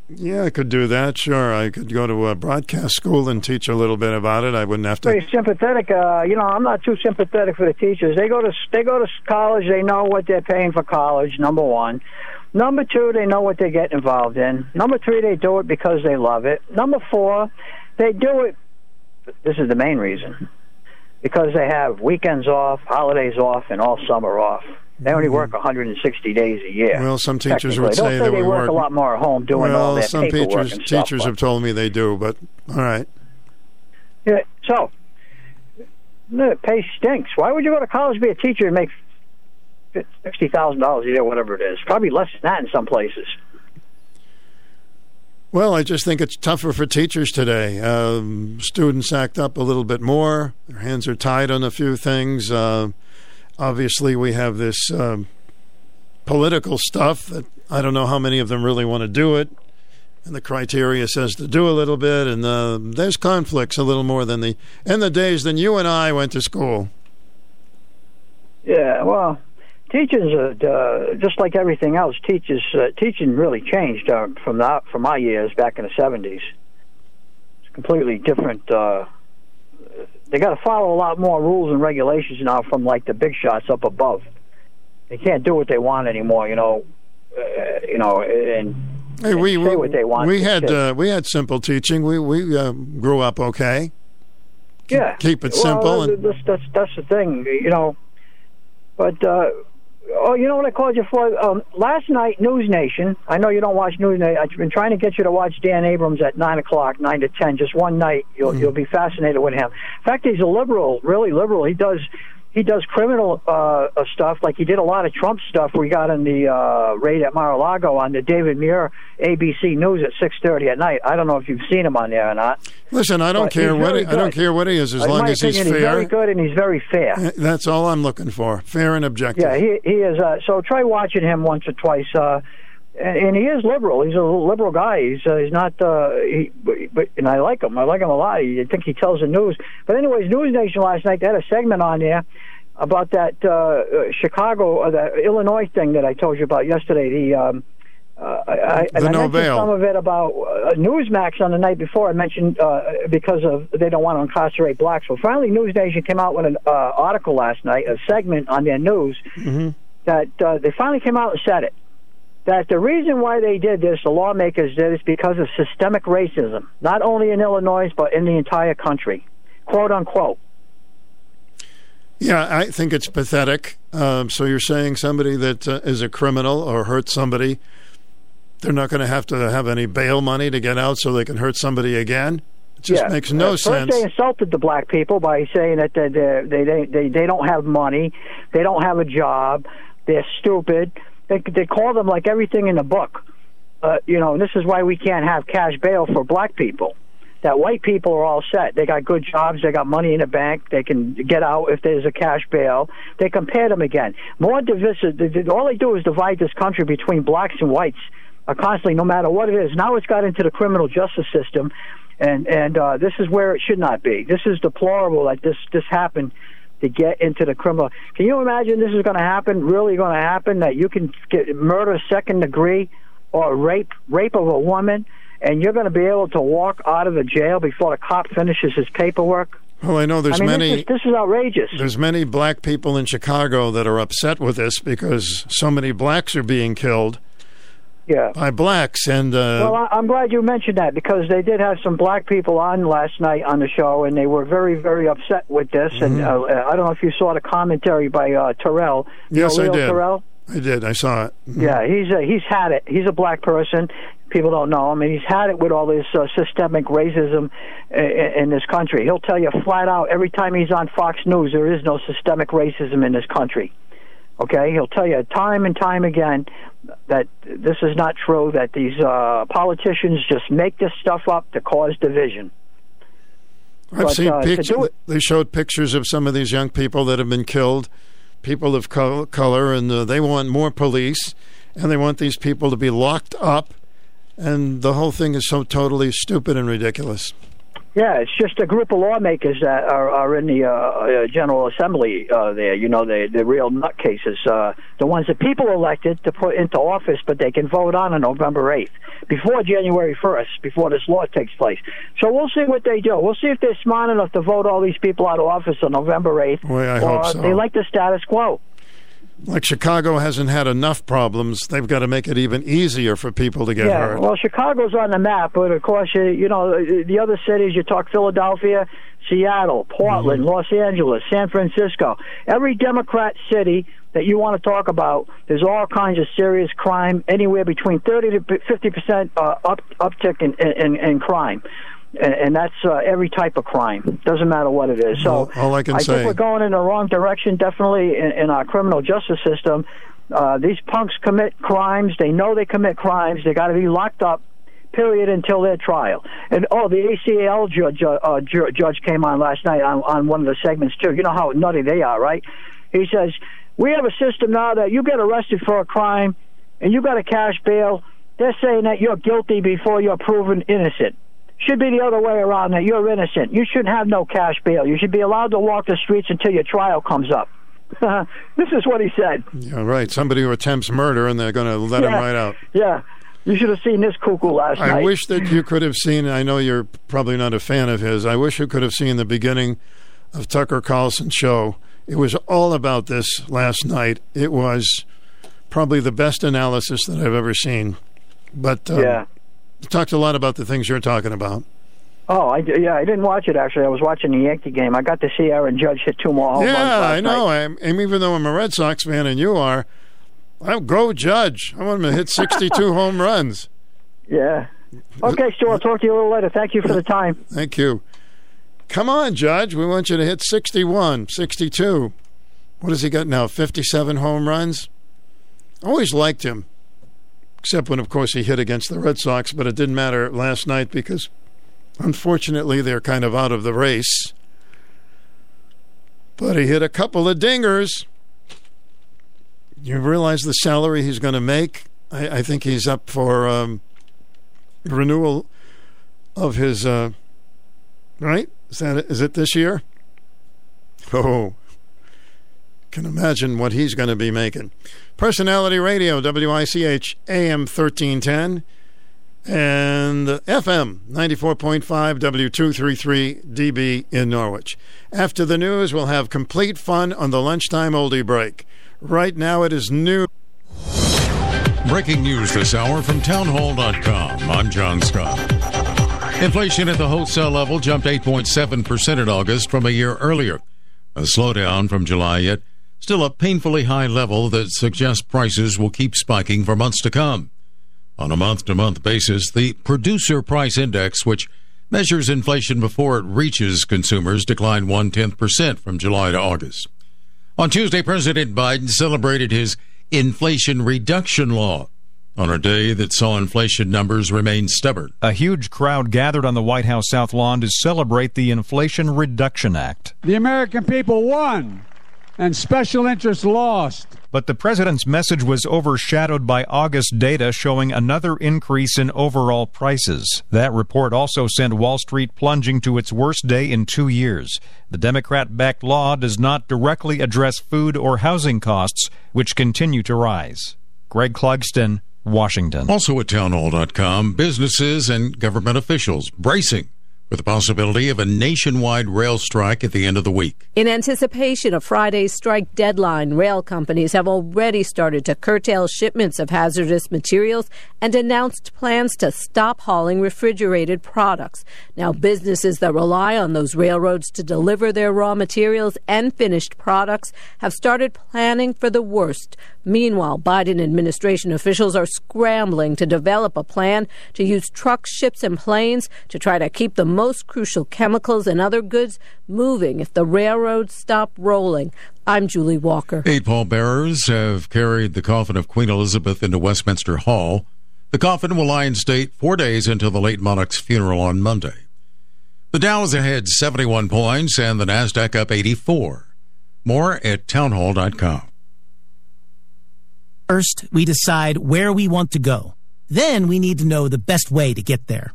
Yeah, I could do that. Sure, I could go to a broadcast school and teach a little bit about it. I wouldn't have to. Very sympathetic. Uh, you know, I'm not too sympathetic for the teachers. They go to they go to college. They know what they're paying for college. Number one. Number two, they know what they get involved in. Number three, they do it because they love it. Number four, they do it. This is the main reason because they have weekends off, holidays off, and all summer off. They only work mm-hmm. 160 days a year. Well, some teachers would say, say they, work, a lot more at home doing well, all that some paperwork teachers and stuff, teachers but- have told me they do, but all right. Yeah, so the pay stinks. Why would you go to college to be a teacher and make sixty thousand dollars a year, whatever it is? Probably less than that in some places. Well, I just think it's tougher for teachers today. Um, students act up a little bit more. Their hands are tied on a few things. Uh, obviously, we have this um, political stuff that I don't know how many of them really want to do it. and the criteria says to do a little bit, and uh, there's conflicts a little more than the in the days than you and I went to school. Yeah, well, teachers, uh, uh, just like everything else, teachers uh, teaching really changed uh, from the, from my years back in the seventies. It's completely different. Uh, they got to follow a lot more rules and regulations now from like the big shots up above. They can't do what they want anymore. You know, uh, you know, and Hey, we say what they want. we had uh, we had simple teaching. We we uh, grew up okay. yeah, keep it Well, simple uh, and- that's, that's that's the thing, you know. But uh, oh, you know what I called you for? Um, last night, News Nation. I know you don't watch News Nation. I've been trying to get you to watch Dan Abrams at nine o'clock, nine to ten, just one night. You'll Mm-hmm. you'll be fascinated with him. In fact, he's a liberal, really liberal. He does. He does criminal uh, uh, stuff, like he did a lot of Trump stuff. We got in the uh, raid at Mar-a-Lago on the David Muir ABC News at six thirty at night. I don't know if you've seen him on there or not. Listen, I don't But care what he, I don't care what he is as In long as he's opinion, He's very fair. good and he's very fair. Uh, That's all I'm looking for. Fair and objective. Yeah, he he is. Uh, so try watching him once or twice. Uh, and, and he is liberal. He's a liberal guy. He's uh, he's not. Uh, he, but, and I like him. I like him a lot. I think he tells the news. But anyways, News Nation last night they had a segment on there about that uh, uh, Chicago, uh, the Illinois thing that I told you about yesterday. The um, uh, I, I, The I no mentioned bail. some of it about uh, Newsmax on the night before. I mentioned uh, because of they don't want to incarcerate blacks. Well, finally, News Nation came out with an uh, article last night, a segment on their news Mm-hmm. that uh, they finally came out and said it. That the reason why they did this, the lawmakers did, is because of systemic racism, not only in Illinois but in the entire country, quote unquote. Yeah, I think it's pathetic. Um, so you're saying somebody that uh, is a criminal or hurt somebody, they're not going to have to have any bail money to get out, so they can hurt somebody again. It just yeah. makes no First, sense. they insulted the black people by saying that they they they, they don't have money, they don't have a job, they're stupid. They they call them like everything in the book. Uh, you know, and this is why we can't have cash bail for black people. That white people are all set. They got good jobs. They got money in the bank. They can get out if there's a cash bail. They compare them again. More divisive. All they do is divide this country between blacks and whites uh, constantly, no matter what it is. Now it's got into the criminal justice system, and and uh, this is where it should not be. This is deplorable that this this happened to get into the criminal. Can you imagine this is going to happen? Really going to happen that you can get murder second degree or rape rape of a woman, and you're going to be able to walk out of the jail before the cop finishes his paperwork. Well, I know there's I mean, many. This is, this is outrageous. There's many black people in Chicago that are upset with this because so many blacks are being killed Yeah. by blacks, and uh, Well, I, I'm glad you mentioned that because they did have some black people on last night on the show, and they were very, very upset with this. And Mm-hmm. uh, I don't know if you saw the commentary by uh, Terrell. You yes, know I did. Terrell? I did. I saw it. Yeah, he's uh, he's had it. He's a black person. People don't know him, and he's had it with all this uh, systemic racism in, in this country. He'll tell you flat out every time he's on Fox News, there is no systemic racism in this country. Okay, he'll tell you time and time again that this is not true. That these uh, politicians just make this stuff up to cause division. I've But, seen uh, pictures. They showed pictures of some of these young people that have been killed, people of color, and uh, they want more police, and they want these people to be locked up, and the whole thing is so totally stupid and ridiculous. Yeah, it's just a group of lawmakers that are, are in the uh, uh, General Assembly uh, there. You know, the the real nutcases, uh, the ones that people elected to put into office, but they can vote on on November eighth, before January first, before this law takes place. So we'll see what they do. We'll see if they're smart enough to vote all these people out of office on November eighth, or so. they like the status quo. Like Chicago hasn't had enough problems, they've got to make it even easier for people to get yeah, hurt. well, Chicago's on the map, but of course, you, you know, the other cities, you talk Philadelphia, Seattle, Portland, Mm-hmm. Los Angeles, San Francisco. Every Democrat city that you want to talk about, there's all kinds of serious crime, anywhere between 30 to 50% uh, up, uptick in, in, in crime. And, and that's uh, every type of crime. Doesn't matter what it is. So All- all I can I say- think we're going in the wrong direction, definitely in, in our criminal justice system. Uh, these punks commit crimes. They know they commit crimes. They got to be locked up. Period until their trial. And oh, the ACL judge uh, uh, ju- judge came on last night on, on one of the segments too. You know how nutty they are, right? He says we have a system now that you get arrested for a crime and you got a cash bail they're saying that you're guilty before you're proven innocent. Should be the other way around that you're innocent. You shouldn't have no cash bail. You should be allowed to walk the streets until your trial comes up. this is what he said. Yeah, right. Somebody who attempts murder, and they're going to let him right out. Yeah. You should have seen this cuckoo last I night. I wish that you could have seen. I know you're probably not a fan of his. I wish you could have seen the beginning of Tucker Carlson's show. It was all about this last night. It was probably the best analysis that I've ever seen. But um, Yeah. Talked a lot about the things you're talking about. Oh, I, yeah, I didn't watch it actually. I was watching the Yankee game. I got to see Aaron Judge hit two more home runs yeah, I know. I'm, and even though I'm a Red Sox fan and you are, I'll go Judge. I want him to hit 62 home runs. Yeah. Okay, Stu, I'll talk to you a little later. Thank you for the time. Thank you. Come on, Judge. We want you to hit 61, 62. What has he got now? 57 home runs? Always liked him. Except when, of course, he hit against the Red Sox, but it didn't matter last night because, unfortunately, they're kind of out of the race. But he hit a couple of dingers. You realize the salary he's going to make? I, I think he's up for um, renewal of his. Uh, right? Is that it? Is it this year? Oh, can imagine what he's going to be making. Personality Radio, WICH AM 1310 and FM 94.5 W233 DB in Norwich. After the news, we'll have complete fun on the lunchtime oldie break. Right now, it is new. Breaking news this hour from townhall.com. I'm John Scott. Inflation at the wholesale level jumped 8.7% in August from a year earlier. A slowdown from July, yet still a painfully high level that suggests prices will keep spiking for months to come. On a month to month basis, the Producer Price Index, which measures inflation before it reaches consumers, declined one tenth percent from July to August. On Tuesday, President Biden celebrated his Inflation Reduction Law on a day that saw inflation numbers remain stubborn. A huge crowd gathered on the White House South Lawn to celebrate the Inflation Reduction Act. The American people won, and special interests lost. But the president's message was overshadowed by August data showing another increase in overall prices. That report also sent Wall Street plunging to its worst day in two years. The Democrat backed law does not directly address food or housing costs, which continue to rise. Greg Clugston, Washington. Also at townhall.com, businesses and government officials bracing for the possibility of a nationwide rail strike at the end of the week. In anticipation of Friday's strike deadline, rail companies have already started to curtail shipments of hazardous materials and announced plans to stop hauling refrigerated products. Now, businesses that rely on those railroads to deliver their raw materials and finished products have started planning for the worst. Meanwhile, Biden administration officials are scrambling to develop a plan to use trucks, ships, and planes to try to keep the most crucial chemicals and other goods moving if the railroads stop rolling. I'm Julie Walker. Eight pallbearers have carried the coffin of Queen Elizabeth into Westminster Hall. The coffin will lie in state four days until the late monarch's funeral on Monday. The Dow is ahead 71 points and the NASDAQ up 84. More at townhall.com. First, we decide where we want to go. Then we need to know the best way to get there.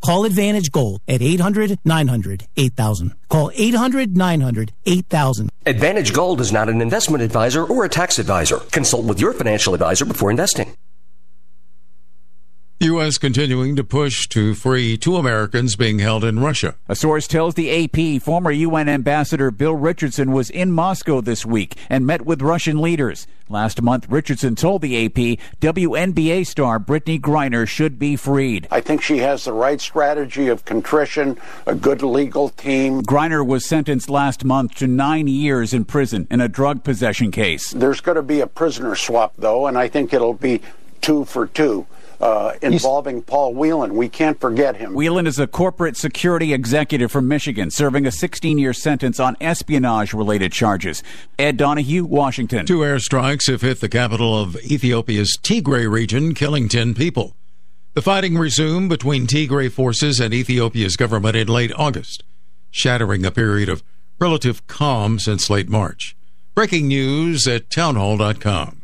Call Advantage Gold at 800 900 8000. Call 800 900 8000. Advantage Gold is not an investment advisor or a tax advisor. Consult with your financial advisor before investing. The U.S. continuing to push to free two Americans being held in Russia. A source tells the AP former UN Ambassador Bill Richardson was in Moscow this week and met with Russian leaders. Last month, Richardson told the AP WNBA star Brittney Griner should be freed. I think she has the right strategy of contrition, a good legal team. Griner was sentenced last month to nine years in prison in a drug possession case. There's going to be a prisoner swap, though, and I think it'll be two for two uh, involving Paul Whelan. We can't forget him. Whelan is a corporate security executive from Michigan, serving a 16 year sentence on espionage related charges. Ed Donahue, Washington. Two airstrikes have hit the capital of Ethiopia's Tigray region, killing 10 people. The fighting resumed between Tigray forces and Ethiopia's government in late August, shattering a period of relative calm since late March. Breaking news at townhall.com.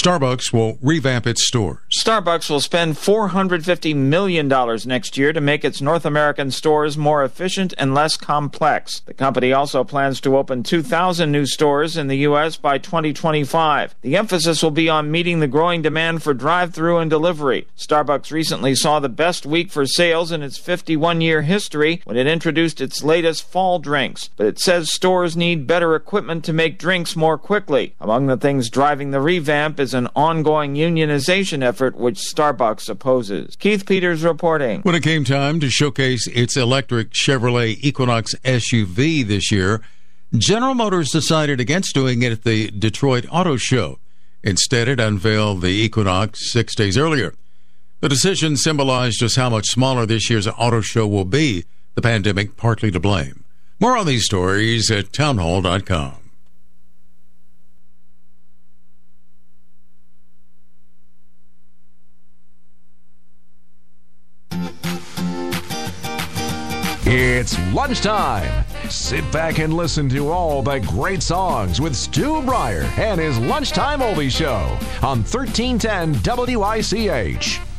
Starbucks will revamp its stores. Starbucks will spend $450 million next year to make its North American stores more efficient and less complex. The company also plans to open 2,000 new stores in the U.S. by 2025. The emphasis will be on meeting the growing demand for drive through and delivery. Starbucks recently saw the best week for sales in its 51 year history when it introduced its latest fall drinks. But it says stores need better equipment to make drinks more quickly. Among the things driving the revamp is an ongoing unionization effort which Starbucks opposes. Keith Peters reporting. When it came time to showcase its electric Chevrolet Equinox SUV this year, General Motors decided against doing it at the Detroit Auto Show. Instead, it unveiled the Equinox six days earlier. The decision symbolized just how much smaller this year's auto show will be, the pandemic partly to blame. More on these stories at townhall.com. It's lunchtime. Sit back and listen to all the great songs with Stu Bryer and his Lunchtime Oldie Show on 1310 WICH.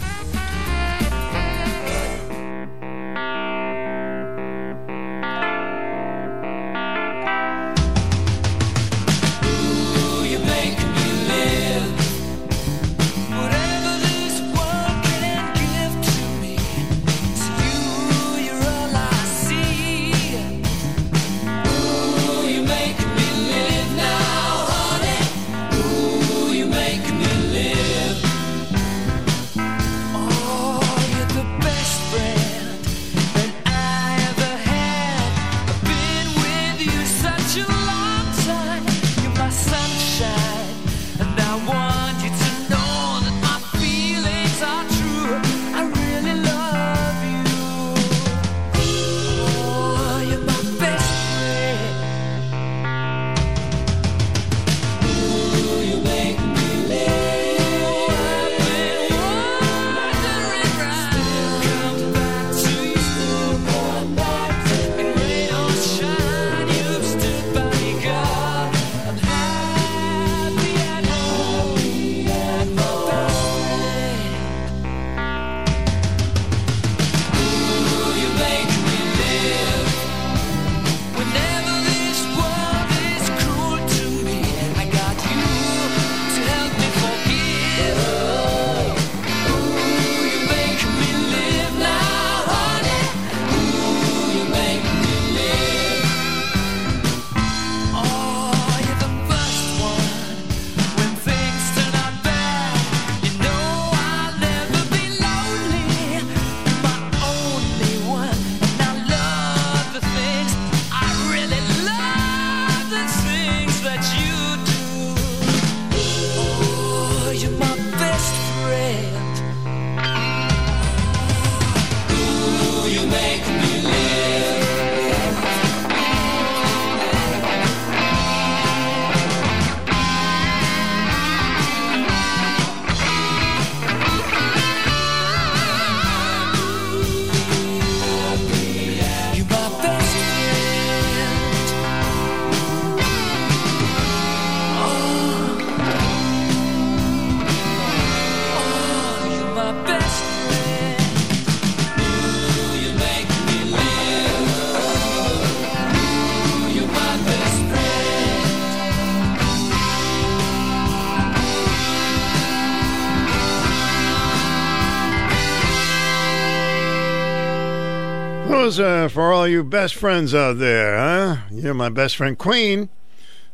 For all you best friends out there, huh? You're my best friend, Queen.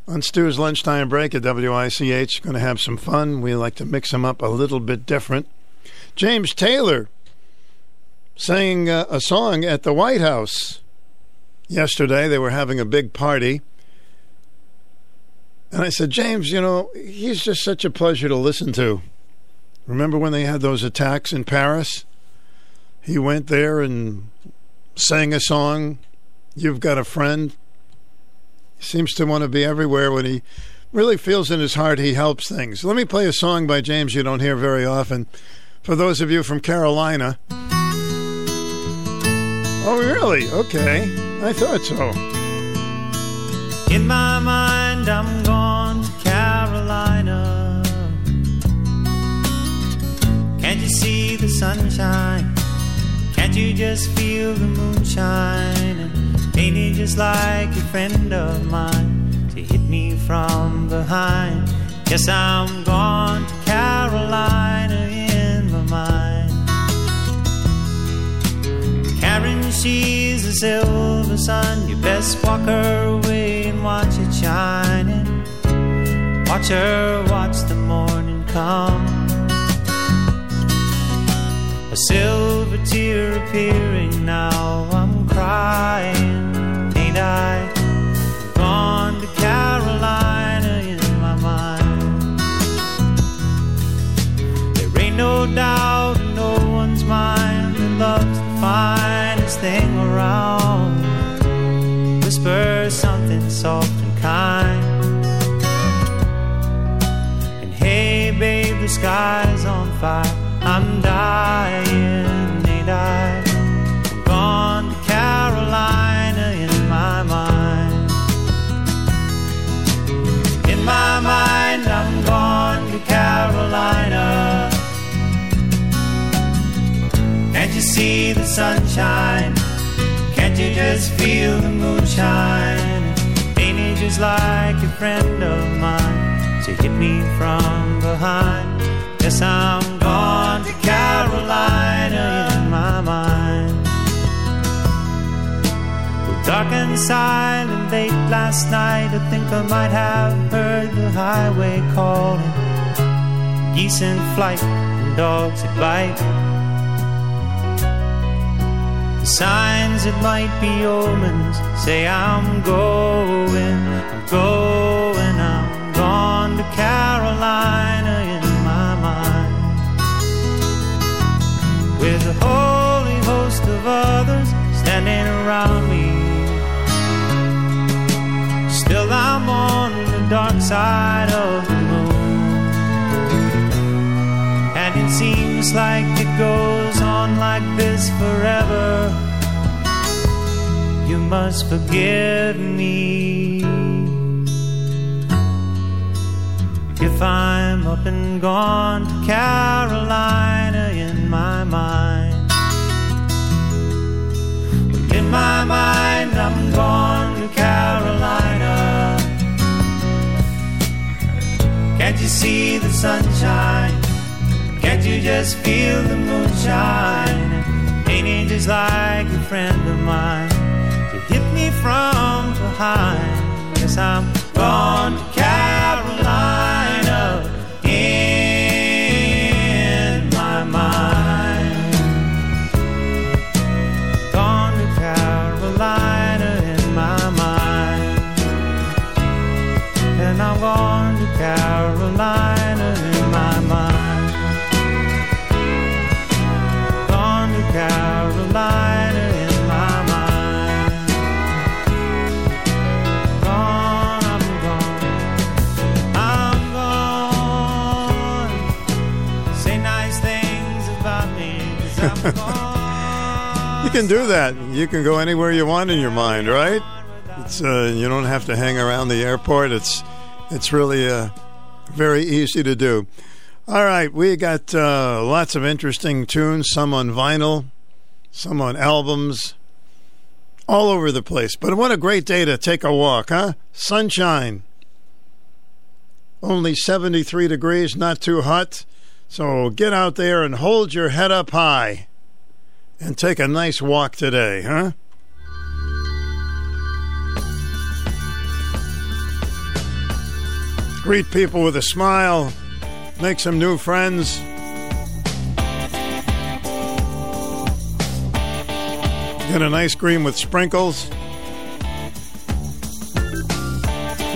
On Stu's lunchtime break at WICH, going to have some fun. We like to mix them up a little bit different. James Taylor sang uh, a song at the White House yesterday. They were having a big party. And I said, James, you know, he's just such a pleasure to listen to. Remember when they had those attacks in Paris? He went there and sang a song. You've got a friend. He seems to want to be everywhere when he really feels in his heart he helps things. Let me play a song by James you don't hear very often. For those of you from Carolina. Oh, really? Okay. I thought so. In my mind, I'm gone to Carolina. Can't you see the sunshine? You just feel the moonshine? And ain't it just like a friend of mine to hit me from behind? Yes, I'm gone to Carolina in my mind. Karen, she's a silver sun. You best walk her way and watch it shining. Watch her watch the morning come. A silver tear appearing now. I'm crying, ain't I? Gone to Carolina in my mind. There ain't no doubt in no one's mind that love's the finest thing around. Whisper something soft and kind. And hey, babe, the sky's on fire. I'm dying, see the sunshine? Can't you just feel the moonshine? Ain't it just like a friend of mine to hit me from behind? Yes, I'm gone to Carolina in my mind. Dark and silent late last night, I think I might have heard the highway calling. Geese in flight and dogs that bite. Signs that might be omens say I'm going, I'm going, I'm gone to Carolina in my mind. With a holy host of others standing around me. Still, I'm on the dark side of it seems like it goes on like this forever. You must forgive me. If I'm up and gone to Carolina in my mind. In my mind, I'm gone to Carolina. Can't you see the sunshine? Can't you just feel the moonshine? Ain't it just like a friend of mine to hit me from behind? Yes, I'm gone to Carolina You can do that. You can go anywhere you want in your mind, right? It's uh, you don't have to hang around the airport. It's it's really uh, very easy to do. All right, we got uh, lots of interesting tunes. Some on vinyl, some on albums, all over the place. But what a great day to take a walk, huh? Sunshine. Only 73 degrees, not too hot. So get out there and hold your head up high and take a nice walk today, huh? Greet people with a smile, make some new friends. Get an ice cream with sprinkles.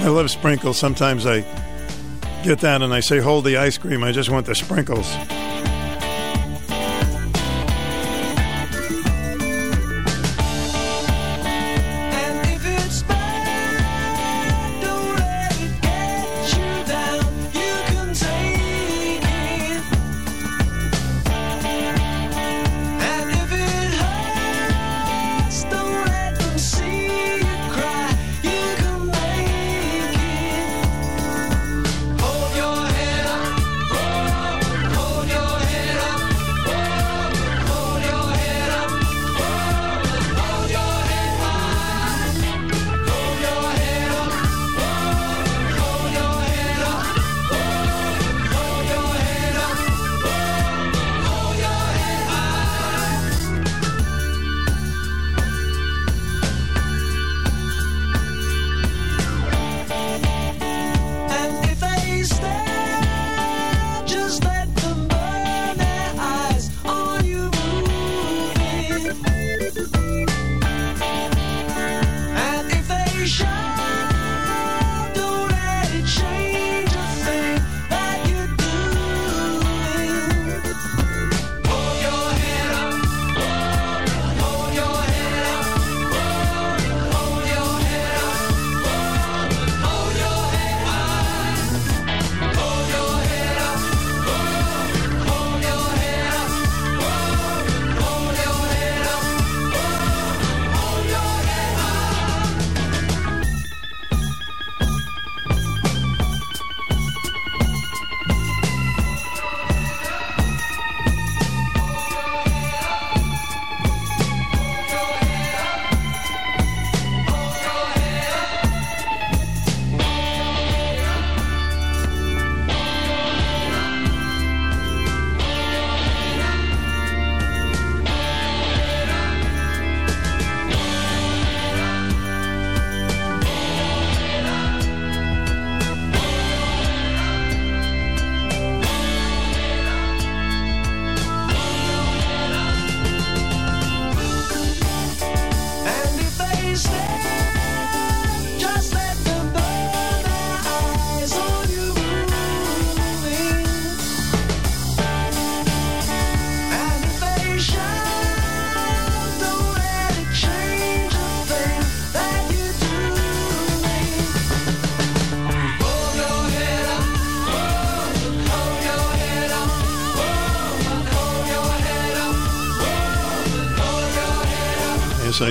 I love sprinkles. Sometimes I get that and I say, hold the ice cream. I just want the sprinkles.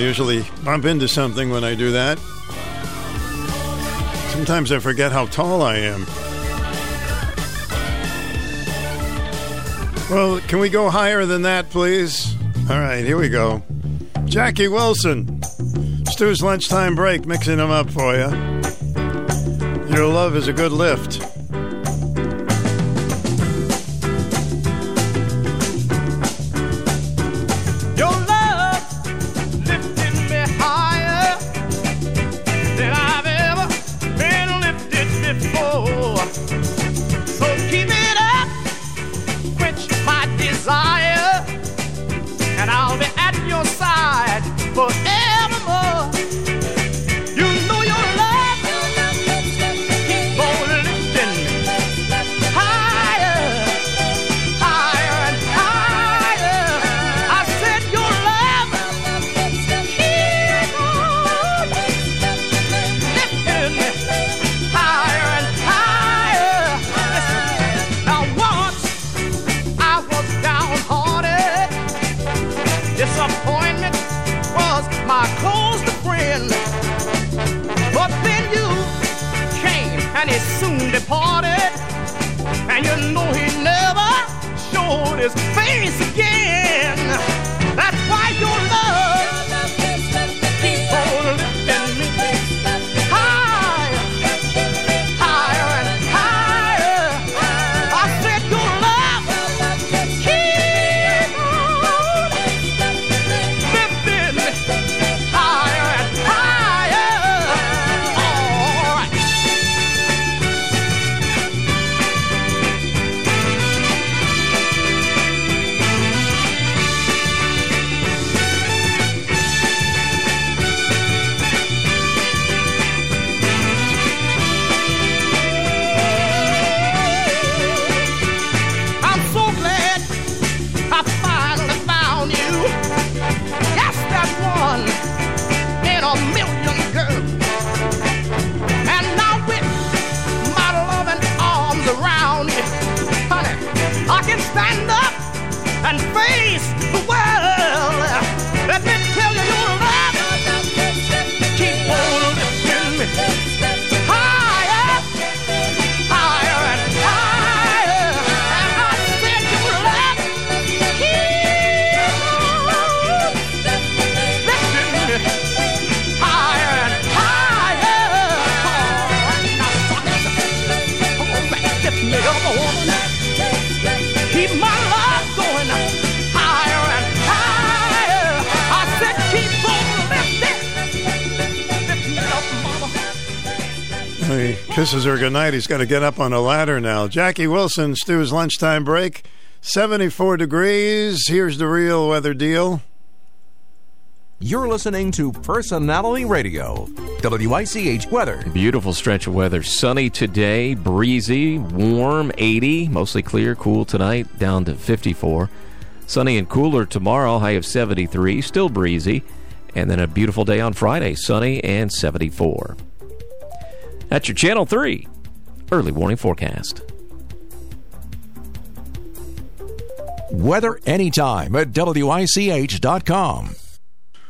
Usually bump into something when I do that. Sometimes I forget how tall I am. Well, can we go higher than that, please? All right, here we go. Jackie Wilson. Stu's lunchtime break, mixing them up for you. Your love is a good lift. Kisses her goodnight. He's got to get up on a ladder now. Jackie Wilson, Stu's lunchtime break. 74 degrees. Here's the real weather deal. You're listening to Personality Radio, WICH weather. Beautiful stretch of weather. Sunny today, breezy, warm, 80, mostly clear, cool tonight, down to 54. Sunny and cooler tomorrow, high of 73, still breezy. And then a beautiful day on Friday, sunny and 74. That's your Channel 3 early warning forecast. Weather anytime at WICH.com.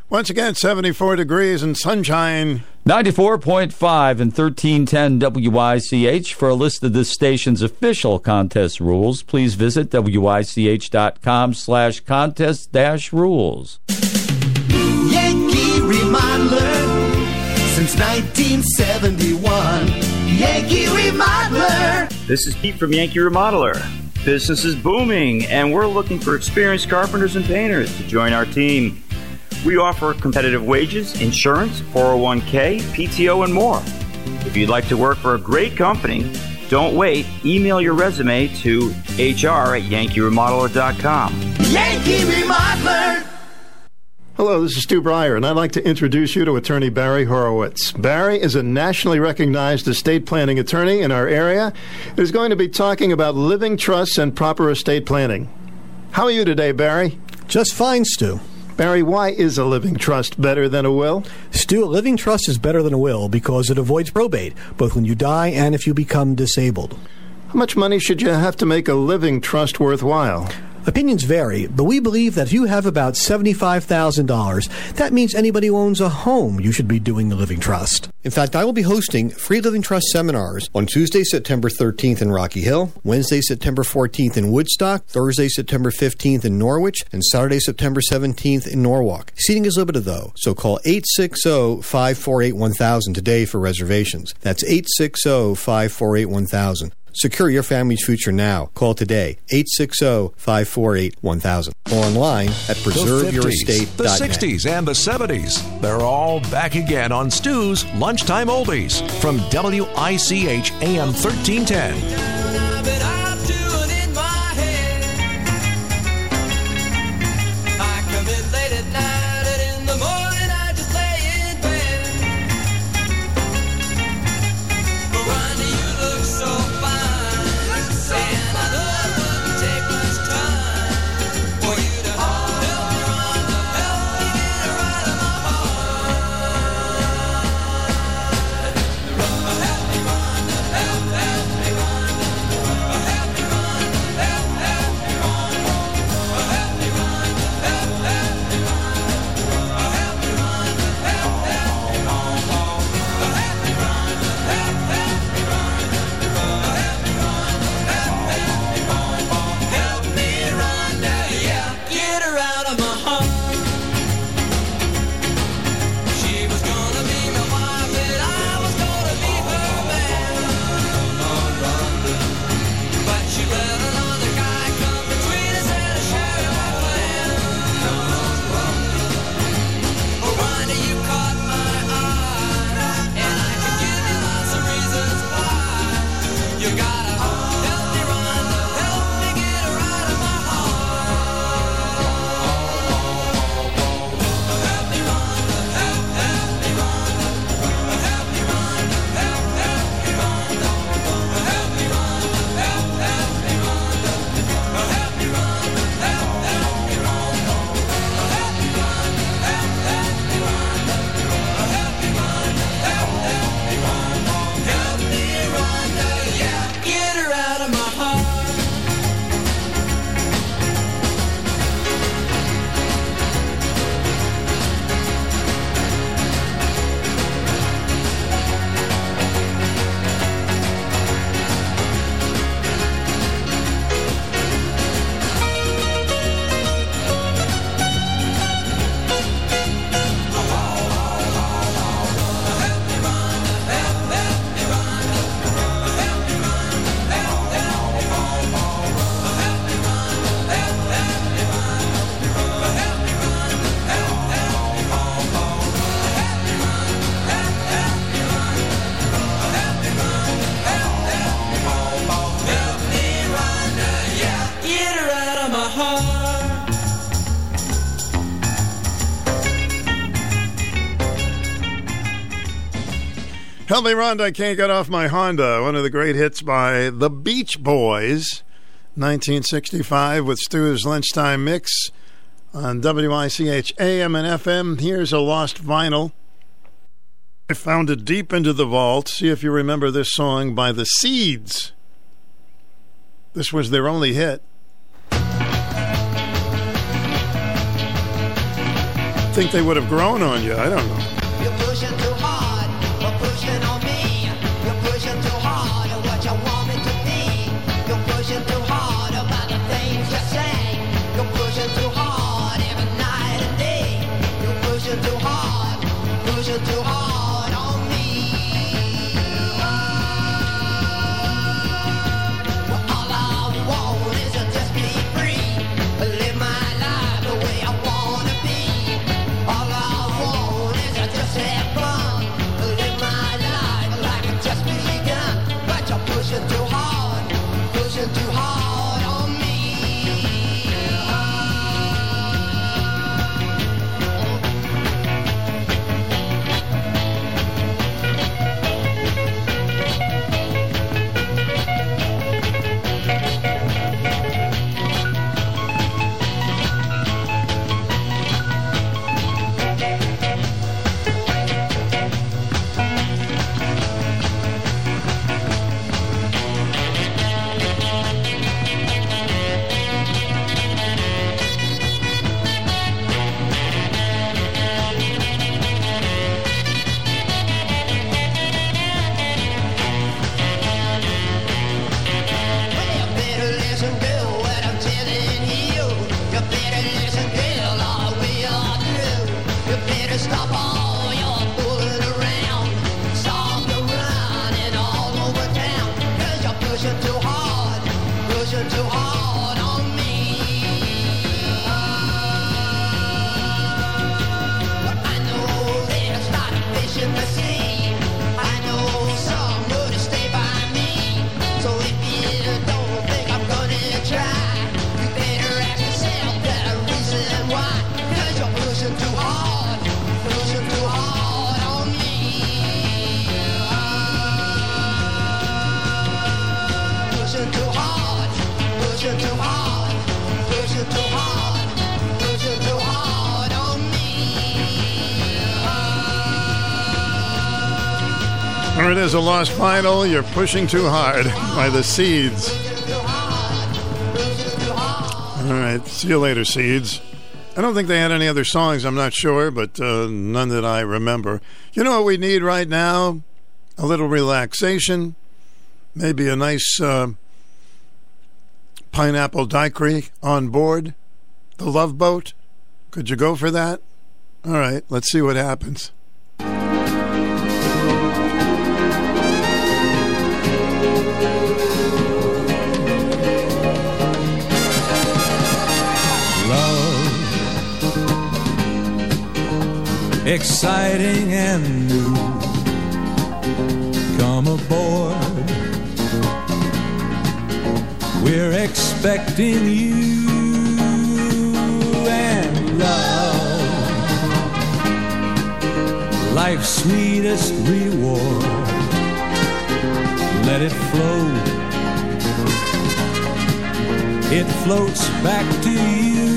Once again, 74 degrees and sunshine. 94.5 and 1310 WICH. For a list of this station's official contest rules, please visit WICH.com slash contest dash rules. Yankee Remodeler since 1971. Yankee Remodeler. This is Pete from Yankee Remodeler. Business is booming, and we're looking for experienced carpenters and painters to join our team. We offer competitive wages, insurance, 401k, PTO, and more. If you'd like to work for a great company, don't wait. Email your resume to hr at yankeeremodeler.com. Yankee Remodeler. Hello, this is Stu Bryer, and I'd like to introduce you to attorney Barry Horowitz. Barry is a nationally recognized estate planning attorney in our area who's going to be talking about living trusts and proper estate planning. How are you today, Barry? Just fine, Stu. Barry, why is a living trust better than a will? Stu, a living trust is better than a will because it avoids probate, both when you die and if you become disabled. How much money should you have to make a living trust worthwhile? Opinions vary, but we believe that if you have about $75,000, that means anybody who owns a home, you should be doing the living trust. In fact, I will be hosting free living trust seminars on Tuesday, September 13th in Rocky Hill, Wednesday, September 14th in Woodstock, Thursday, September 15th in Norwich, and Saturday, September 17th in Norwalk. Seating is limited though, so call 860-548-1000 today for reservations. That's 860-548-1000. Secure your family's future now. Call today 860-548-1000 or online at The 50s, preserveyourestate.net. the 60s, and the 70s. They're all back again on Stu's Lunchtime Oldies from WICH AM 1310. Help me, Rhonda. I can't get off my Honda. One of the great hits by the Beach Boys, 1965, with Stu's lunchtime mix on WICH AM and FM. Here's a lost vinyl. I found it deep into the vault. See if you remember this song by the Seeds. This was their only hit. Think they would have grown on you. I don't know. Lost vinyl. You're pushing too hard by the Seeds. All right, see you later, Seeds. I don't think they had any other songs. I'm not sure, but uh, none that I remember. You know what we need right now? A little relaxation, maybe a nice uh, pineapple daiquiri on board the Love Boat. Could you go for that? All right, let's see what happens. Exciting and new. Come aboard, we're expecting you and love, life's sweetest reward. Let it flow. It floats back to you.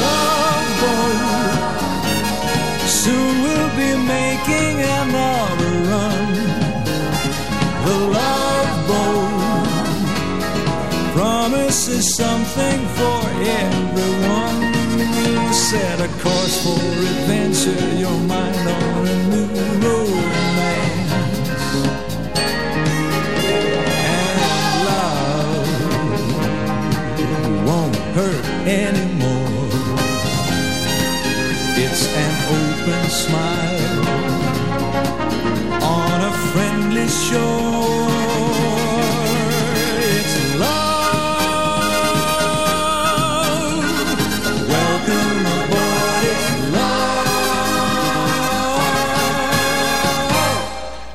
Love boat. Soon we'll be making another run. The love boat promises something for everyone. Set a course for adventure,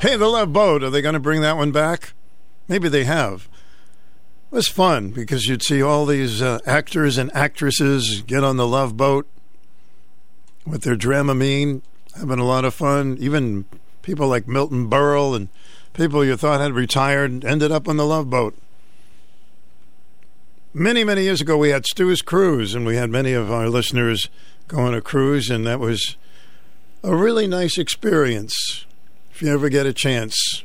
Hey, the Love Boat, are they going to bring that one back? Maybe they have. It was fun because you'd see all these uh, actors and actresses get on the Love Boat with their Dramamine having a lot of fun. Even people like Milton Berle and people you thought had retired ended up on the Love Boat. Many, many years ago, we had Stu's Cruise, and we had many of our listeners go on a cruise, and that was a really nice experience. If you ever get a chance,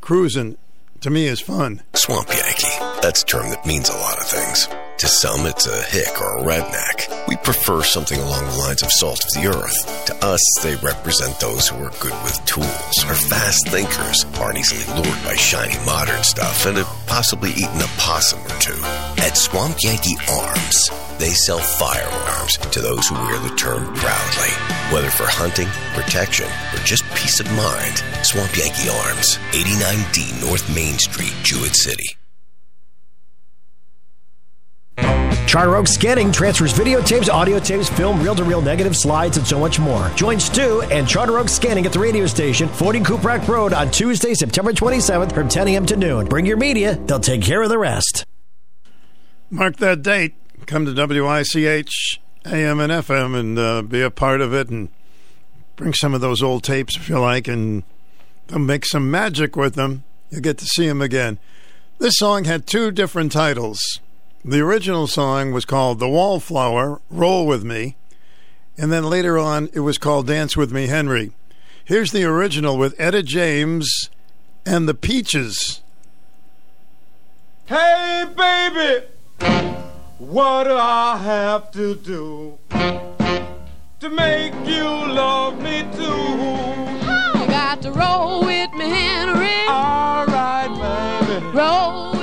cruising to me is fun. Swamp Yankee. That's a term that means a lot of things. To some, it's a hick or a redneck. We prefer something along the lines of salt of the earth. To us, they represent those who are good with tools, are fast thinkers, aren't easily lured by shiny modern stuff, and have possibly eaten a possum or two. At Swamp Yankee Arms, they sell firearms to those who wear the term proudly. Whether for hunting, protection, or just peace of mind, Swamp Yankee Arms, 89D North Main Street, Jewett City. Charter Oak Scanning transfers videotapes, audio tapes, film, reel to reel negative slides, and so much more. Join Stu and Charter Oak Scanning at the radio station, 40 Cuprak Road on Tuesday, September 27th from 10 a.m. to noon. Bring your media, they'll take care of the rest. Mark that date. Come to WICH AM and FM and uh, be a part of it and bring some of those old tapes if you like and they'll make some magic with them. You'll get to see them again. This song had two different titles. The original song was called The Wallflower, Roll With Me, and then later on it was called Dance With Me, Henry. Here's the original with Etta James and the Peaches. Hey, baby, what do I have to do to make you love me too? You got to roll with me, Henry. All right, baby. Roll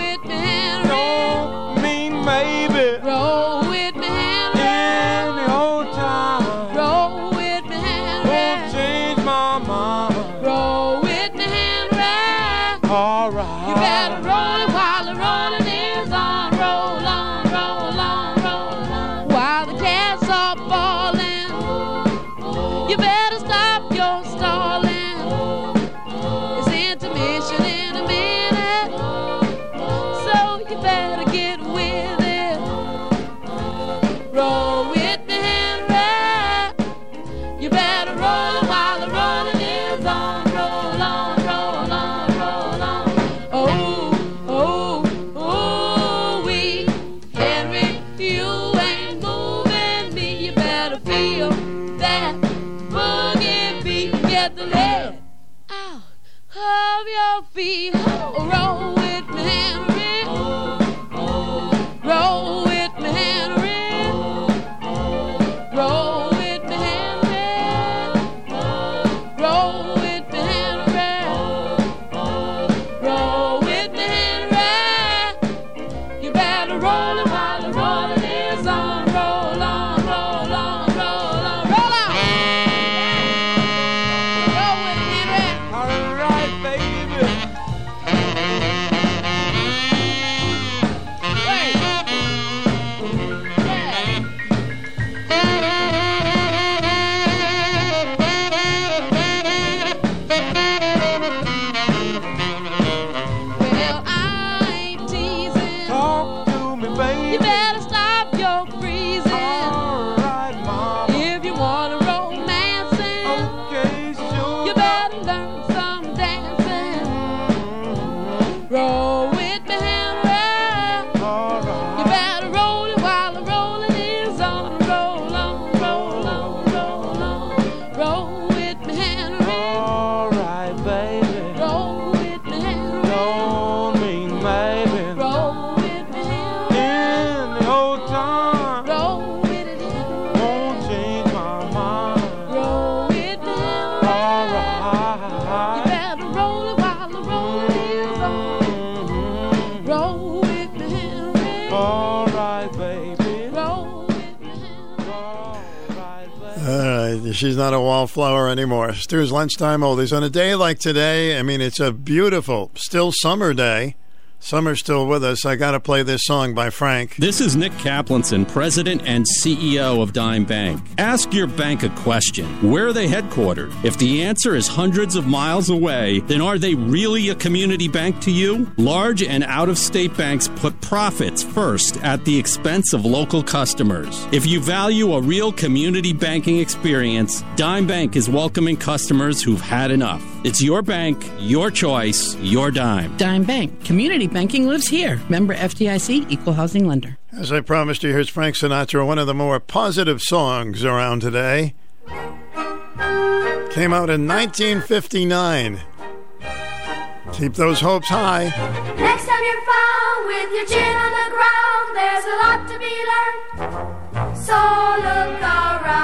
she's not a wallflower anymore. Stu's lunchtime oldies on a day like today. I mean, it's a beautiful, still summer day, Summer's still with us. I got to play this song by Frank. This is Nick Kaplanson, President and CEO of Dime Bank. Ask your bank a question Where are they headquartered? If the answer is hundreds of miles away, then are they really a community bank to you? Large and out of state banks put profits first at the expense of local customers. If you value a real community banking experience, Dime Bank is welcoming customers who've had enough. It's your bank, your choice, your dime. Dime Bank. Community banking lives here. Member FDIC, equal housing lender. As I promised you, here's Frank Sinatra, one of the more positive songs around today. Came out in 1959. Keep those hopes high. Next time you're found with your chin on the ground, there's a lot to be learned. So look around.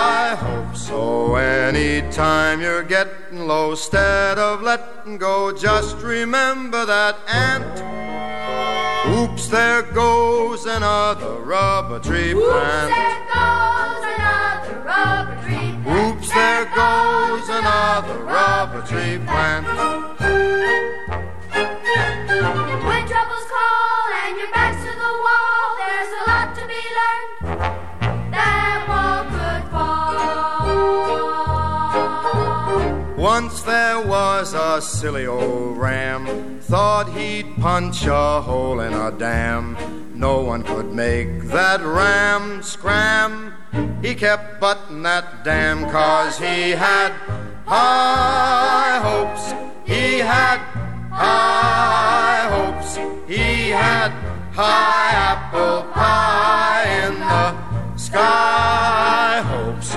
So anytime you're getting low, instead of letting go, just remember that ant. Oops, there goes another rubber tree Oops, there goes another rubber tree plant. Oops, there goes another rubber tree plant. Once there was a silly old ram, thought he'd punch a hole in a dam. No one could make that ram scram. He kept butting that dam cause he had high hopes. He had high hopes. He had high apple pie in the sky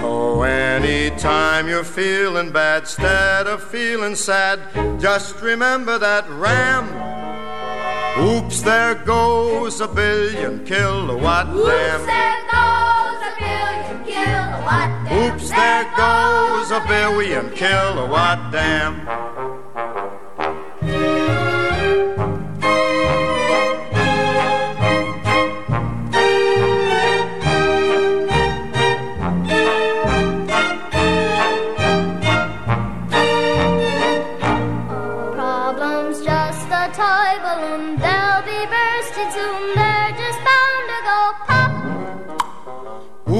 So anytime you're feeling bad, instead of feeling sad, just remember that ram. Oops, there goes a billion kilowatt Oops, dam. there goes a billion kilowatt dam. Oops, there goes a billion kilowatt dam.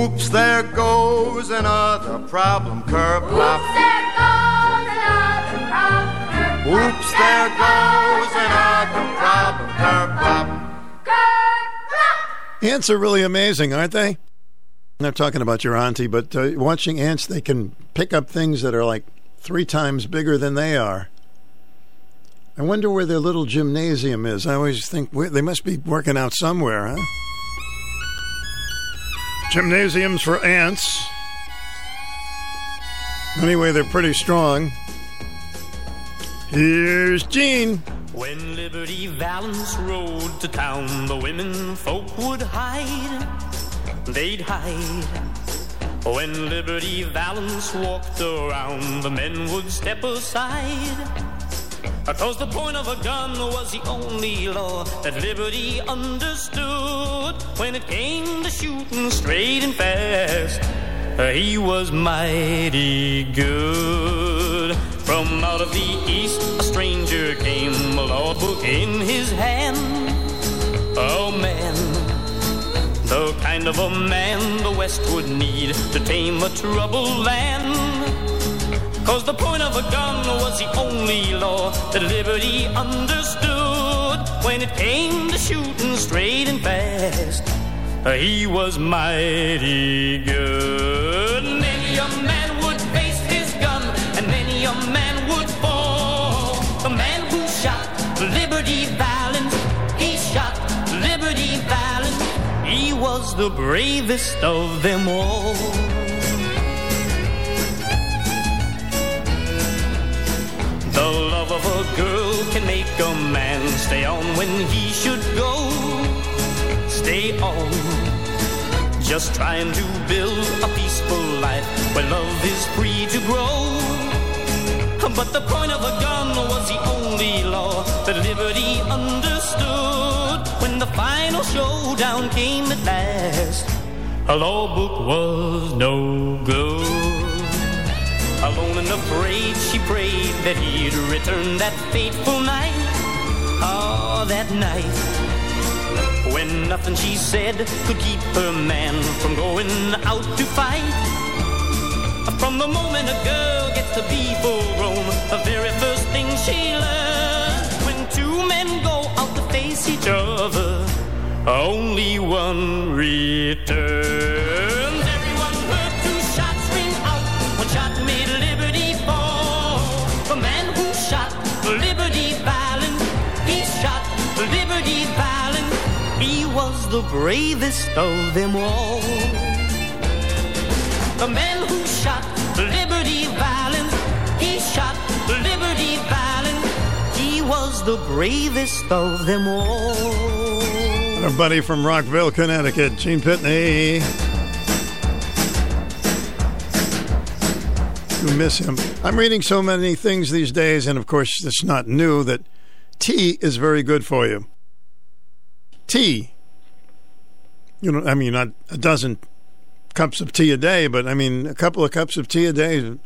Oops, there goes another problem curb plop. Oops, there goes another problem. Oops, there goes another problem curb plop. Ants are really amazing, aren't they? I'm not talking about your auntie, but uh, watching ants, they can pick up things that are like three times bigger than they are. I wonder where their little gymnasium is. I always think where- they must be working out somewhere, huh? Gymnasiums for ants. Anyway, they're pretty strong. Here's Gene. When Liberty Valance rode to town, the women folk would hide. They'd hide. When Liberty Valance walked around, the men would step aside. Cause the point of a gun was the only law that Liberty understood. When it came to shooting straight and fast, uh, he was mighty good. From out of the east, a stranger came, a law book in his hand. Oh man, the kind of a man the West would need to tame a troubled land. Cause the point of a gun was the only law that liberty understood. When it came to shooting straight and fast, he was mighty good. Many a man would face his gun, and many a man would fall. The man who shot Liberty Valance, he shot Liberty Valance. He was the bravest of them all. A girl can make a man stay on when he should go. Stay on. Just trying to build a peaceful life where love is free to grow. But the point of a gun was the only law that liberty understood. When the final showdown came at last, a law book was no good. Alone and afraid, she prayed that he'd return that fateful night. Ah, that night. When nothing she said could keep her man from going out to fight. From the moment a girl gets to be full grown, the very first thing she learns when two men go out to face each other, only one returns. The bravest of them all. The man who shot Liberty Valance, he shot Liberty Valance. He was the bravest of them all. Our buddy from Rockville, Connecticut, Gene Pitney. We miss him. I'm reading so many things these days, and of course, it's not new that tea is very good for you. Tea. You know, I mean, not a dozen cups of tea a day, but I mean, a couple of cups of tea a day.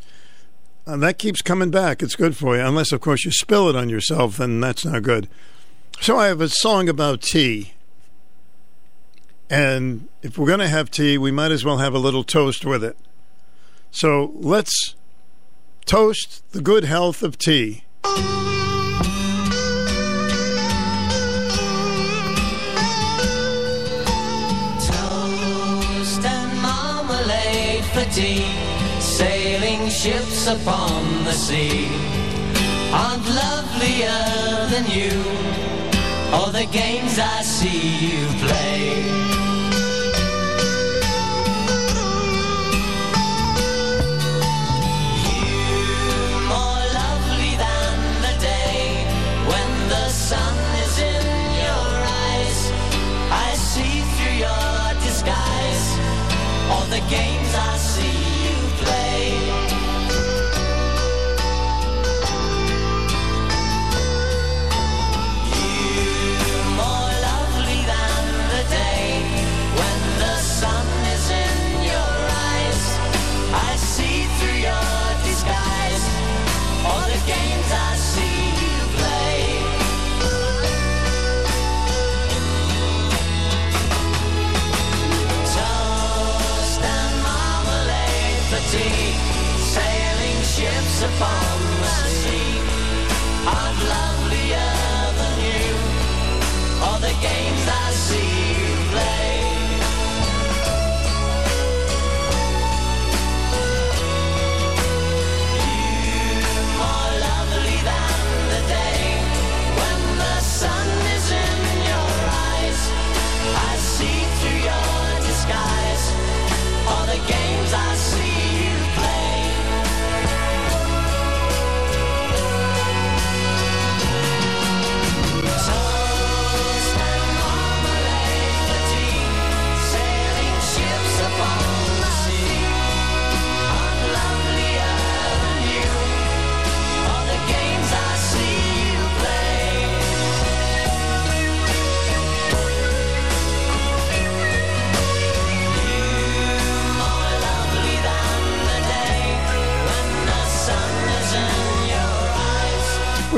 uh, that keeps coming back. It's good for you, unless, of course, you spill it on yourself, then that's not good. So I have a song about tea. And if we're going to have tea, we might as well have a little toast with it. So let's toast the good health of tea. Tea, sailing ships upon the sea aren't lovelier than you, or the games I see you play.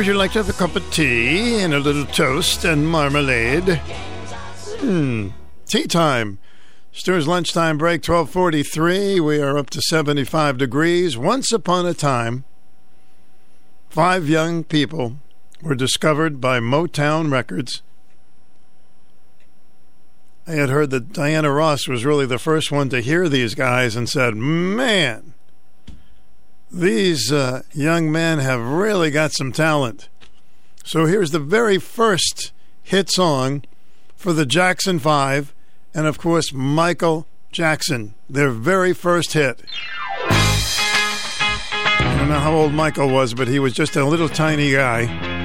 Would you like to have a cup of tea and a little toast and marmalade? Hmm. Tea time. Stuart's lunchtime break, 1243. We are up to 75 degrees. Once upon a time, five young people were discovered by Motown Records. I had heard that Diana Ross was really the first one to hear these guys and said, Man, these uh, young men have really got some talent. So here's the very first hit song for the Jackson Five, and of course, Michael Jackson, their very first hit. I don't know how old Michael was, but he was just a little tiny guy.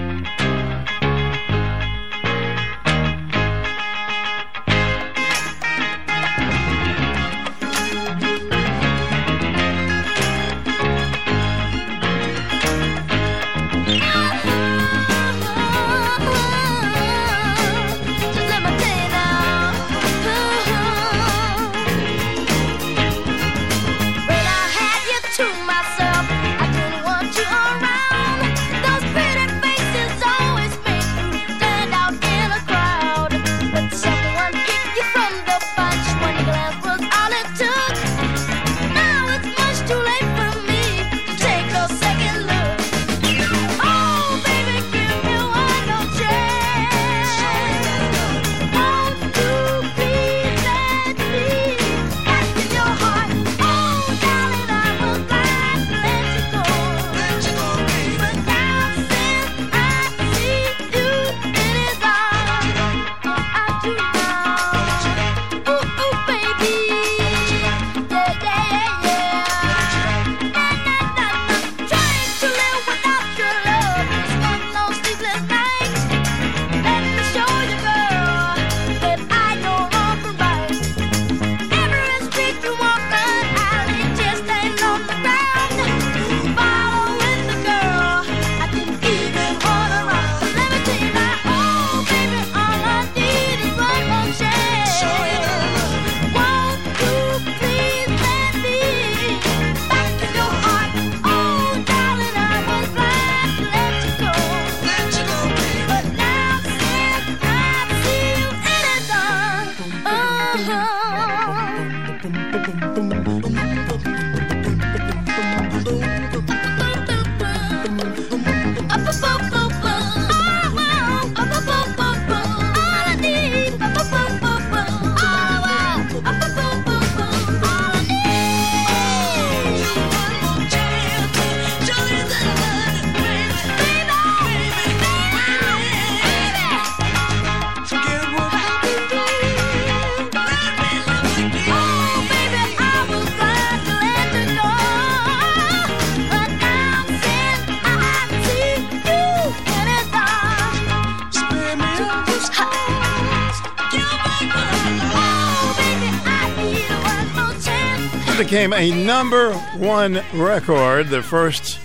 A number one record, the first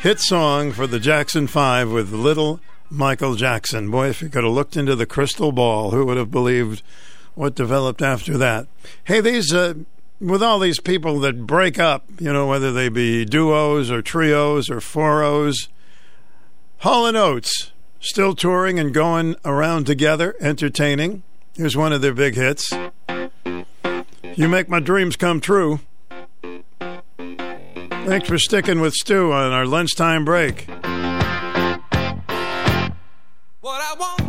hit song for the Jackson Five with Little Michael Jackson. Boy, if you could have looked into the crystal ball, who would have believed what developed after that? Hey, these, uh, with all these people that break up, you know, whether they be duos or trios or fouros, Hall and Oates still touring and going around together, entertaining. Here's one of their big hits. You make my dreams come true. Thanks for sticking with Stu on our lunchtime break. On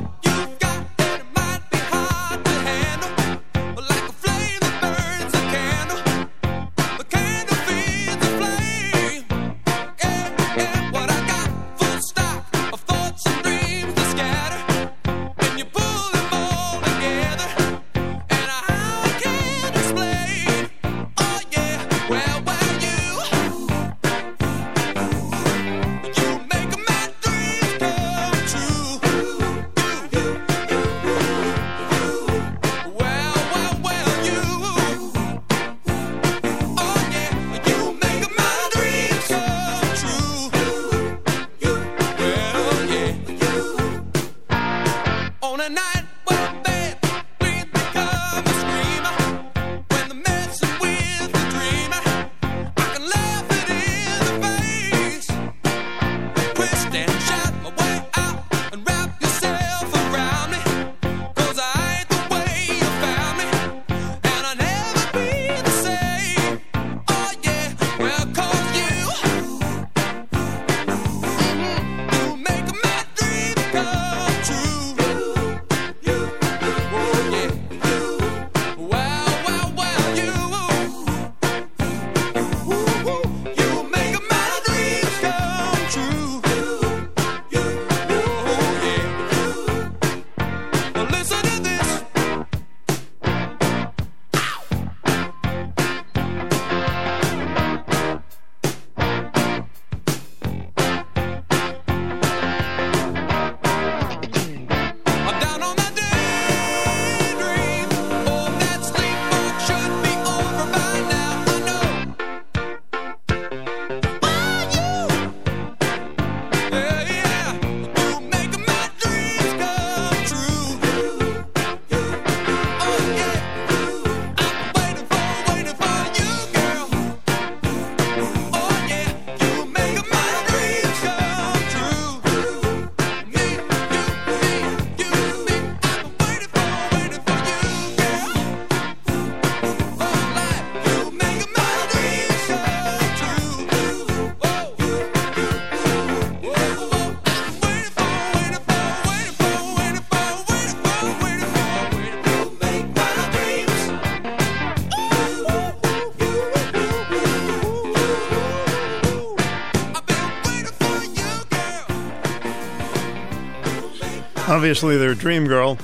Obviously, they're Dream Girl.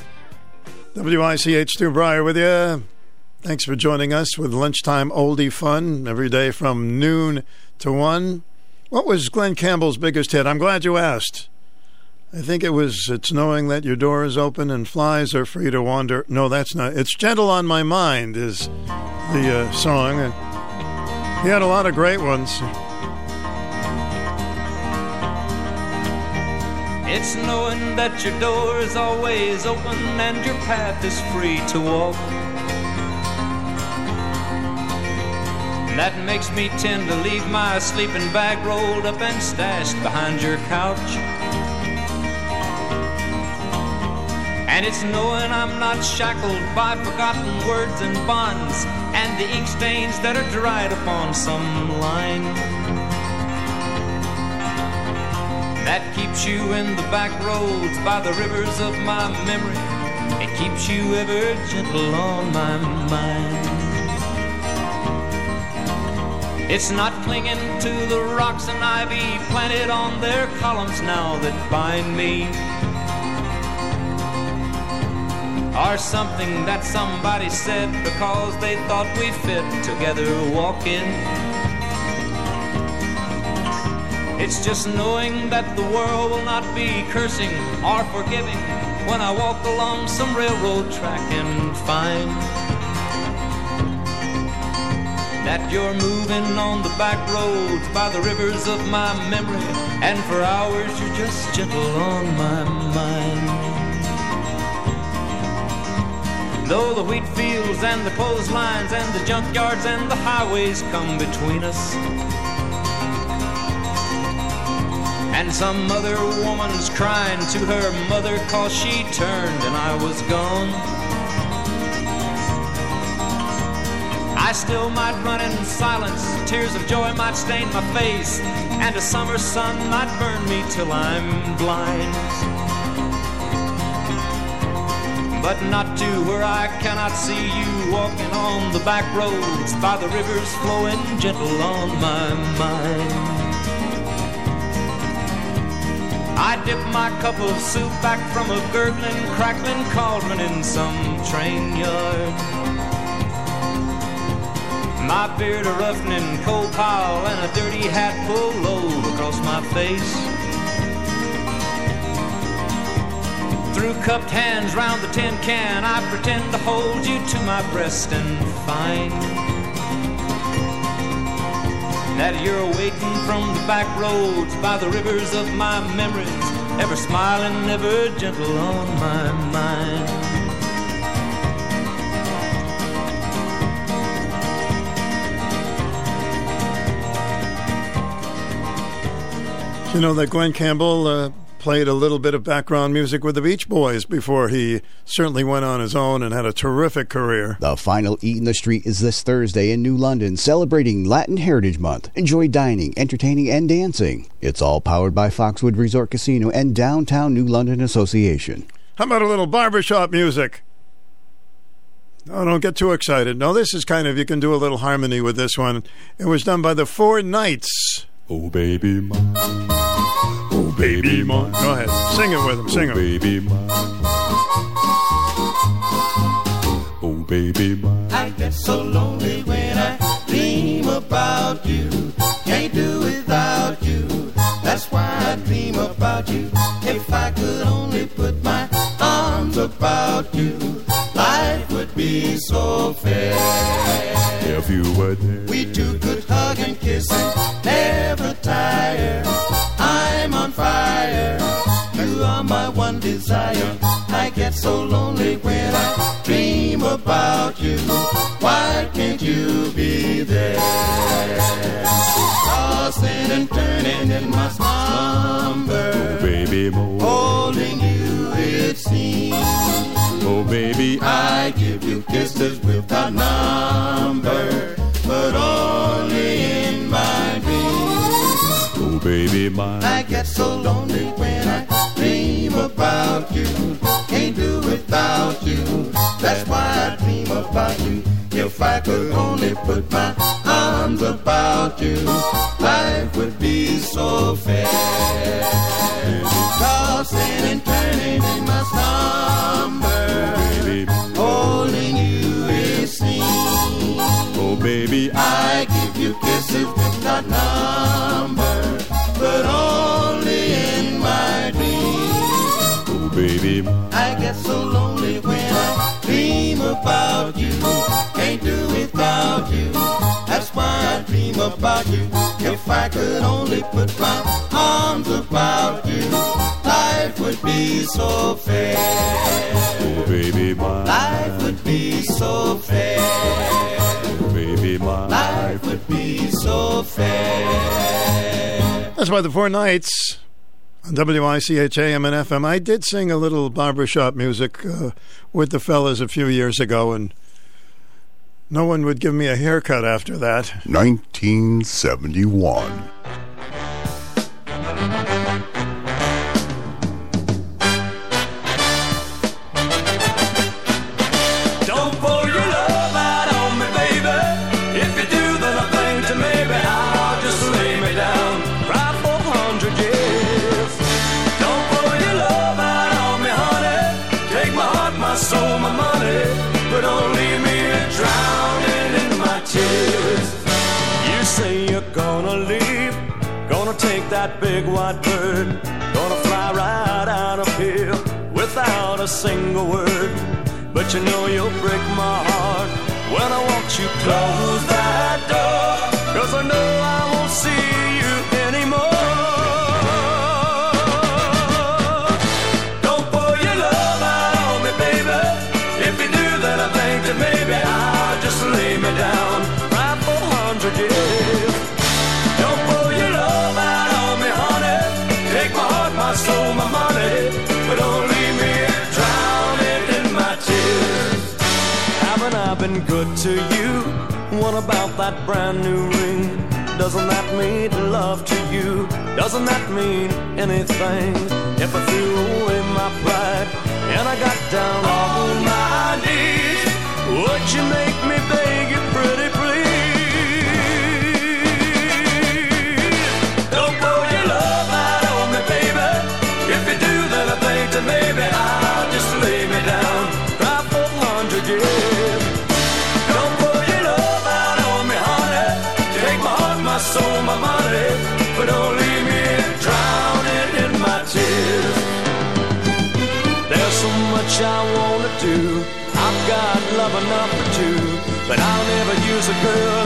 WICH Stu Bryer with you. Thanks for joining us with Lunchtime Oldie Fun every day from noon to 1. What was Glen Campbell's biggest hit? I'm glad you asked. I think it was It's Knowing That Your Door is Open and Flies Are Free to Wander. No, that's not. It's Gentle on My Mind is the uh, song. He had a lot of great ones. That your door is always open and your path is free to walk. And That makes me tend to leave my sleeping bag rolled up and stashed behind your couch. And it's knowing I'm not shackled by forgotten words and bonds and the ink stains that are dried upon some line. That keeps you in the back roads by the rivers of my memory. It keeps you ever gentle on my mind. It's not clinging to the rocks and ivy planted on their columns now that bind me. Or something that somebody said because they thought we fit together walking. It's just knowing that the world will not be cursing or forgiving when I walk along some railroad track and find that you're moving on the back roads by the rivers of my memory, and for hours you're just gentle on my mind. Though the wheat fields and the clotheslines and the junkyards and the highways come between us. And some other woman's crying to her mother cause she turned and I was gone. I still might run in silence, tears of joy might stain my face, and a summer sun might burn me till I'm blind. But not to where I cannot see you walking on the back roads by the rivers flowing gentle on my mind. I dip my cup of soup back from a gurgling, crackling cauldron in some train yard. My beard a roughening coal pile and a dirty hat pulled low across my face. Through cupped hands round the tin can, I pretend to hold you to my breast and find that you're waiting from the back roads by the rivers of my memories, ever smiling, ever gentle on my mind. You know that Glen Campbell uh, played a little bit of background music with the Beach Boys before he certainly went on his own and had a terrific career. The final Eat in the Street is this Thursday in New London, celebrating Latin Heritage Month. Enjoy dining, entertaining, and dancing. It's all powered by Foxwood Resort Casino and Downtown New London Association. How about a little barbershop music? Oh, don't get too excited. No, this is kind of, you can do a little harmony with this one. It was done by the Four Knights. Oh, baby, my. Oh, baby, my. Go ahead. Sing it with him. Sing oh, it. Baby, my. Oh, baby, my. Oh, I get so lonely when I dream about you. Can't do without you. That's why I dream about you. If I could only put my arms about you, life would be so fair. If you were there. We two could hug and kiss and never tire. I'm on fire. You are my one desire. I get so lonely when I dream about you. Why can't you be there? Tossing and turning in my slumber. Oh, baby, more. Holding you, it seems. Oh, baby, I give you kisses without number, baby, my. I get so lonely when I dream about you. Can't do without you. That's why I dream about you. If I could only put my arms about you, life would be so fair. Tossing and turning in my slumber, holding you it seems. Oh, baby, I give you kisses without number, but only in my dreams. Oh, baby. I get so lonely when I dream about you. Can't do without you. That's why I dream about you. If I could only put my arms about you, life would be so fair. Oh, baby, my. Life would be so fair. Oh, baby, my. Life would be so fair. That's by the Four Knights. on WICH AM and FM. I did sing a little barbershop music uh, with the fellas a few years ago, and no one would give me a haircut after that. 1971. Single word. But you know you'll break my heart when I watch you close to you? What about that brand new ring? Doesn't that mean love to you? Doesn't that mean anything? If I threw away my pride and I got down on my knees, would you make me beg use a girl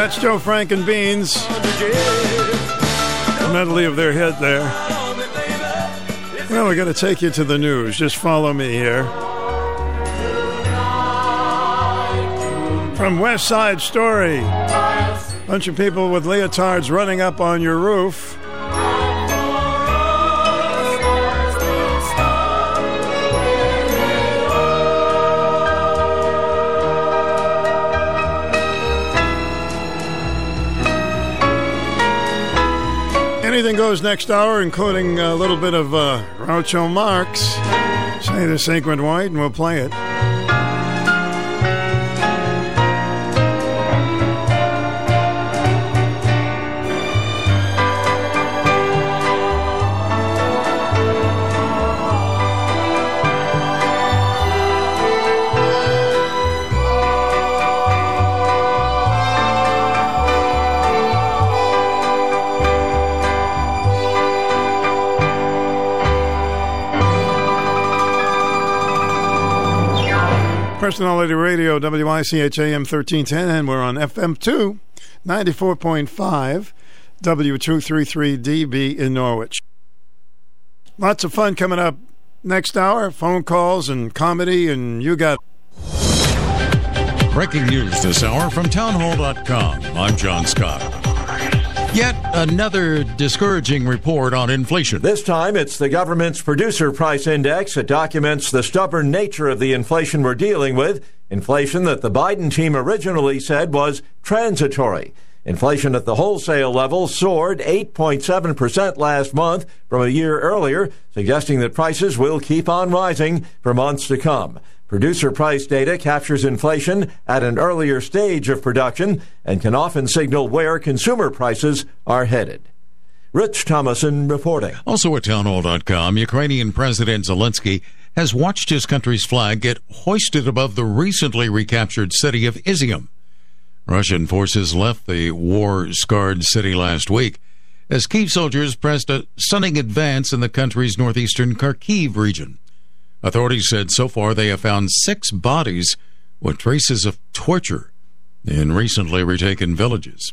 That's Joe Frank and Beans. The medley of their hit there. Well, we're going to take you to the news. Just follow me here. From West Side Story. Bunch of people with leotards running up on your roof. Anything goes next hour, including a little bit of uh, Groucho Marx. Say the Sacred White, and we'll play it. Personality Radio, WICH AM 1310, and we're on FM 2, 94.5, W233DB in Norwich. Lots of fun coming up next hour phone calls and comedy, and you got. Breaking news this hour from townhall.com. I'm John Scott. Yet another discouraging report on inflation. This time, it's the government's producer price index that documents the stubborn nature of the inflation we're dealing with. Inflation that the Biden team originally said was transitory. Inflation at the wholesale level soared 8.7% last month from a year earlier, suggesting that prices will keep on rising for months to come. Producer price data captures inflation at an earlier stage of production and can often signal where consumer prices are headed. Rich Thomaston reporting. Also at townhall.com, Ukrainian President Zelensky has watched his country's flag get hoisted above the recently recaptured city of Izium. Russian forces left the war scarred city last week. as Kiev soldiers pressed a stunning advance in the country's northeastern Kharkiv region. Authorities said so far they have found six bodies with traces of torture in recently retaken villages.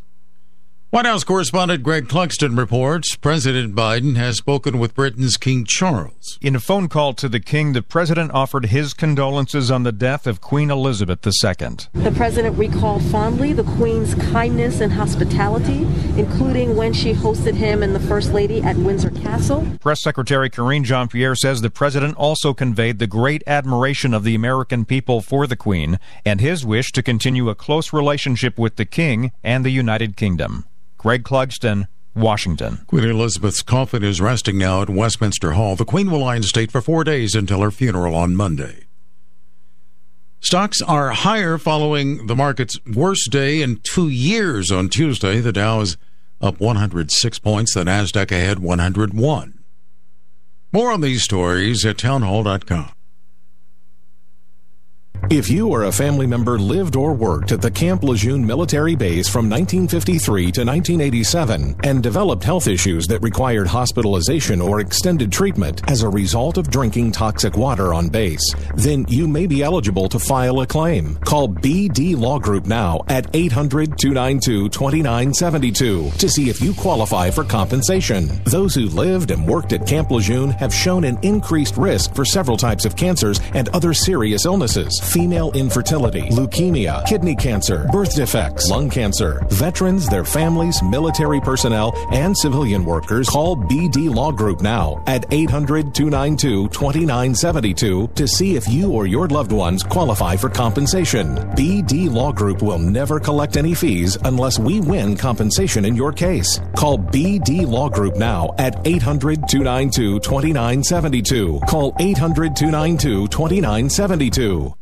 White House correspondent Greg Clugston reports President Biden has spoken with Britain's King Charles. In a phone call to the king, the president offered his condolences on the death of Queen Elizabeth II. The president recalled fondly the Queen's kindness and hospitality, including when she hosted him and the First Lady at Windsor Castle. Press Secretary Karine Jean Pierre says the president also conveyed the great admiration of the American people for the Queen and his wish to continue a close relationship with the king and the United Kingdom. Greg Clugston, Washington. Queen Elizabeth's coffin is resting now at Westminster Hall. The Queen will lie in state for four days until her funeral on Monday. Stocks are higher following the market's worst day in two years on Tuesday. The Dow is up 106 points, the NASDAQ ahead 101. More on these stories at townhall.com. If you or a family member lived or worked at the Camp Lejeune military base from 1953 to 1987 and developed health issues that required hospitalization or extended treatment as a result of drinking toxic water on base, then you may be eligible to file a claim. Call BD Law Group now at 800 292 2972 to see if you qualify for compensation. Those who lived and worked at Camp Lejeune have shown an increased risk for several types of cancers and other serious illnesses female infertility, leukemia, kidney cancer, birth defects, lung cancer. Veterans, their families, military personnel, and civilian workers call BD Law Group now at 800 292 2972 to see if you or your loved ones qualify for compensation. BD Law Group will never collect any fees unless we win compensation in your case. Call BD Law Group now at 800 292 2972. Call 800 292 2972.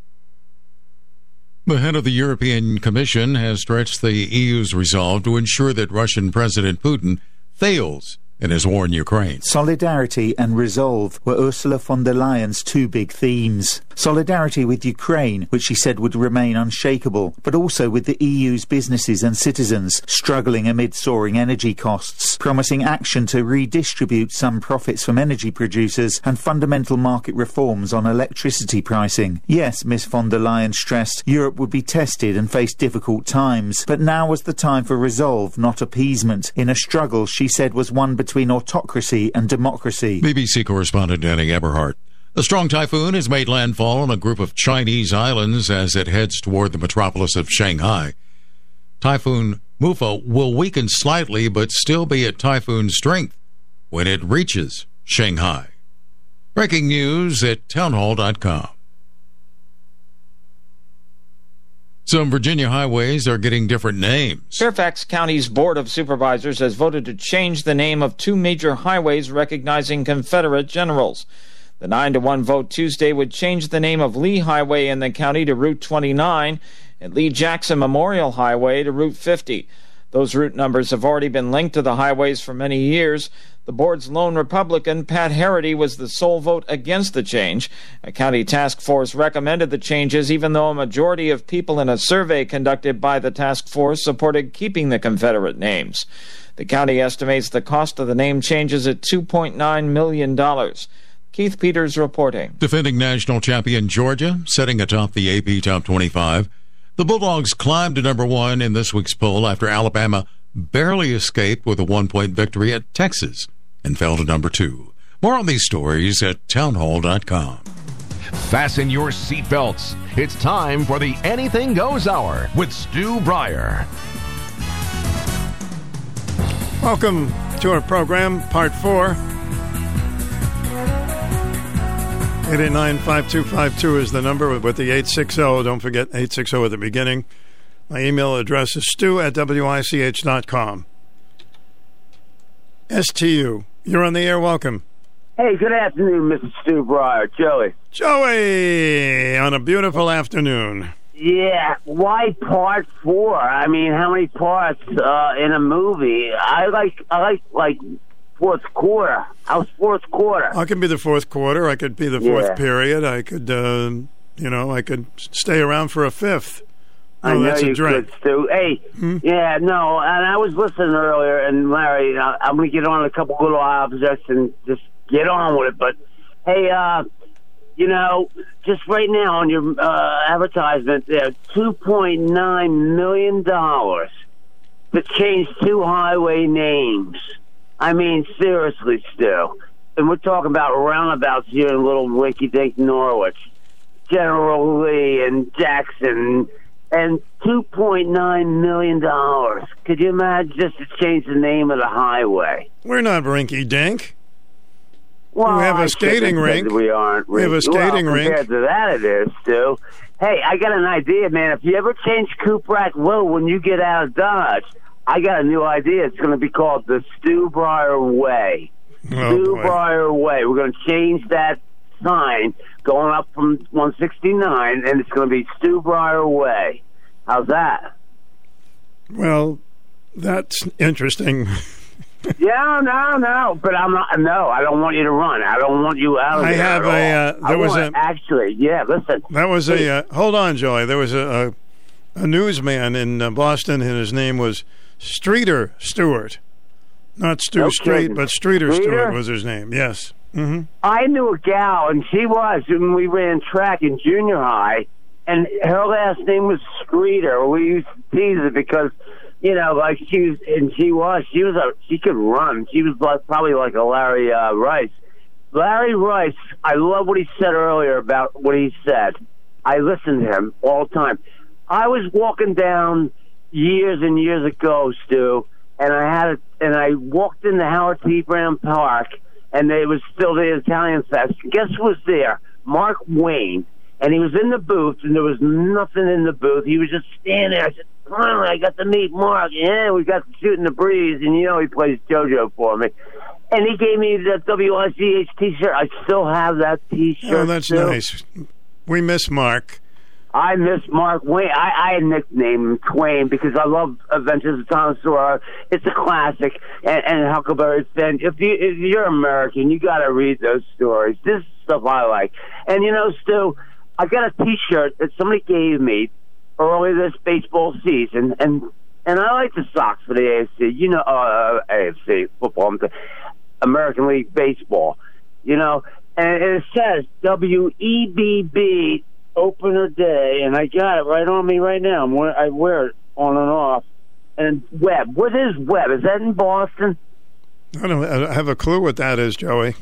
The head of the European Commission has stretched the EU's resolve to ensure that Russian President Putin fails in his war in Ukraine. Solidarity and resolve were Ursula von der Leyen's two big themes. Solidarity with Ukraine, which she said would remain unshakable, but also with the EU's businesses and citizens struggling amid soaring energy costs, promising action to redistribute some profits from energy producers and fundamental market reforms on electricity pricing. Yes, Ms von der Leyen stressed, Europe would be tested and face difficult times, but now was the time for resolve, not appeasement, in a struggle she said was one between autocracy and democracy. BBC correspondent Danny Aberhard. A strong typhoon has made landfall on a group of Chinese islands as it heads toward the metropolis of Shanghai. Typhoon Muifa will weaken slightly but still be at typhoon strength when it reaches Shanghai. Breaking news at townhall.com. Some Virginia highways are getting different names. Fairfax County's Board of Supervisors has voted to change the name of two major highways recognizing Confederate generals. The 9 to 1 vote Tuesday would change the name of Lee Highway in the county to Route 29 and Lee Jackson Memorial Highway to Route 50. Those route numbers have already been linked to the highways for many years. The board's lone Republican, Pat Herrity, was the sole vote against the change. A county task force recommended the changes, even though a majority of people in a survey conducted by the task force supported keeping the Confederate names. The county estimates the cost of the name changes at $2.9 million. Keith Peters reporting. Defending national champion Georgia, setting atop the AP Top 25. The Bulldogs climbed to number one in this week's poll after Alabama barely escaped with a one point victory at Texas and fell to number two. More on these stories at townhall.com. Fasten your seatbelts. It's time for the Anything Goes Hour with Stu Bryer. Welcome to our program, part four. 889-5252 is the number with the 860. Don't forget 860 at the beginning. My email address is stu at wich.com. STU, you're on the air. Welcome. Hey, good afternoon, Mr. Stu Bryer. Joey. Joey, on a beautiful afternoon. Yeah, why part four? I mean, how many parts uh, in a movie? I like, I like, like fourth quarter. I was fourth quarter? I could be the fourth quarter. I could be the fourth Yeah. period. I could, uh, you know, I could stay around for a fifth. I Oh, know that's a drink. could, Stu. Hey, yeah, no, and I was listening earlier, and Larry, I- I'm going to get on a couple little objects and just get on with it. But hey, uh, you know, just right now on your uh, advertisement, there, two point nine million dollars to change two highway names. I mean, seriously, Stu. And we're talking about roundabouts here in little rinky dink Norwich. General Lee and Jackson and two point nine million dollars. Could you imagine just to change the name of the highway? We're not rinky dink. Well, we have a I skating shouldn't have said rink. We aren't. We have a skating well, rink. Compared to that, it is, Stu. Hey, I got an idea, man. If you ever change Cuprak Road when you get out of Dodge, I got a new idea. It's going to be called the Stu Bryer Way. Oh, Stu boy. Bryer Way. We're going to change that sign going up from 169, and it's going to be Stu Bryer Way. How's that? Well, that's interesting. yeah, no, no, but I'm not. No, I don't want you to run. I don't want you out of I there have a, uh, I there was want- a- actually, yeah. Listen, That was a. Uh, hold on, Joey. There was a, a, a newsman in uh, Boston, and his name was Streeter Stewart. Not Stu No Street, but Streeter Streeter? Stewart was his name. Yes. hmm I knew a gal, and she was when we ran track in junior high, and her last name was Streeter. We used to tease it because, you know, like she was, and she was, she was a, she could run. She was like probably like a Larry uh, Rice. Larry Rice, I love what he said earlier about what he said. I listen to him all the time. I was walking down years and years ago, Stu, and I had it, and I walked into Howard T. Brown Park, and it was still the Italian Fest. Guess who was there? Mark Wayne, and he was in the booth, and there was nothing in the booth. He was just standing there. I said, "Finally, I got to meet Mark." Yeah, we got to shoot in the breeze, and you know he plays JoJo for me. And he gave me the WICH T-shirt. I still have that T-shirt. Oh, that's Stu. nice. We miss Mark. I miss Mark Wayne. I, I nicknamed him Twain because I love Adventures of Tom Sawyer. It's a classic, and, and Huckleberry Finn. If you if you're American, you got to read those stories. This is stuff I like. And you know, Stu, I got a T-shirt that somebody gave me early this baseball season, and and I like the Sox for the AFC. You know, uh, AFC football, I'm American League Baseball. You know, and it says W E B B opener day, and I got it right on me right now. I wear it on and off. And Webb, what is Webb? Is that in Boston? I don't I have a clue what that is, Joey.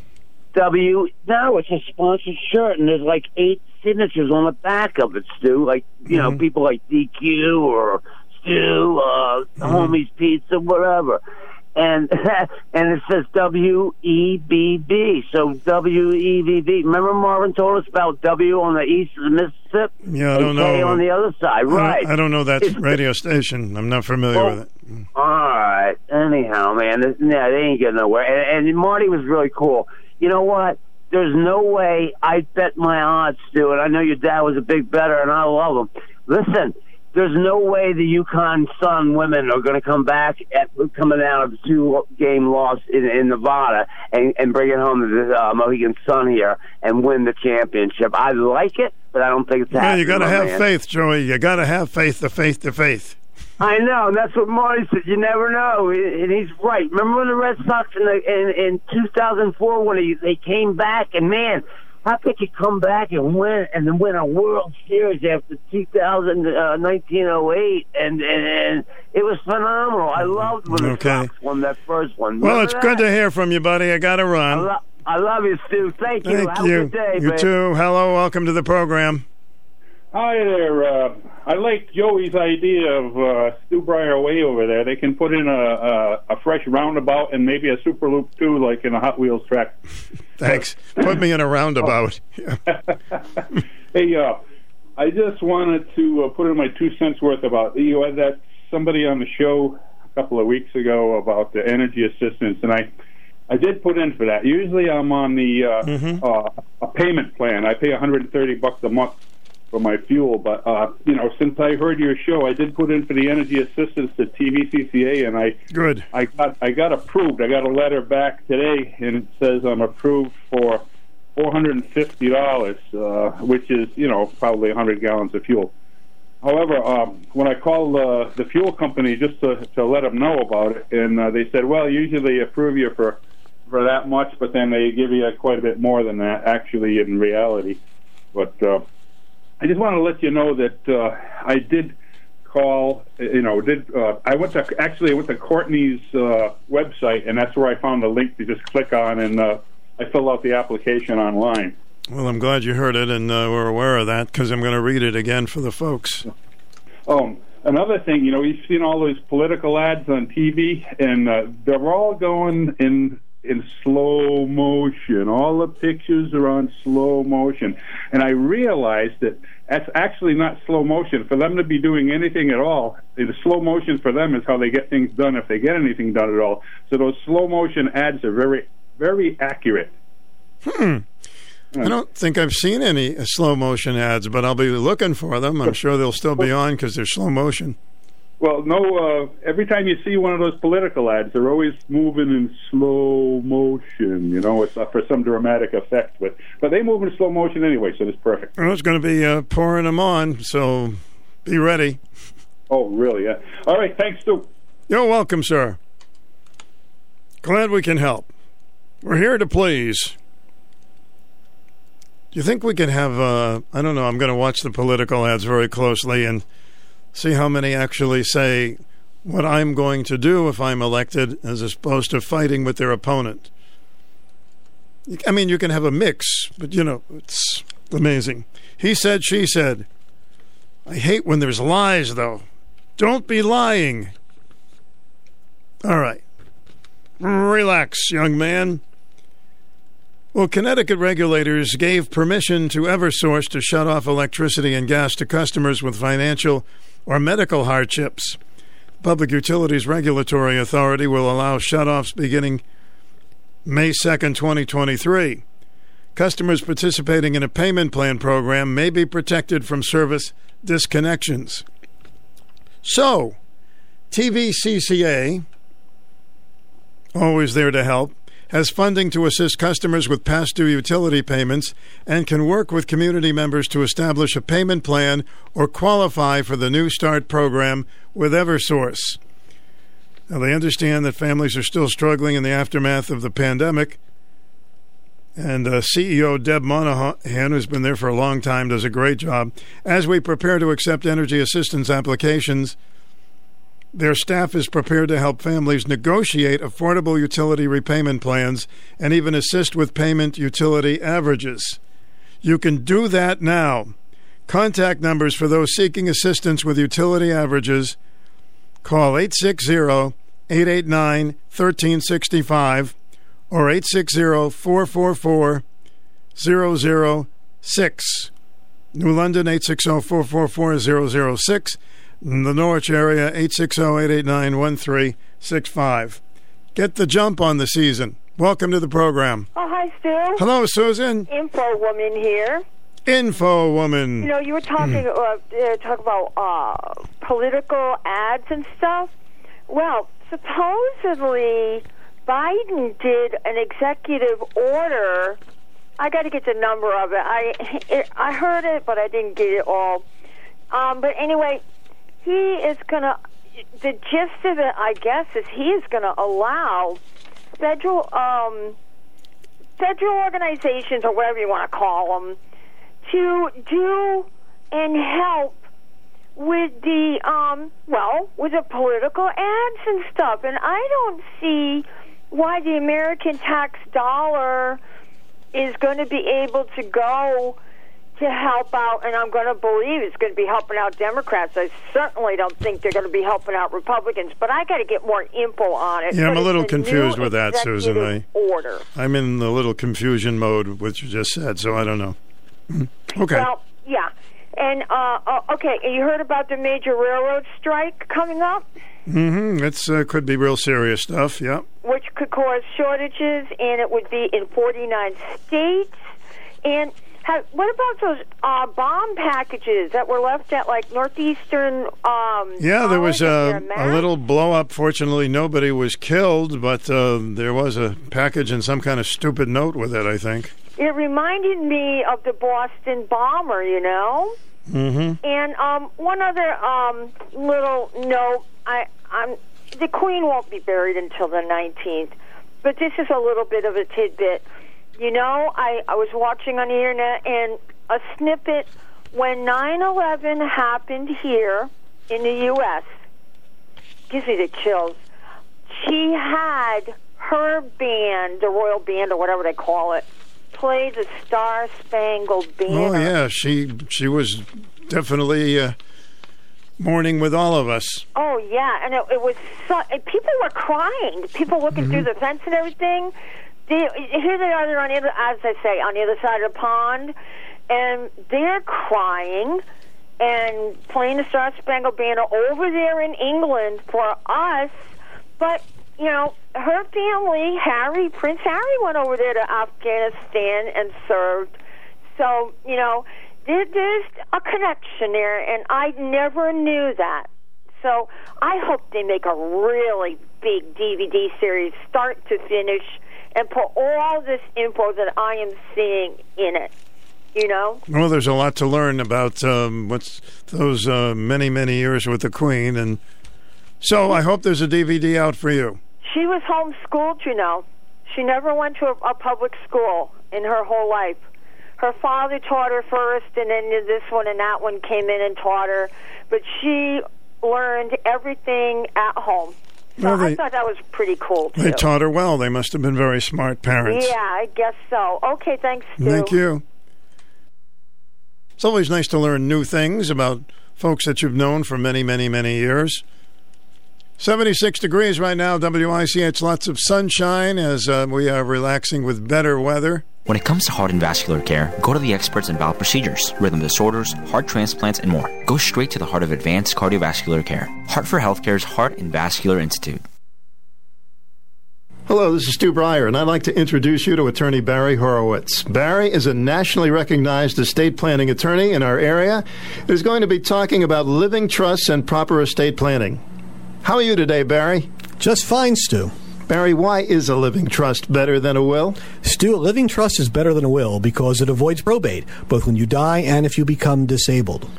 W. No, it's a sponsored shirt, and there's like eight signatures on the back of it, Stu. Like you know, people like DQ or Stu, uh, Homies Pizza, whatever. And and it says W E B B. So W E B B. Remember Marvin told us about W on the east of the Mississippi? Yeah, I don't know. K on the other side, I don't- right? I don't know that radio station. I'm not familiar Well, with it. Oh, all right. Anyhow, man, this, yeah, they ain't getting nowhere. And, and Marty was really cool. You know what? There's no way I bet my odds, Stu, and I know your dad was a big better, and I love him. Listen, there's no way the UConn Sun women are going to come back at, coming out of two game loss in, in Nevada and, and bring it home to the uh, Mohegan Sun here and win the championship. I like it, but I don't think it's happening. you got to have man. faith, Joey. You got to have faith. The faith, the faith. I know, and that's what Marty said. You never know, and he's right. Remember when the Red Sox in the, in, in 2004 when he, they came back, and man, how could you come back and win and then win a World Series after 2000, uh, 1908? And, and and it was phenomenal. I loved when the Okay. Sox won that first one. Well, it's that? good to hear from you, buddy. I got to I, run. lo- I love you, Stu. Thank you. Thank Have you. a good day, you babe. too. Hello. Welcome to the program. Hi there. Uh, I like Joey's idea of uh, Stu Bryer Way over there. They can put in a, a, a fresh roundabout and maybe a super loop too, like in a Hot Wheels track. Thanks. Put me in a roundabout. Hey, uh, I just wanted to uh, put in my two cents worth about you had that somebody on the show a couple of weeks ago about the energy assistance, and I I did put in for that. Usually, I'm on the uh, uh, a payment plan. I pay 130 bucks a month for my fuel, but uh, you know, since I heard your show, I did put in for the energy assistance to TVCCA, and I good. I got I got approved. I got a letter back today, and it says I'm approved for four hundred and fifty dollars, uh, which is you know probably a hundred gallons of fuel. However, um, when I called uh, the fuel company just to, to let them know about it, and uh, they said, well, usually they approve you for for that much, but then they give you quite a bit more than that, actually, in reality. But uh, I just want to let you know that uh, I did call. You know, did uh, I went to actually I went to Courtney's uh, website, and that's where I found the link to just click on, and uh, I filled out the application online. Well, I'm glad you heard it and uh, were aware of that because I'm going to read it again for the folks. Oh, another thing, you know, you've seen all those political ads on TV, and uh, they're all going in in slow motion. All the pictures are on slow motion, and I realized that that's actually not slow motion. For them to be doing anything at all, the slow motion for them is how they get things done if they get anything done at all. So those slow motion ads are very, very accurate. Hmm. I don't think I've seen any slow motion ads, but I'll be looking for them. I'm sure they'll still be on because they're slow motion. Well, no. Uh, every time you see one of those political ads, they're always moving in slow motion. You know, it's uh, for some dramatic effect, but but they move in slow motion anyway, so it's perfect. Well, it's going to be uh, pouring them on, so be ready. Oh, really? Yeah. All right. Thanks, Stu. You're welcome, sir. Glad we can help. We're here to please. Do you think we can have? Uh, I don't know. I'm going to watch the political ads very closely and see how many actually say what I'm going to do if I'm elected, as opposed to fighting with their opponent. I mean, you can have a mix, but you know, it's amazing. He said, she said. I hate when there's lies, though. Don't be lying. All right. Relax, young man. Well, Connecticut regulators gave permission to Eversource to shut off electricity and gas to customers with financial or medical hardships. Public Utilities Regulatory Authority will allow shutoffs beginning May 2nd, 2023. Customers participating in a payment plan program may be protected from service disconnections. So, TVCCA, always there to help, has funding to assist customers with past due utility payments and can work with community members to establish a payment plan or qualify for the New Start program with Eversource. Now, they understand that families are still struggling in the aftermath of the pandemic. And uh, CEO Deb Monahan, who's been there for a long time, does a great job. As we prepare to accept energy assistance applications, their staff is prepared to help families negotiate affordable utility repayment plans and even assist with payment utility averages. You can do that now. Contact numbers for those seeking assistance with utility averages call 860 889 1365 or 860 444 006. New London 860 444 006. In the Norwich area, 860 889 1365. Get the jump on the season. Welcome to the program. Oh, hi, Stu. Hello, Susan. Info woman here. Info woman. You know, you were talking uh, uh, talk about uh, political ads and stuff. Well, supposedly Biden did an executive order. I got to get the number of it. I it, I heard it, but I didn't get it all. Um, but anyway, he is going to. The gist of it, I guess, is he is going to allow federal um, federal organizations or whatever you want to call them to do and help with the um well with the political ads and stuff and i don't see why the american tax dollar is going to be able to go to help out and i'm going to believe it's going to be helping out democrats i certainly don't think they're going to be helping out republicans but i got to get more info on it Yeah, I'm a little confused with that, Susan. I, order. I'm in the little confusion mode, what you just said, so I don't know. Mhm. Okay. Well, yeah. And uh, uh, okay, you heard about the major railroad strike coming up, Mm-hmm. It's uh, could be real serious stuff. Yeah. which could cause shortages, and it would be in 49 states. And ha what about those uh, bomb packages that were left at like northeastern? Um, Yeah, there was a, a little blow up. Fortunately, nobody was killed, but uh, there was a package and some kind of stupid note with it. I think. It reminded me of the Boston bomber. You know. Mm-hmm. And um, one other um, little note: I, I'm the Queen won't be buried until the 19th, but this is a little bit of a tidbit. You know, I, I was watching on the internet and a snippet when 9/11 happened here in the U.S. Gives me the chills. She had her band, the Royal Band or whatever they call it, play the Star Spangled Banner. Oh yeah, she she was definitely uh, mourning with all of us. Oh yeah, and it, it was so. People were crying. People looking through the fence and everything. Here they are. They're on the other, as I say, on the other side of the pond, and they're crying and playing the Star Spangled Banner over there in England for us. But you know, her family, Harry, Prince Harry, went over there to Afghanistan and served. So you know, there, there's a connection there, and I never knew that. So I hope they make a really big DVD series, start to finish, and put all this info that I am seeing in it. You know? Well, there's a lot to learn about um, what's those uh, many many years with the Queen, and so I hope there's a DVD out for you. She was homeschooled, you know. She never went to a, a public school in her whole life. Her father taught her first, and then this one and that one came in and taught her. But she learned everything at home. So Well, I thought that was pretty cool, too. They taught her well. They must have been very smart parents. Yeah, I guess so. Okay, thanks, Stu. Thank you. It's always nice to learn new things about folks that you've known for many, many, many years. 76 degrees right now, WIC. It's lots of sunshine as uh, we are relaxing with better weather. When it comes to heart and vascular care, go to the experts in valve procedures, rhythm disorders, heart transplants, and more. Go straight to the heart of advanced cardiovascular care. Hartford HealthCare's Heart and Vascular Institute. Hello, this is Stu Bryer, and I'd like to introduce you to attorney Barry Horowitz. Barry is a nationally recognized estate planning attorney in our area who's going to be talking about living trusts and proper estate planning. How are you today, Barry? Just fine, Stu. Barry, why is a living trust better than a will? Stu, a living trust is better than a will because it avoids probate, both when you die and if you become disabled.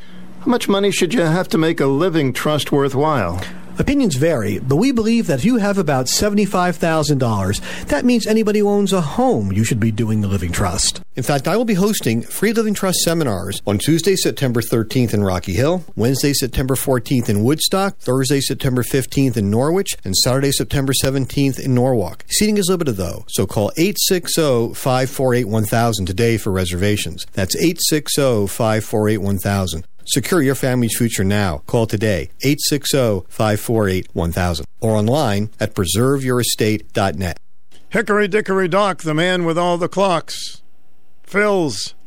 How much money should you have to make a living trust worthwhile? Opinions vary, but we believe that if you have about $75,000, that means anybody who owns a home, you should be doing the living trust. In fact, I will be hosting free living trust seminars on Tuesday, September 13th in Rocky Hill, Wednesday, September 14th in Woodstock, Thursday, September 15th in Norwich, and Saturday, September 17th in Norwalk. Seating is limited though, so call 860-548-1000 today for reservations. That's 860-548-1000. Secure your family's future now. Call today 860-548-1000 or online at preserveyourestate.net. Hickory Dickory Dock, the man with all the clocks. Phil's.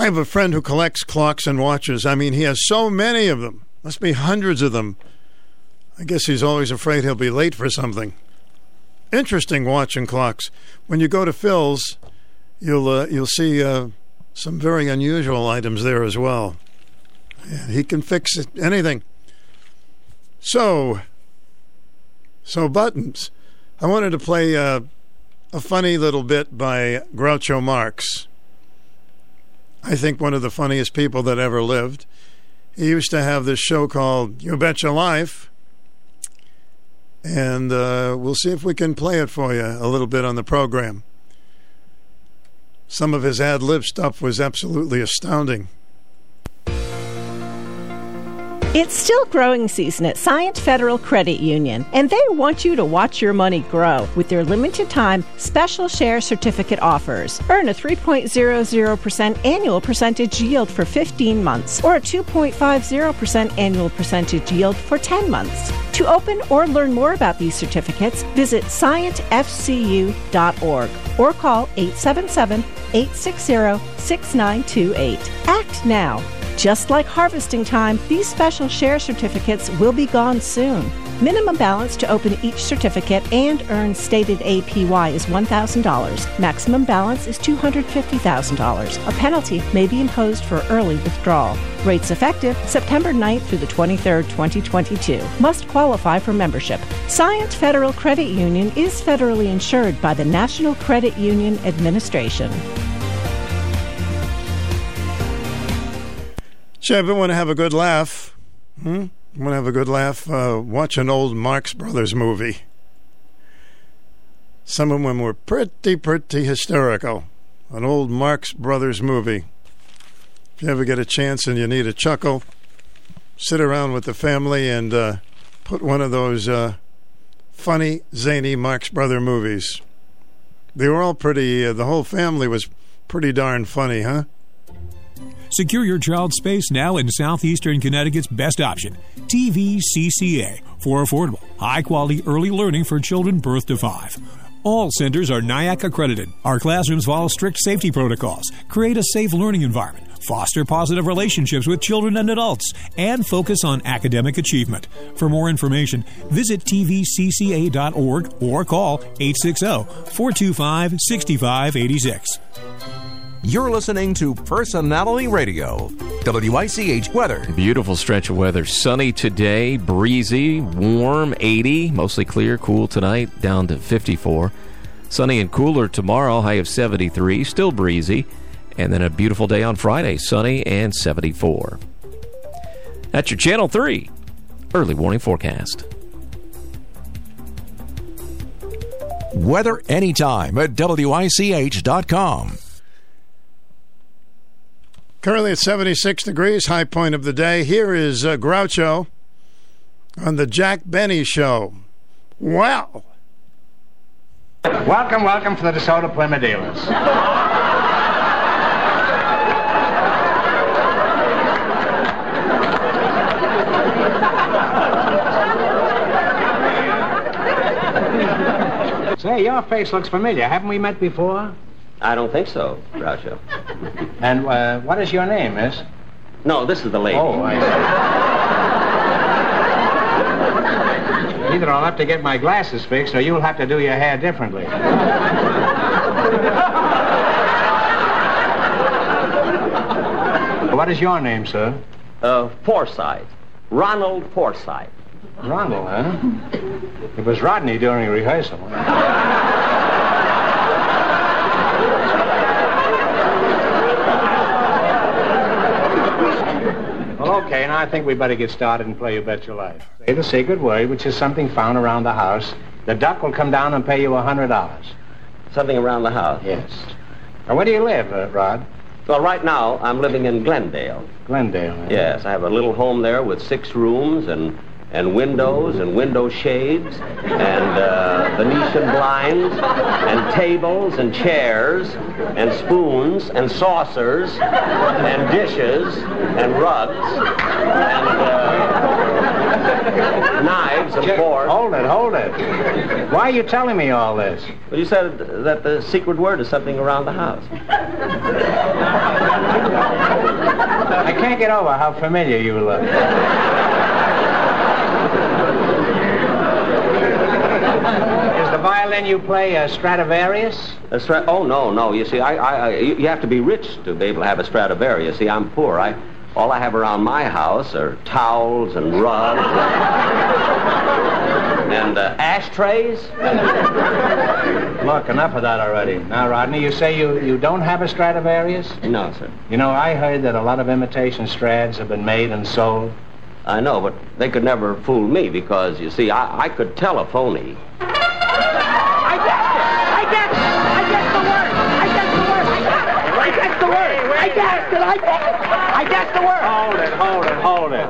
I have a friend who collects clocks and watches. I mean, he has so many of them. Must be hundreds of them. I guess he's always afraid he'll be late for something. Interesting watching clocks. When you go to Phil's, you'll uh, you'll see uh, some very unusual items there as well. Yeah, he can fix it, anything. So, so buttons. I wanted to play uh, a funny little bit by Groucho Marx. I think one of the funniest people that ever lived. He used to have this show called You Betcha Life. And uh, we'll see if we can play it for you a little bit on the program. Some of his ad lib stuff was absolutely astounding. It's still growing season at Scient Federal Credit Union, and they want you to watch your money grow with their limited time special share certificate offers. Earn a 3.00% annual percentage yield for 15 months or a 2.50% annual percentage yield for 10 months. To open or learn more about these certificates, visit scientfcu.org or call 877 860 6928. Act now. Just like harvesting time, these special share certificates will be gone soon. Minimum balance to open each certificate and earn stated APY is $1,000. Maximum balance is $250,000. A penalty may be imposed for early withdrawal. Rates effective September 9th through the 23rd, 2022. Must qualify for membership. Scient Federal Credit Union is federally insured by the National Credit Union Administration. Ever want to have a good laugh? Hmm? Want to have a good laugh? Uh, watch an old Marx Brothers movie. Some of them were pretty, pretty hysterical. An old Marx Brothers movie. If you ever get a chance and you need a chuckle, sit around with the family and uh, put one of those uh, funny, zany Marx Brother movies. They were all pretty. Uh, the whole family was pretty darn funny, huh? Secure your child's space now in southeastern Connecticut's best option, TVCCA, for affordable, high quality early learning for children birth to five. All centers are NAEYC accredited. Our classrooms follow strict safety protocols, create a safe learning environment, foster positive relationships with children and adults, and focus on academic achievement. For more information, visit tvcca.org or call 860 425 6586. You're listening to Personality Radio, WICH weather. Beautiful stretch of weather. Sunny today, breezy, warm, 80, mostly clear, cool tonight, down to 54. Sunny and cooler tomorrow, high of 73, still breezy. And then a beautiful day on Friday, sunny and 74. That's your Channel 3 early warning forecast. Weather anytime at WICH.com. Currently at 76 degrees, high point of the day. Here is uh, Groucho on the Jack Benny Show. Wow. Welcome, welcome to the DeSoto Plymouth dealers. Say, your face looks familiar. Haven't we met before? I don't think so, Groucho. And uh, what is your name, miss? No, this is the lady. Oh, I see. Either I'll have to get my glasses fixed or you'll have to do your hair differently. what is your name, sir? Uh, Forsyth. Ronald Forsyth. Ronald, huh? It was Rodney during rehearsal. Well, okay, now I think we better get started and play You Bet Your Life. Say the secret word, which is something found around the house. The duck will come down and pay you a hundred dollars. Something around the house? Yes. Now, where do you live, uh, Rod? Well, right now, I'm living in Glendale. Glendale. eh? Yes, I have a little home there with six rooms and and windows and window shades and uh, Venetian blinds and tables and chairs and spoons and saucers and dishes and rugs and uh, knives and forks. Hold it, hold it. Why are you telling me all this? Well, you said that the secret word is something around the house. I can't get over how familiar you look. Is the violin you play a Stradivarius? A Stra- oh no, no. You see, I, I, I, you you have to be rich to be able to have a Stradivarius. See, I'm poor. I, all I have around my house are towels and rugs and uh, ashtrays. Look, enough of that already. Now, Rodney, you say you, you don't have a Stradivarius? No, sir. You know, I heard that a lot of imitation Strads have been made and sold. I know, but they could never fool me because you see, I, I could tell a phony. I guessed it! I guessed it! I guessed the word! I guessed the word! I guessed the word! I guessed it! I guessed it! I guessed the word! Hold it, hold it, hold it.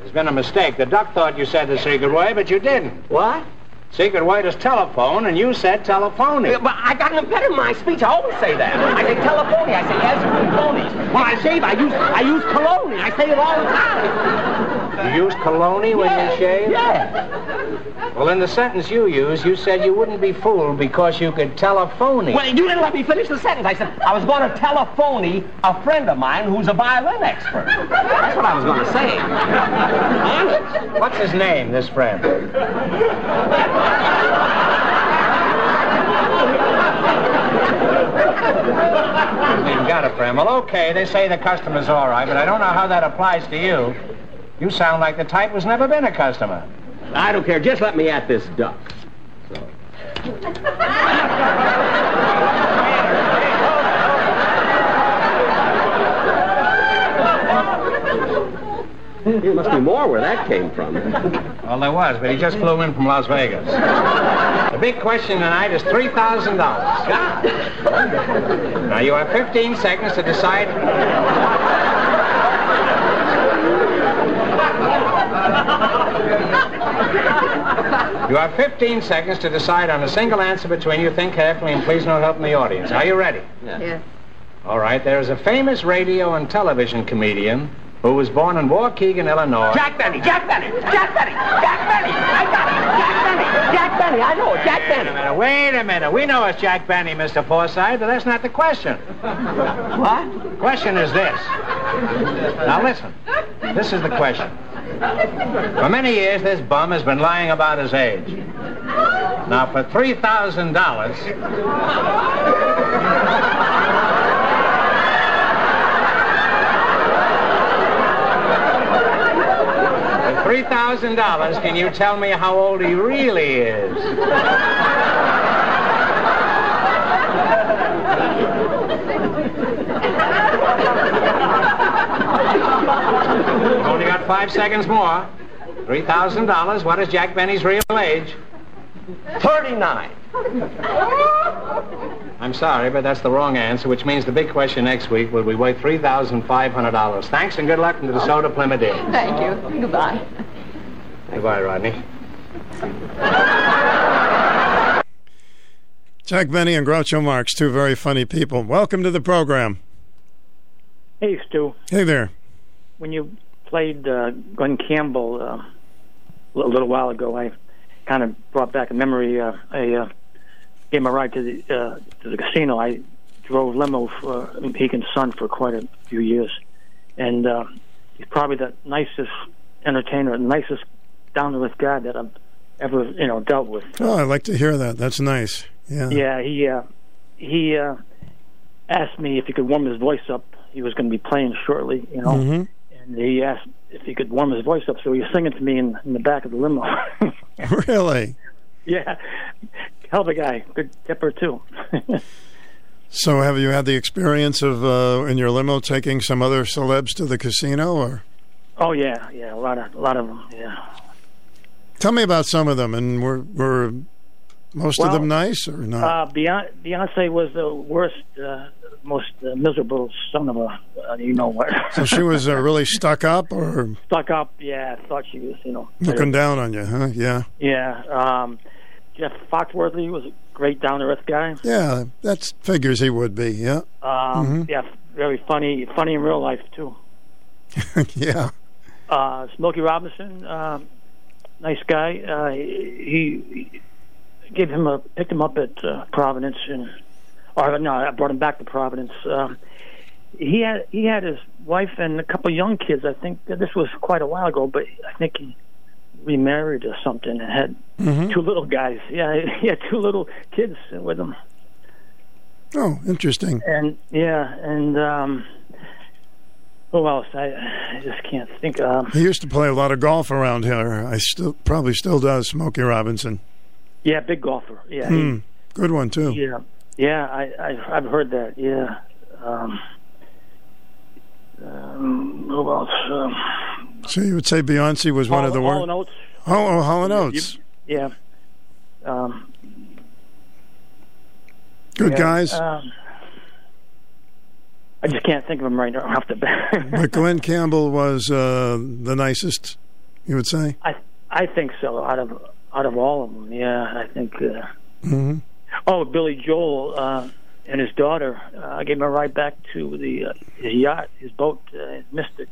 There's been a mistake. The duck thought you said the secret word, but you didn't. What? Secret word is telephone, and you said telephony. But I got an impediment in my speech. I always say that. I say telephony. I say yes, phony. When I shave, I use I use cologne. I say it all the time. You use cologne when Yeah, you shave? Yeah. Well, in the sentence you used, you said you wouldn't be fooled because you could telephony. Well, you didn't let me finish the sentence. I said I was going to telephony a friend of mine who's a violin expert. That's what I was going to say. What's his name, this friend? You've got a friend. Well, okay, they say the customer's all right, but I don't know how that applies to you. You sound like the type who's never been a customer. I don't care. Just let me at this duck. There must be more where that came from. Well, there was, but he just flew in from Las Vegas. The big question tonight is $3,000. Now, you have 15 seconds to decide. You have 15 seconds to decide on a single answer between you. Think carefully and please no help from the audience. Are you ready? Yeah. All right. There is a famous radio and television comedian who was born in Waukegan, Illinois. Jack Benny, Jack Benny, Jack Benny, Jack Benny. I got it. Jack Benny, Jack Benny. I know it. Jack Benny! Wait a minute, wait a minute. We know it's Jack Benny, Mr. Forsythe, but that's not the question. What? The Question is this. Now listen. This is the question. For many years, this bum has been lying about his age. Now, for three thousand dollars. For three thousand dollars, can you tell me how old he really is? Only got five seconds more. Three thousand dollars. What is Jack Benny's real age? 39. I'm sorry, but that's the wrong answer, which means the big question next week will be worth three thousand five hundred dollars. Thanks and good luck to the Soda Plymouth Dean. Thank you. Goodbye. Goodbye, Rodney. Jack Benny and Groucho Marx, two very funny people. Welcome to the program. Hey, Stu. Hey there. When you played uh, Glen Campbell uh, a little while ago, I kind of brought back a memory. Uh, I uh, gave a ride to the uh, to the casino. I drove limo for he son for quite a few years, and uh, he's probably the nicest entertainer, nicest down to earth guy that I've ever you know dealt with. Oh, I like to hear that. That's nice. Yeah. Yeah, he uh, he uh, asked me if he could warm his voice up. He was going to be playing shortly, you know, Mhm. and he asked if he could warm his voice up. So he was singing to me in, in the back of the limo. Really? yeah, hell of a guy, good tipper too. So, have you had the experience of uh, in your limo taking some other celebs to the casino, or oh yeah, yeah, a lot of a lot of them. Yeah. tell me about some of them? And were were most of them nice or not? Uh, Beyonce, Beyonce was the worst, uh, most uh, miserable son of a, uh, you know what? so she was uh, really stuck up, or stuck up. Yeah, thought she was, you know. looking down on you, huh? Yeah. Yeah. Um, Jeff Foxworthy was a great down to earth guy. Yeah, that figures he would be. Yeah. Um, Mhm. Yeah, very funny, funny in real life too. yeah. Uh, Smokey Robinson, uh, nice guy. Uh, he, he gave him a picked him up at uh, Providence, and or no, I brought him back to Providence. Um, he had he had his wife and a couple young kids. I think this was quite a while ago, but I think he remarried or something and had Mhm. two little guys. Yeah, he had two little kids with him. Oh, interesting. And yeah, and um, who else? I, I just can't think. Um, He used to play a lot of golf around here. I still probably still does. Smokey Robinson. yeah, big golfer. Yeah, Hmm. Good one too. yeah, yeah. I, I I've heard that. Yeah. Um, um, who else? Um, So you would say Beyonce was one of the Hall worst. and Oh, oh, Hall and Oates. Yeah. Um, Good yeah, guys. Um, I just can't think of them right now off the bat. but Glen Campbell was uh, the nicest. You would say? I I think so. Out of out of all of them, yeah, I think. Uh, hmm oh, Billy Joel uh, and his daughter. Uh, I gave him a ride back to the uh, his yacht, his boat, uh, Mystic.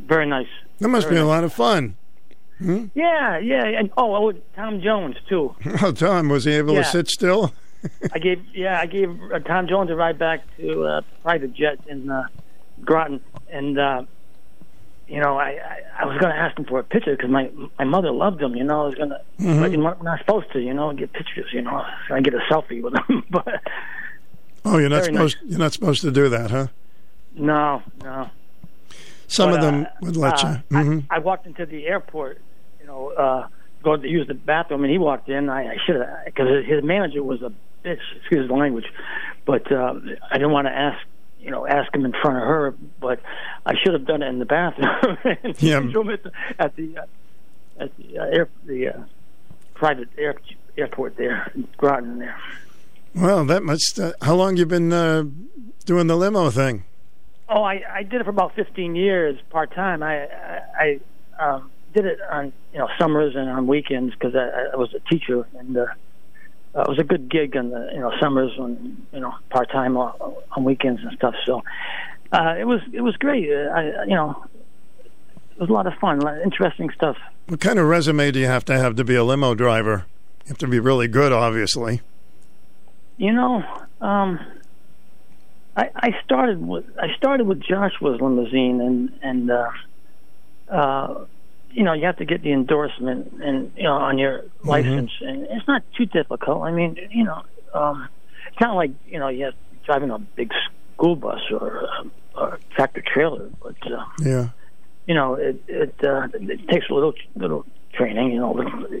Very nice. That must Very be a lot of fun. Hmm? Yeah, yeah, and oh, oh, Tom Jones too. Oh, Tom, was he able Yeah. to sit still? I gave yeah, I gave uh, Tom Jones a ride back to uh, private jet in uh, Groton, and uh, you know I, I I was going to ask him for a picture because my my mother loved him. You know I was going to, Mhm. but you're not supposed to. You know get pictures. You know I get a selfie with him, but Oh, you're not supposed. You're not supposed to do that, huh? no, no. Some But, of them uh, would let uh, you. hmm I walked into the airport, you know, uh, going to use the bathroom, and he walked in. I, I should have, because his manager was a bitch. Excuse the language, but uh, I didn't want to ask, you know, ask him in front of her. But I should have done it in the bathroom. Yeah. at the at the, uh, at the uh, air the uh, private air, airport there, in Groton there. Well, that must. Uh, how long you been uh, doing the limo thing? Oh, I, I did it for about 15 years part time. I I, I um, did it on you know summers and on weekends because I, I was a teacher and uh, uh, it was a good gig on the you know summers when you know part time on, on weekends and stuff. So uh, it was it was great. Uh, I you know it was a lot of fun, a lot of interesting stuff. What kind of resume do you have to have to be a limo driver? You have to be really good, obviously. You know, um, I, I started with I started with Joshua's limousine, and and uh, uh, you know you have to get the endorsement and you know on your license, and it's not too difficult. I mean, you know, um, it's not like you know you have driving a big school bus or or tractor trailer, but uh, Yeah. you know it it, uh, it takes a little little training, you know. Little,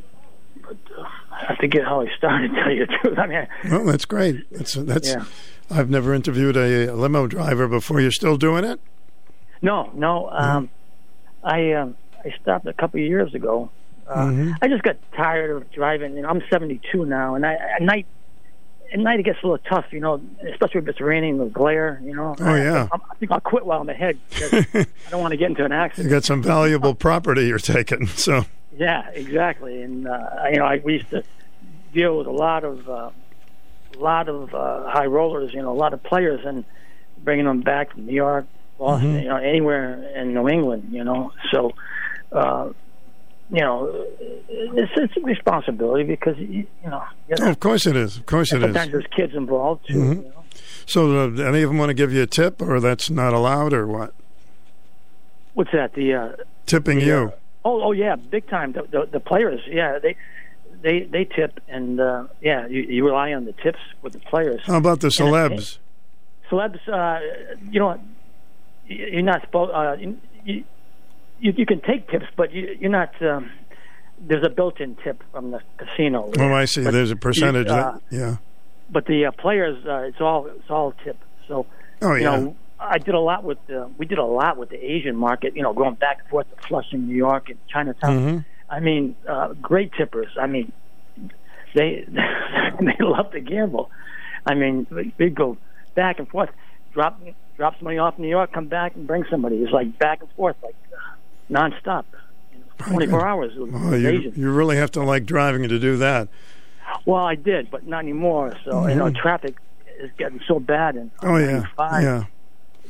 but uh, I forget how I started. To tell you the truth, I mean. Well, that's great. That's that's. Yeah. I've never interviewed a, limo driver before. You're still doing it? No, no. Um, I um, I stopped a couple of years ago. Uh, Mhm. I just got tired of driving. You know, I'm 72 now, and I, at night, at night it gets a little tough. You know, especially if it's raining, the glare. You know. Oh, yeah. I, I think I'll quit while I'm ahead. 'cause I don't want to get into an accident. You got some valuable property you're taking. So Yeah, exactly. And uh, you know, I we used to deal with a lot of uh, a lot of uh, high rollers. You know, a lot of players, and bringing them back from New York, Boston, Mhm. you know, anywhere in New England. You know, so. Uh, you know, it's, it's a responsibility because you, you know. You Oh, of course it is. Of course it is. sometimes there's kids involved too. Mhm. You know? So, uh, do any of them want to give you a tip, or that's not allowed, or what? What's that? The uh, Tipping you. Oh, oh yeah, big time. The, the, the players, yeah, they they they tip, and uh, yeah, you, you rely on the tips with the players. How about the And, uh, celebs? celebs, uh, you know, you- you're not supposed. Uh, you, you you can take tips, but you, you're not. Um, there's a built-in tip from the casino. Oh, I see. But There's a you- percentage. uh, that, yeah. but the uh, players, uh, it's all it's all tip. So, Oh, you yeah. know, I did a lot with uh, we did a lot with the Asian market. You know, going back and forth to Flushing, New York, and Chinatown. Mhm. I mean, uh, great tippers. I mean, they they love to gamble. I mean, they go back and forth, drop drop somebody off in New York, come back and bring somebody. It's like back and forth, like uh, nonstop, twenty four hours. Well, you, you really have to like driving to do that. Well, I did, but not anymore. So you know, Mhm. traffic is getting so bad, and Oh yeah, yeah.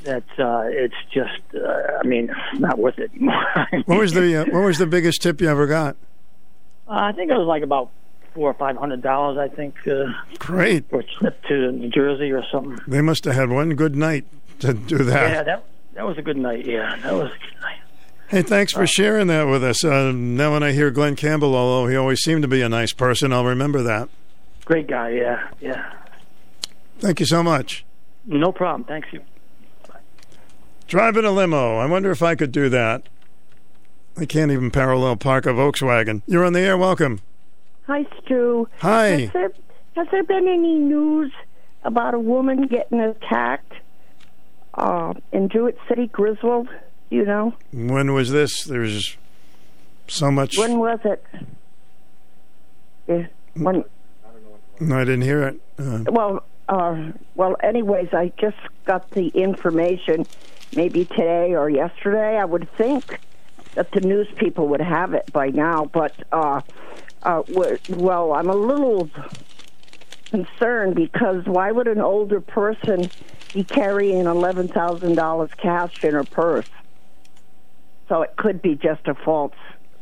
that uh, it's just, uh, I mean, not worth it anymore. What was the uh, what was the biggest tip you ever got? Uh, I think it was like about four or five hundred dollars. I think. Uh, Great. For a trip to New Jersey or something. They must have had one good night to do that. Yeah, that that was a good night. Yeah, that was a good night. Hey, thanks for sharing that with us. Uh, now, when I hear Glen Campbell, although he always seemed to be a nice person, I'll remember that. Great guy. Yeah, yeah. Thank you so much. No problem. Thanks you. Driving a limo. I wonder if I could do that. I can't even parallel park a Volkswagen. You're on the air. Welcome. Hi, Stu. Hi. Has there, has there been any news about a woman getting attacked uh, in Jewett City, Griswold? You know? When was this? There's so much. When was it? Yeah, when, No, I didn't hear it. Uh, well, uh, well, anyways, I just got the information maybe today or yesterday, I would think. that the news people would have it by now. But uh, uh, w- well, I'm a little concerned because why would an older person be carrying eleven thousand dollars cash in her purse? So it could be just a false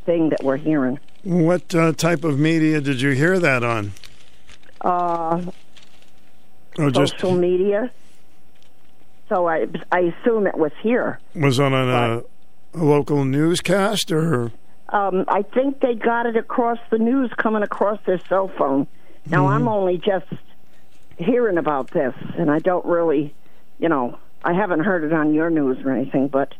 thing that we're hearing. What uh, type of media did you hear that on? Uh, just social media. So I I assume it was here. was on a, a local newscast or? Um, I think they got it across the news coming across their cell phone. Now I'm only just hearing about this, and I don't really, you know, I haven't heard it on your news or anything. But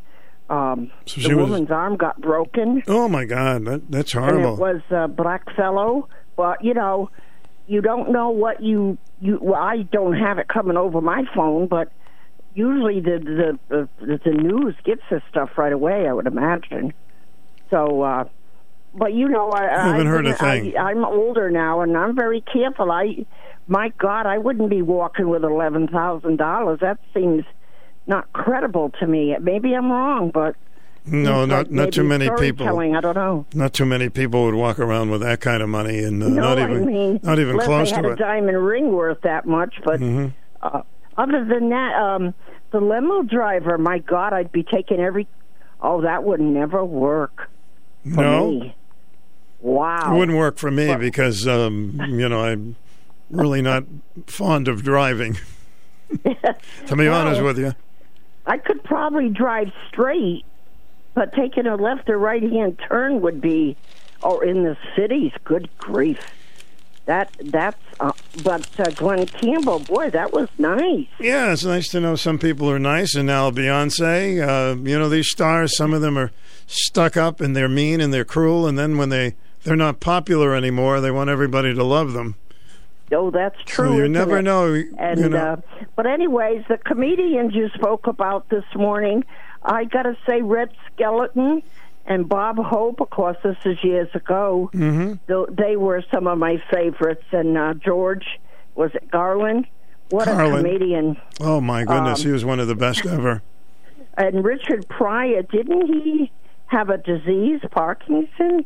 um, So the was- woman's arm got broken, Oh my God, that, that's and horrible. it was a black fellow. But you know, you don't know what you you. Well, I don't have it coming over my phone, but usually the the the, the news gets this stuff right away. I would imagine. So, uh, but you know, I, I haven't I've heard a been- thing. I, I'm older now, and I'm very careful. I, my God, I wouldn't be walking with eleven thousand dollars. That seems not credible to me. Maybe I'm wrong, but no, not not too many people. I don't know. Not too many people would walk around with that kind of money, and uh, no, not even I mean, not even close had to a it. diamond ring worth that much. But Mhm. uh, other than that, um, the limo driver, my God, I'd be taking every. Oh, that would never work for No, me. Wow. it wouldn't work for me because um, you know I'm really not fond of driving. to be honest with you, I could probably drive straight, but taking a left or right hand turn would be, or in the cities. Good grief, that that's. Uh, but uh, Glen Campbell, boy, that was nice. yeah, it's nice to know some people are nice, and now Beyonce. Uh, you know these stars, some of them are stuck up and they're mean and they're cruel, and then when they they're not popular anymore, they want everybody to love them. Oh, that's true. So you never it? know. you And know. uh, but anyways, the comedians you spoke about this morning, I got to say, Red Skelton and Bob Hope. Of course, this is years ago. Mm-hmm. They were some of my favorites. And uh, George was it Garland? What a comedian! Oh my goodness, Um, he was one of the best ever. And Richard Pryor, didn't he have a disease, Parkinson?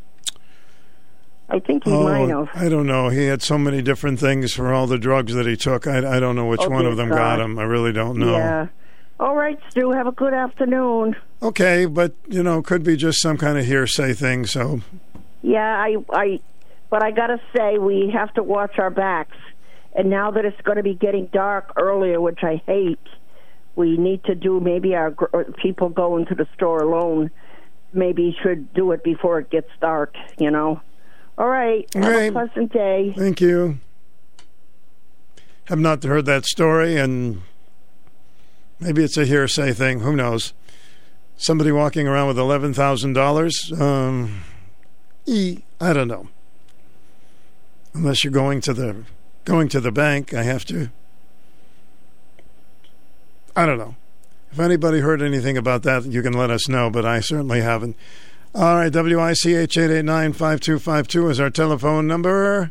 I think he might Oh, have. I don't know. He had so many different things for all the drugs that he took. I, I don't know which Oh, one of them got him. I really don't know. Yeah. All right, Stu. Have a good afternoon. Okay, but you know, could be just some kind of hearsay thing. So Yeah, I, I, but I gotta say we have to watch our backs. And now that it's going to be getting dark earlier, which I hate, we need to do maybe our uh, people go into the store alone. Maybe should do it before it gets dark. You know. All right. Have a pleasant day. thank you. Have not heard that story, and maybe it's a hearsay thing. Who knows? Somebody walking around with eleven thousand dollars. Um, e, I don't know. Unless you're going to the going to the bank, I have to. I don't know. If anybody heard anything about that, you can let us know, but I certainly haven't. All right, WICH 889 5252 is our telephone number.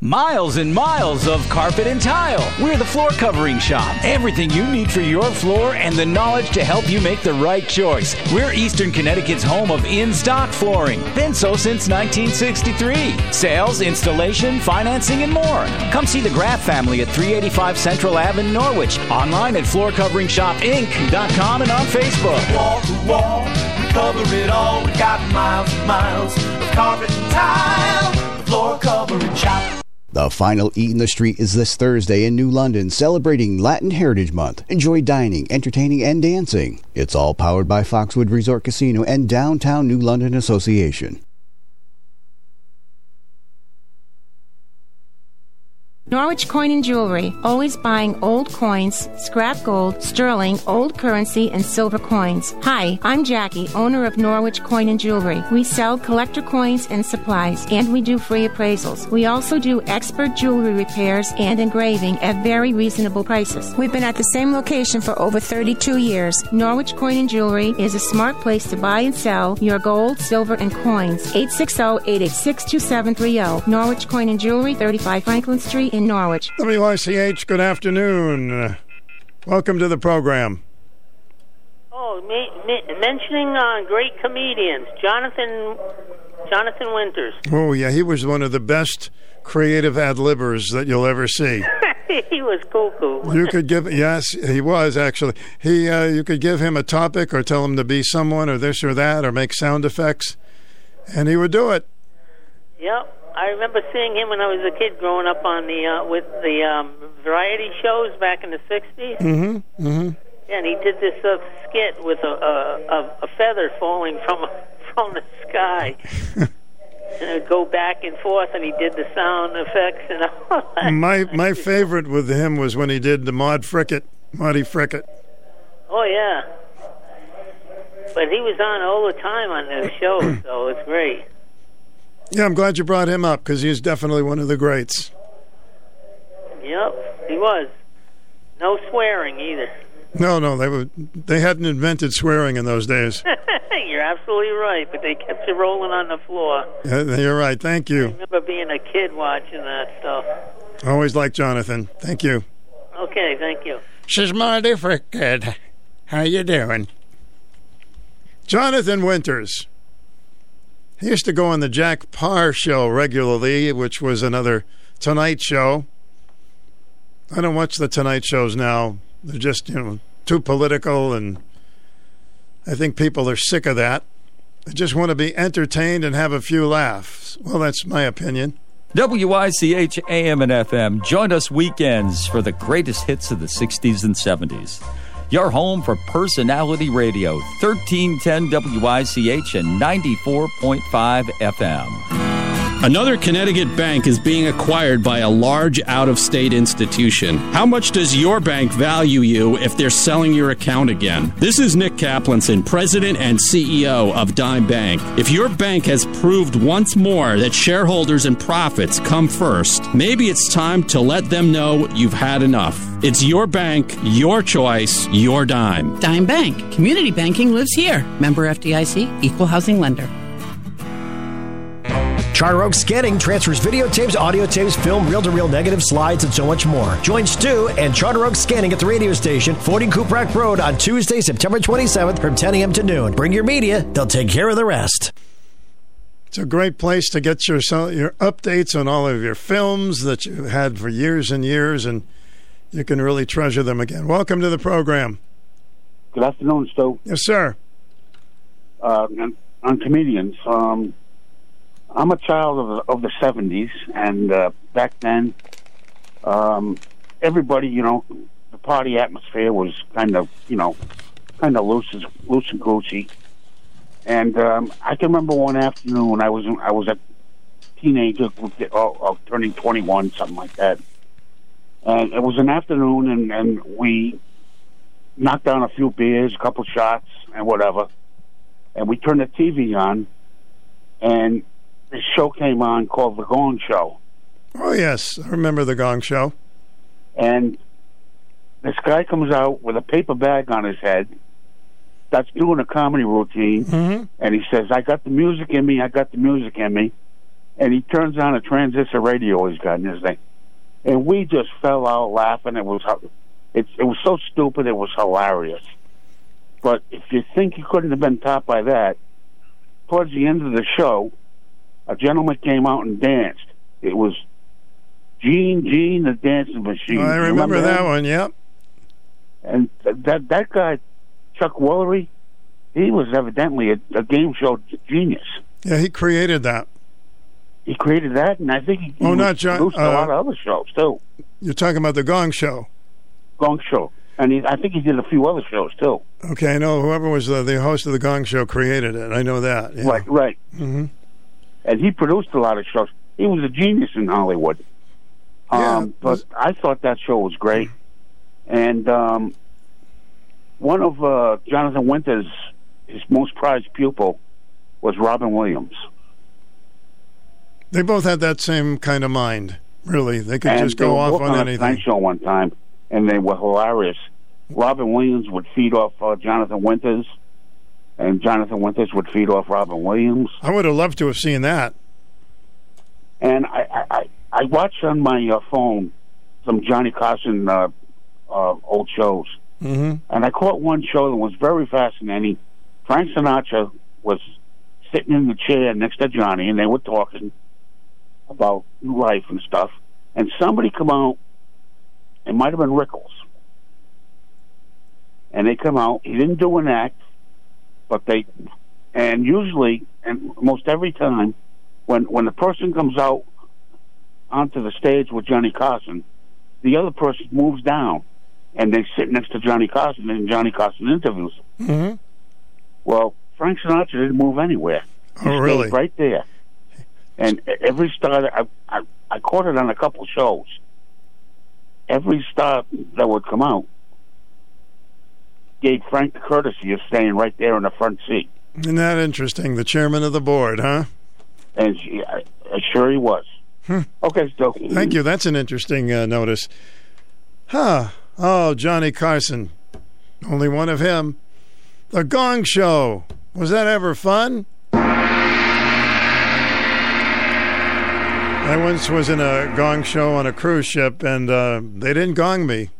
Miles and miles of carpet and tile. We're the floor covering shop. Everything you need for your floor and the knowledge to help you make the right choice. We're Eastern Connecticut's home of in stock flooring. Been so since 1963. Sales, installation, financing, and more. Come see the Graff family at 385 Central Ave in Norwich. Online at floorcoveringshopinc.com and on Facebook. Wall to wall, we cover it all. We got miles and miles of carpet and tile. The floor. The final Eat in the Street is this Thursday in New London, celebrating Latin Heritage Month. Enjoy dining, entertaining, and dancing. It's all powered by Foxwood Resort Casino and Downtown New London Association. Norwich Coin and Jewelry, always buying old coins, scrap gold, sterling, old currency, and silver coins. Hi, I'm Jackie, owner of Norwich Coin and Jewelry. We sell collector coins and supplies, and we do free appraisals. We also do expert jewelry repairs and engraving at very reasonable prices. We've been at the same location for over 32 years. Norwich Coin and Jewelry is a smart place to buy and sell your gold, silver, and coins. 860-886-2730. Norwich Coin and Jewelry, 35 Franklin Street in Norwich. WICH, good afternoon. Uh, welcome to the program. Oh, Oh, me, me, mentioning uh, great comedians, Jonathan Jonathan Winters. Oh yeah, he was one of the best creative ad libbers that you'll ever see. he was cuckoo. You could give yes, he was actually. He uh, you could give him a topic or tell him to be someone or this or that or make sound effects, and he would do it. Yep. I remember seeing him when I was a kid growing up on the uh, with the um, variety shows back in the '60s. Mm-hmm. Mm-hmm. Yeah, and he did this uh, skit with a, a, a, feather falling from from the sky. and it'd go back and forth, and he did the sound effects and all that. my my favorite with him was when he did the Maude Frickert, Marty Frickert. Oh yeah. But he was on all the time on those shows, so it's great. Yeah, I'm glad you brought him up because he's definitely one of the greats. Yep, he was. No swearing either. No, no, they were they hadn't invented swearing in those days. You're absolutely right, but they kept you rolling on the floor. Yeah, you're right. Thank you. I remember being a kid watching that stuff. Always like Jonathan. Thank you. Okay, thank you. She's Marty Frickert. How you doing? Jonathan Winters. He used to go on the Jack Paar show regularly, which was another Tonight show. I don't watch the Tonight shows now. They're just, you know, too political, and I think people are sick of that. They just want to be entertained and have a few laughs. Well, that's my opinion. WICH AM and FM. Join us weekends for the greatest hits of the 60s and 70s. Your home for personality radio, 1310 WICH and 94.5 FM. Another Connecticut bank is being acquired by a large out of state institution. How much does your bank value you if they're selling your account again? This is Nick Kaplanson, President and CEO of Dime Bank. If your bank has proved once more that shareholders and profits come first, maybe it's time to let them know you've had enough. It's your bank, your choice, your dime. Dime Bank. Community banking lives here. Member FDIC, equal housing lender. Charter Oak Scanning transfers videotapes, audio tapes, film, reel to reel negative slides, and so much more. Join Stu and Charter Oak Scanning at the radio station, 40 Cuprak Road on Tuesday, September 27th from 10 a.m. to noon. Bring your media, they'll take care of the rest. It's a great place to get your your updates on all of your films that you've had for years and years, and you can really treasure them again. Welcome to the program. Good afternoon, Stu. Yes, sir. Uh, on, on comedians, um, I'm a child of the, of the 70s, and uh, back then, um, everybody, you know, the party atmosphere was kind of, you know, kind of loose, loose and goosey. And um, I can remember one afternoon I was I was a teenager, uh, turning 21, something like that. And it was an afternoon, and, and we knocked down a few beers, a couple shots, and whatever. And we turned the TV on, and this show came on called The Gong Show. Oh yes, I remember the Gong Show. And this guy comes out with a paper bag on his head, starts doing a comedy routine, Mm-hmm. and he says, I got the music in me, I got the music in me. And he turns on a transistor radio he's got in his thing. And we just fell out laughing. It was it, it was so stupid, it was hilarious. But if you think he couldn't have been topped by that, towards the end of the show, a gentleman came out and danced. It was Gene Gene the Dancing Machine. I You remember that him? one. Yep. And th- that that guy, Chuck Woolery, he was evidently a, a game show genius. Yeah, he created that. He created that, and I think he, he Oh, not John- produced a uh, lot of other shows too. You're talking about the Gong Show. Gong Show, and he, I think he did a few other shows too. Okay, I know whoever was the, the host of the Gong Show created it. I know that. Yeah. Right, right. hmm And he produced a lot of shows. He was a genius in Hollywood. Um, but I thought that show was great. And um, one of uh, Jonathan Winters' his most prized pupil was Robin Williams. They both had that same kind of mind. Really, they could and just go off on on anything. Show one time, and they were hilarious. Robin Williams would feed off uh, Jonathan Winters, and Jonathan Winters would feed off Robin Williams. I would have loved to have seen that. And I, I, I, I watched on my uh, phone some Johnny Carson uh, uh, old shows, Mm-hmm. And I caught one show that was very fascinating. Frank Sinatra was sitting in the chair next to Johnny, and they were talking about life and stuff. And somebody come out. It might have been Rickles. And they come out. He didn't do an act, but they, and usually, and most every time, when when the person comes out onto the stage with Johnny Carson, the other person moves down, and they sit next to Johnny Carson, and Johnny Carson interviews them. Mm-hmm. Well, Frank Sinatra didn't move anywhere. He Oh, really? Right there. And every star that I, I I caught it on a couple shows. Every star that would come out gave Frank the courtesy of staying right there in the front seat. Isn't that interesting? The chairman of the board, huh? And she, I, I sure he was. Okay, so Thank you. That's an interesting uh, notice. Huh. Oh, Johnny Carson. Only one of him. The Gong Show. Was that ever fun? I once was in a gong show on a cruise ship, and uh, they didn't gong me.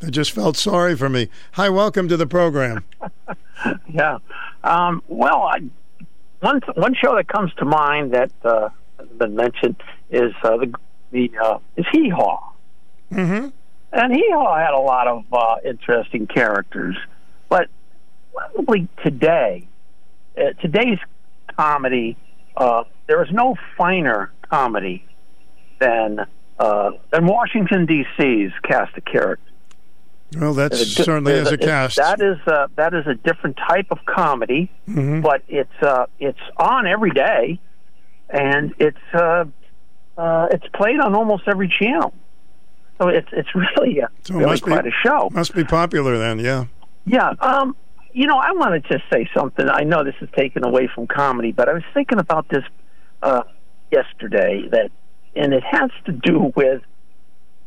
They just felt sorry for me. Hi, welcome to the program. Yeah. Um, well, I, one one show that comes to mind that uh, has been mentioned is uh, the the uh, is Hee Haw, Mm-hmm. and Hee Haw had a lot of uh, interesting characters, but probably today, uh, today's comedy, uh, there is no finer comedy than uh, than Washington D.C.'s cast of characters. Well, that There's certainly is a cast. That is uh, that is a different type of comedy, Mhm. but it's uh, it's on every day, and it's uh, uh, it's played on almost every channel. So it's it's really uh, So it really must be- quite a show. Must be popular then, yeah. Yeah. Um, you know, I want to just say something. I know this is taken away from comedy, but I was thinking about this uh, yesterday that, and it has to do with,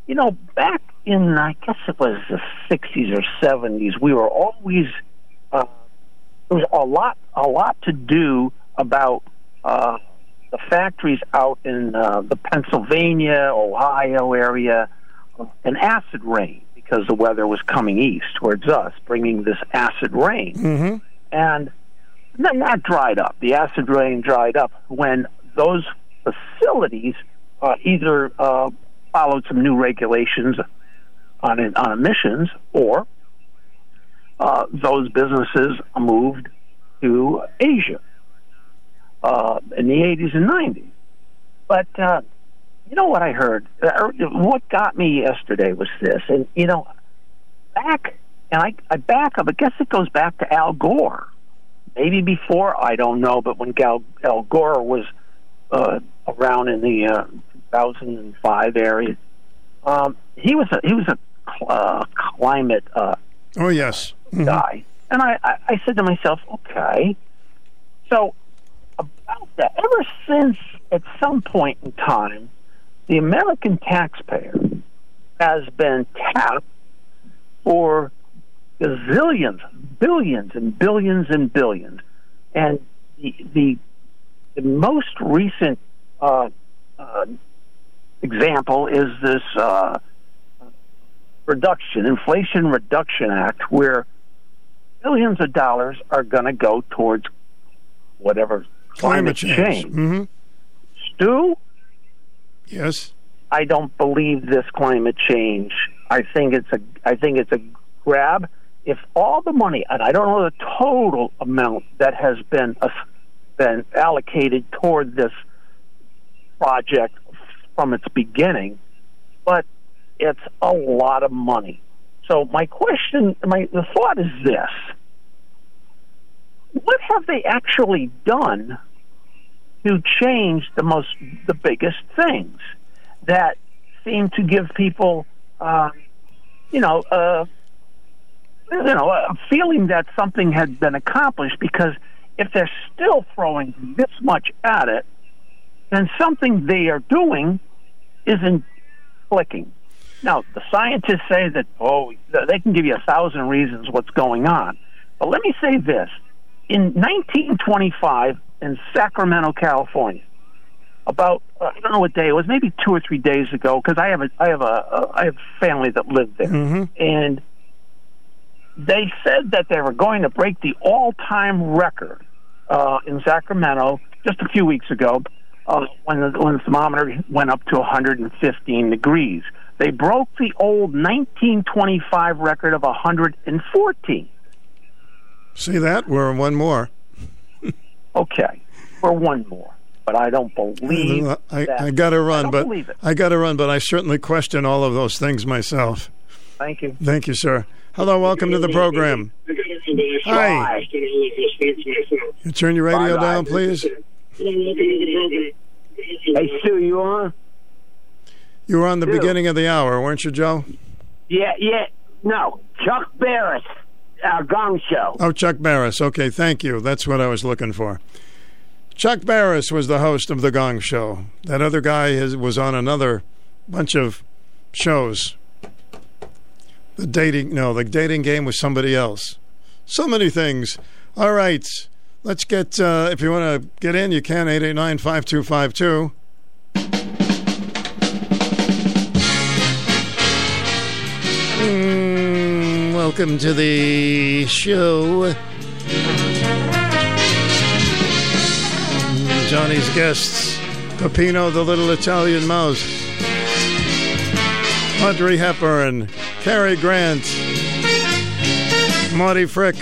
you know, back in I guess it was the '60s or '70s, we were always uh, there was a lot a lot to do about uh, the factories out in uh, the Pennsylvania, Ohio area, an acid rain because the weather was coming east towards us, bringing this acid rain. Mm-hmm. And then that dried up. The acid rain dried up when those facilities uh, either uh, followed some new regulations on on emissions, or uh, those businesses moved to Asia uh, in the 80s and 90s. But uh, you know what I heard? Uh, What got me yesterday was this, and you know, back and I, I back up. I guess it goes back to Al Gore, maybe before I don't know, but when Gal, Al Gore was uh, around in the uh, 2005 area, um, he was a he was a uh, climate uh, Oh, yes. Mhm. guy, and I, I, I said to myself, okay, so about that, ever since at some point in time, the American taxpayer has been tapped for gazillions, billions, and billions and billions, and the the, the most recent uh, uh, example is this uh, reduction, Inflation Reduction Act, where billions of dollars are going to go towards whatever climate, Climate change. Mm-hmm. Stu, Yes. I don't believe this climate change. I think it's a I think it's a grab. If all the money, and I don't know the total amount that has been uh, been allocated toward this project from its beginning, but it's a lot of money. So my question, my the thought is this: What have they actually done to change the most the biggest things that seem to give people uh, you know uh, you know a feeling that something had been accomplished because if they're still throwing this much at it then something they are doing isn't clicking now the scientists say that oh they can give you a thousand reasons what's going on but let me say this in 1925 in Sacramento, California. About uh, I don't know what day it was, maybe two or three days ago, because I have a I have a, I have family that lived there, Mm-hmm. and they said that they were going to break the all-time record uh, in Sacramento just a few weeks ago uh, when the, when the thermometer went up to 115 degrees. They broke the old 1925 record of 114. See that? We're one more. Okay, we're one more, but I don't believe. I, that. I got to I run, don't but believe it. I got to run, but I certainly question all of those things myself. Thank you. Thank you, sir. Hello, welcome to the program. Hi. You turn your radio Bye-bye. down, please. Hey, Stu, you on? You were on the beginning of the hour, weren't you, Joe? Yeah, yeah. No, Chuck Barris, our Gong Show. Oh, Chuck Barris. Okay, thank you. That's what I was looking for. Chuck Barris was the host of The Gong Show. That other guy is, was on another bunch of shows. The dating, no, the dating game was somebody else. So many things. All right, let's get, uh, if you want to get in, you can, 889 5252. Mm, welcome to the show. Johnny's guests Peppino the Little Italian Mouse, Audrey Hepburn, Cary Grant, Marty Frick.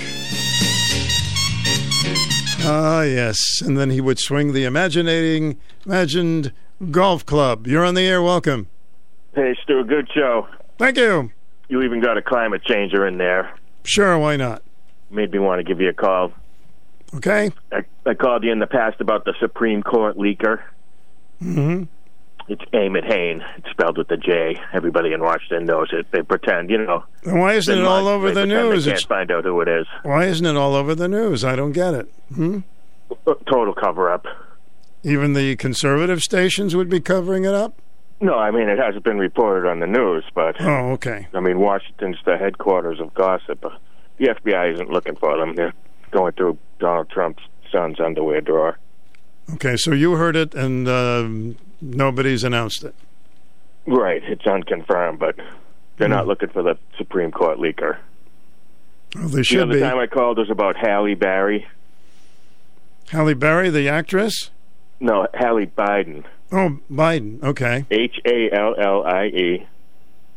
Ah, yes. And then he would swing the imaginating, imagined golf club. You're on the air. Welcome. Hey, Stu, good show. Thank you. You even got a climate changer in there. Sure, why not? Made me want to give you a call. Okay. I, I called you in the past about the Supreme Court leaker. hmm It's Emmett Hain. It's spelled with a J. Everybody in Washington knows it. They pretend, you know. And why isn't it all over the news? They can't find out who it is. Why isn't it all over the news? I don't get it. Hmm? Total cover up. Even the conservative stations would be covering it up? No, I mean it hasn't been reported on the news, but Oh, okay. I mean Washington's the headquarters of gossip. Uh, The FBI isn't looking for them. They're going through Donald Trump's son's underwear drawer. Okay, so you heard it and um nobody's announced it. Right, it's unconfirmed, but they're Hmm. not looking for the Supreme Court leaker. Well, they the should other be. time I called was about Halle Berry. Halle Berry, the actress? No, Hallie Biden. Oh, Biden. Okay. H A L L I E.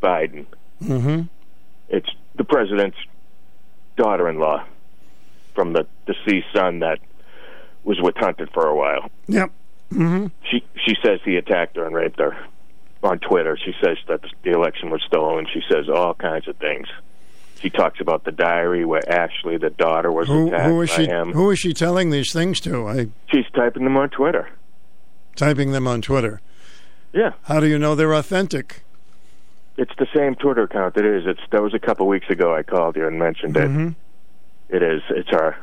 Biden. Mm-hmm. It's the president's daughter-in-law from the deceased son that was with Hunter for a while. Yep. Mm-hmm. She she says he attacked her and raped her on Twitter. She says that the election was stolen. She says all kinds of things. She talks about the diary where Ashley, the daughter, was Who, attacked who is by she? him. Who is she telling these things to? I She's typing them on Twitter. typing them on Twitter. Yeah. How do you know they're authentic? It's the same Twitter account. It is. It's that was a couple weeks ago. I called you and mentioned it. Mhm. It is. It's her.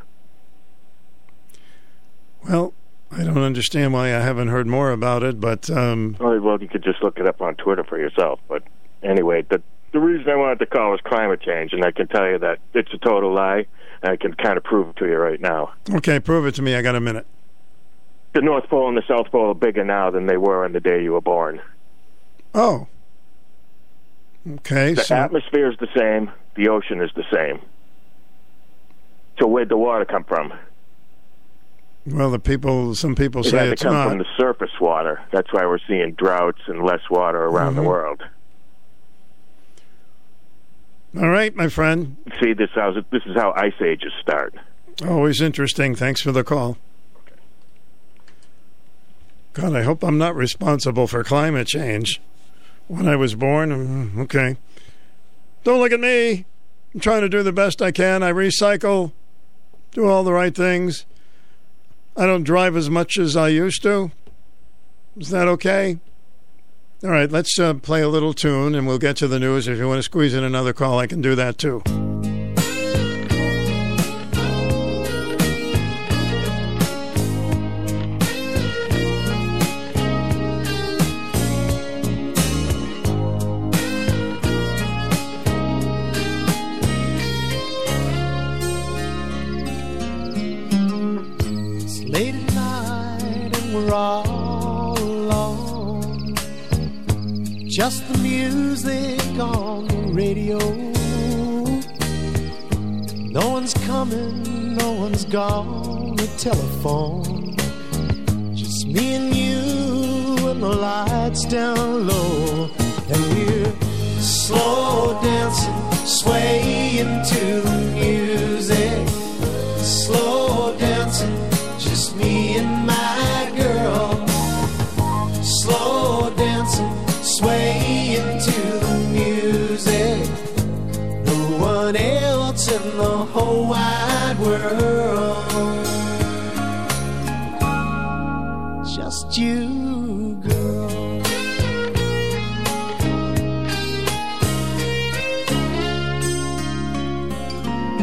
Well, I don't understand why I haven't heard more about it, but um, Oh, well, you could just look it up on Twitter for yourself. But anyway, the the reason I wanted to call was climate change, and I can tell you that it's a total lie. And I can kind of prove it to you right now. okay, prove it to me. I got a minute. The North Pole and the South Pole are bigger now than they were on the day you were born. Oh. Okay. The so atmosphere is the same. The ocean is the same. So where'd the water come from? Well, the people. Some people it say it's come not. from the surface water. That's why we're seeing droughts and less water around the Mhm. world. All right, my friend. See, this how this is how ice ages start. Always interesting. Thanks for the call. God, I hope I'm not responsible for climate change. When I was born, mm, okay. Don't look at me. I'm trying to do the best I can. I recycle, do all the right things. I don't drive as much as I used to. Is that okay? All right, let's uh, play a little tune and we'll get to the news. If you want to squeeze in another call, I can do that too. Just the music on the radio. No one's coming, no one's gone. The telephone, just me and you, and the lights down low, and we're slow dancing, swaying to the music. Slow dancing, just me and my the whole wide world. Just you, girl.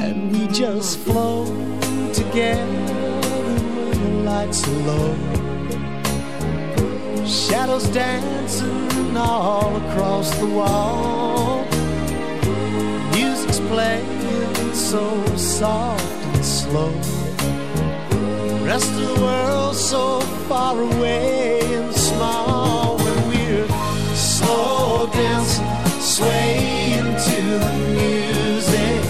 And we just flow together when the lights are low. Shadows dancing all across the wall. Music's playing so soft and slow. Rest of the world so far away and small when we're slow dancing, swaying to the music.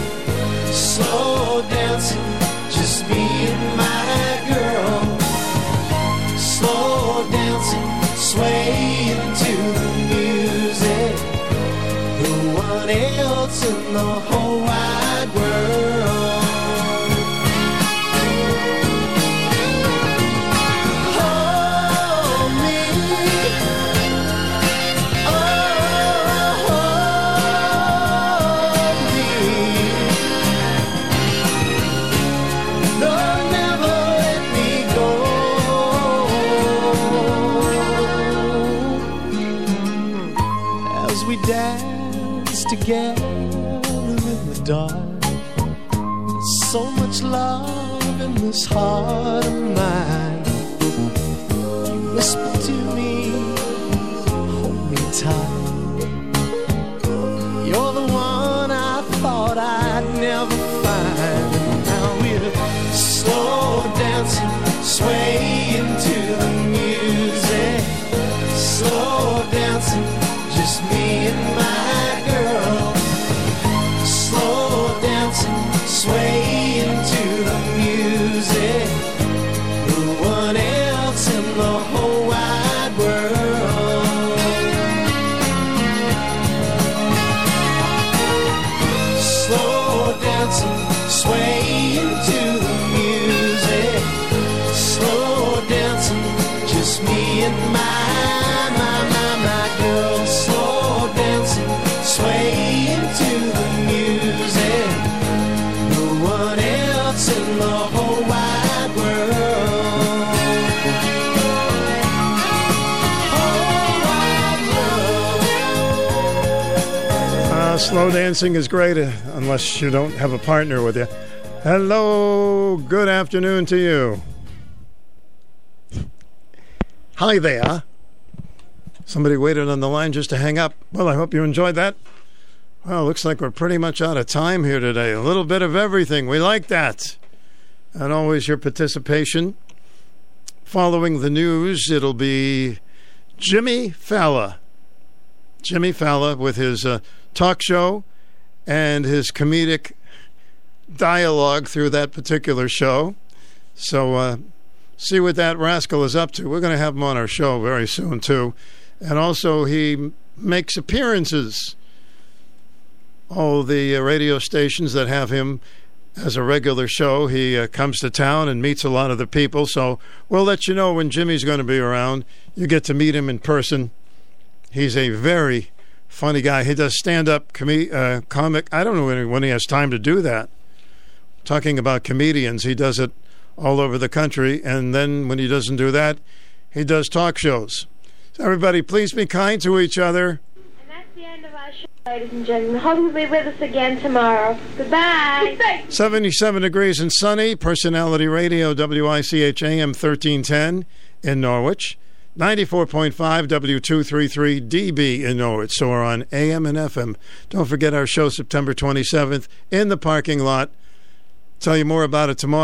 Slow dancing, just and my girl. Slow dancing, swaying to the music. No one else in the whole wide slow dancing is great uh, unless you don't have a partner with you. Hello, good afternoon to you. Hi there. Somebody waited on the line just to hang up. Well, I hope you enjoyed that. Well, looks like we're pretty much out of time here today. A little bit of everything. We like that. And always your participation. Following the news, it'll be Jimmy Fallon. Jimmy Fallon with his uh, talk show and his comedic dialogue through that particular show. So, uh, see what that rascal is up to. We're going to have him on our show very soon, too. And also, he makes appearances. All the uh, radio stations that have him as a regular show, he uh, comes to town and meets a lot of the people. So, we'll let you know when Jimmy's going to be around. You get to meet him in person. He's a very funny guy. He does stand up com- uh, comic. I don't know when, when he has time to do that. Talking about comedians, he does it all over the country. And then when he doesn't do that, he does talk shows. So everybody, please be kind to each other. And that's the end of our show, ladies and gentlemen. Hope you'll be with us again tomorrow. Goodbye. 77 degrees and sunny. Personality Radio, WICH AM 1310 in Norwich. 94.5 W233 DB in Norwich. So we're on AM and FM. Don't forget our show September 27th in the parking lot. Tell you more about it tomorrow.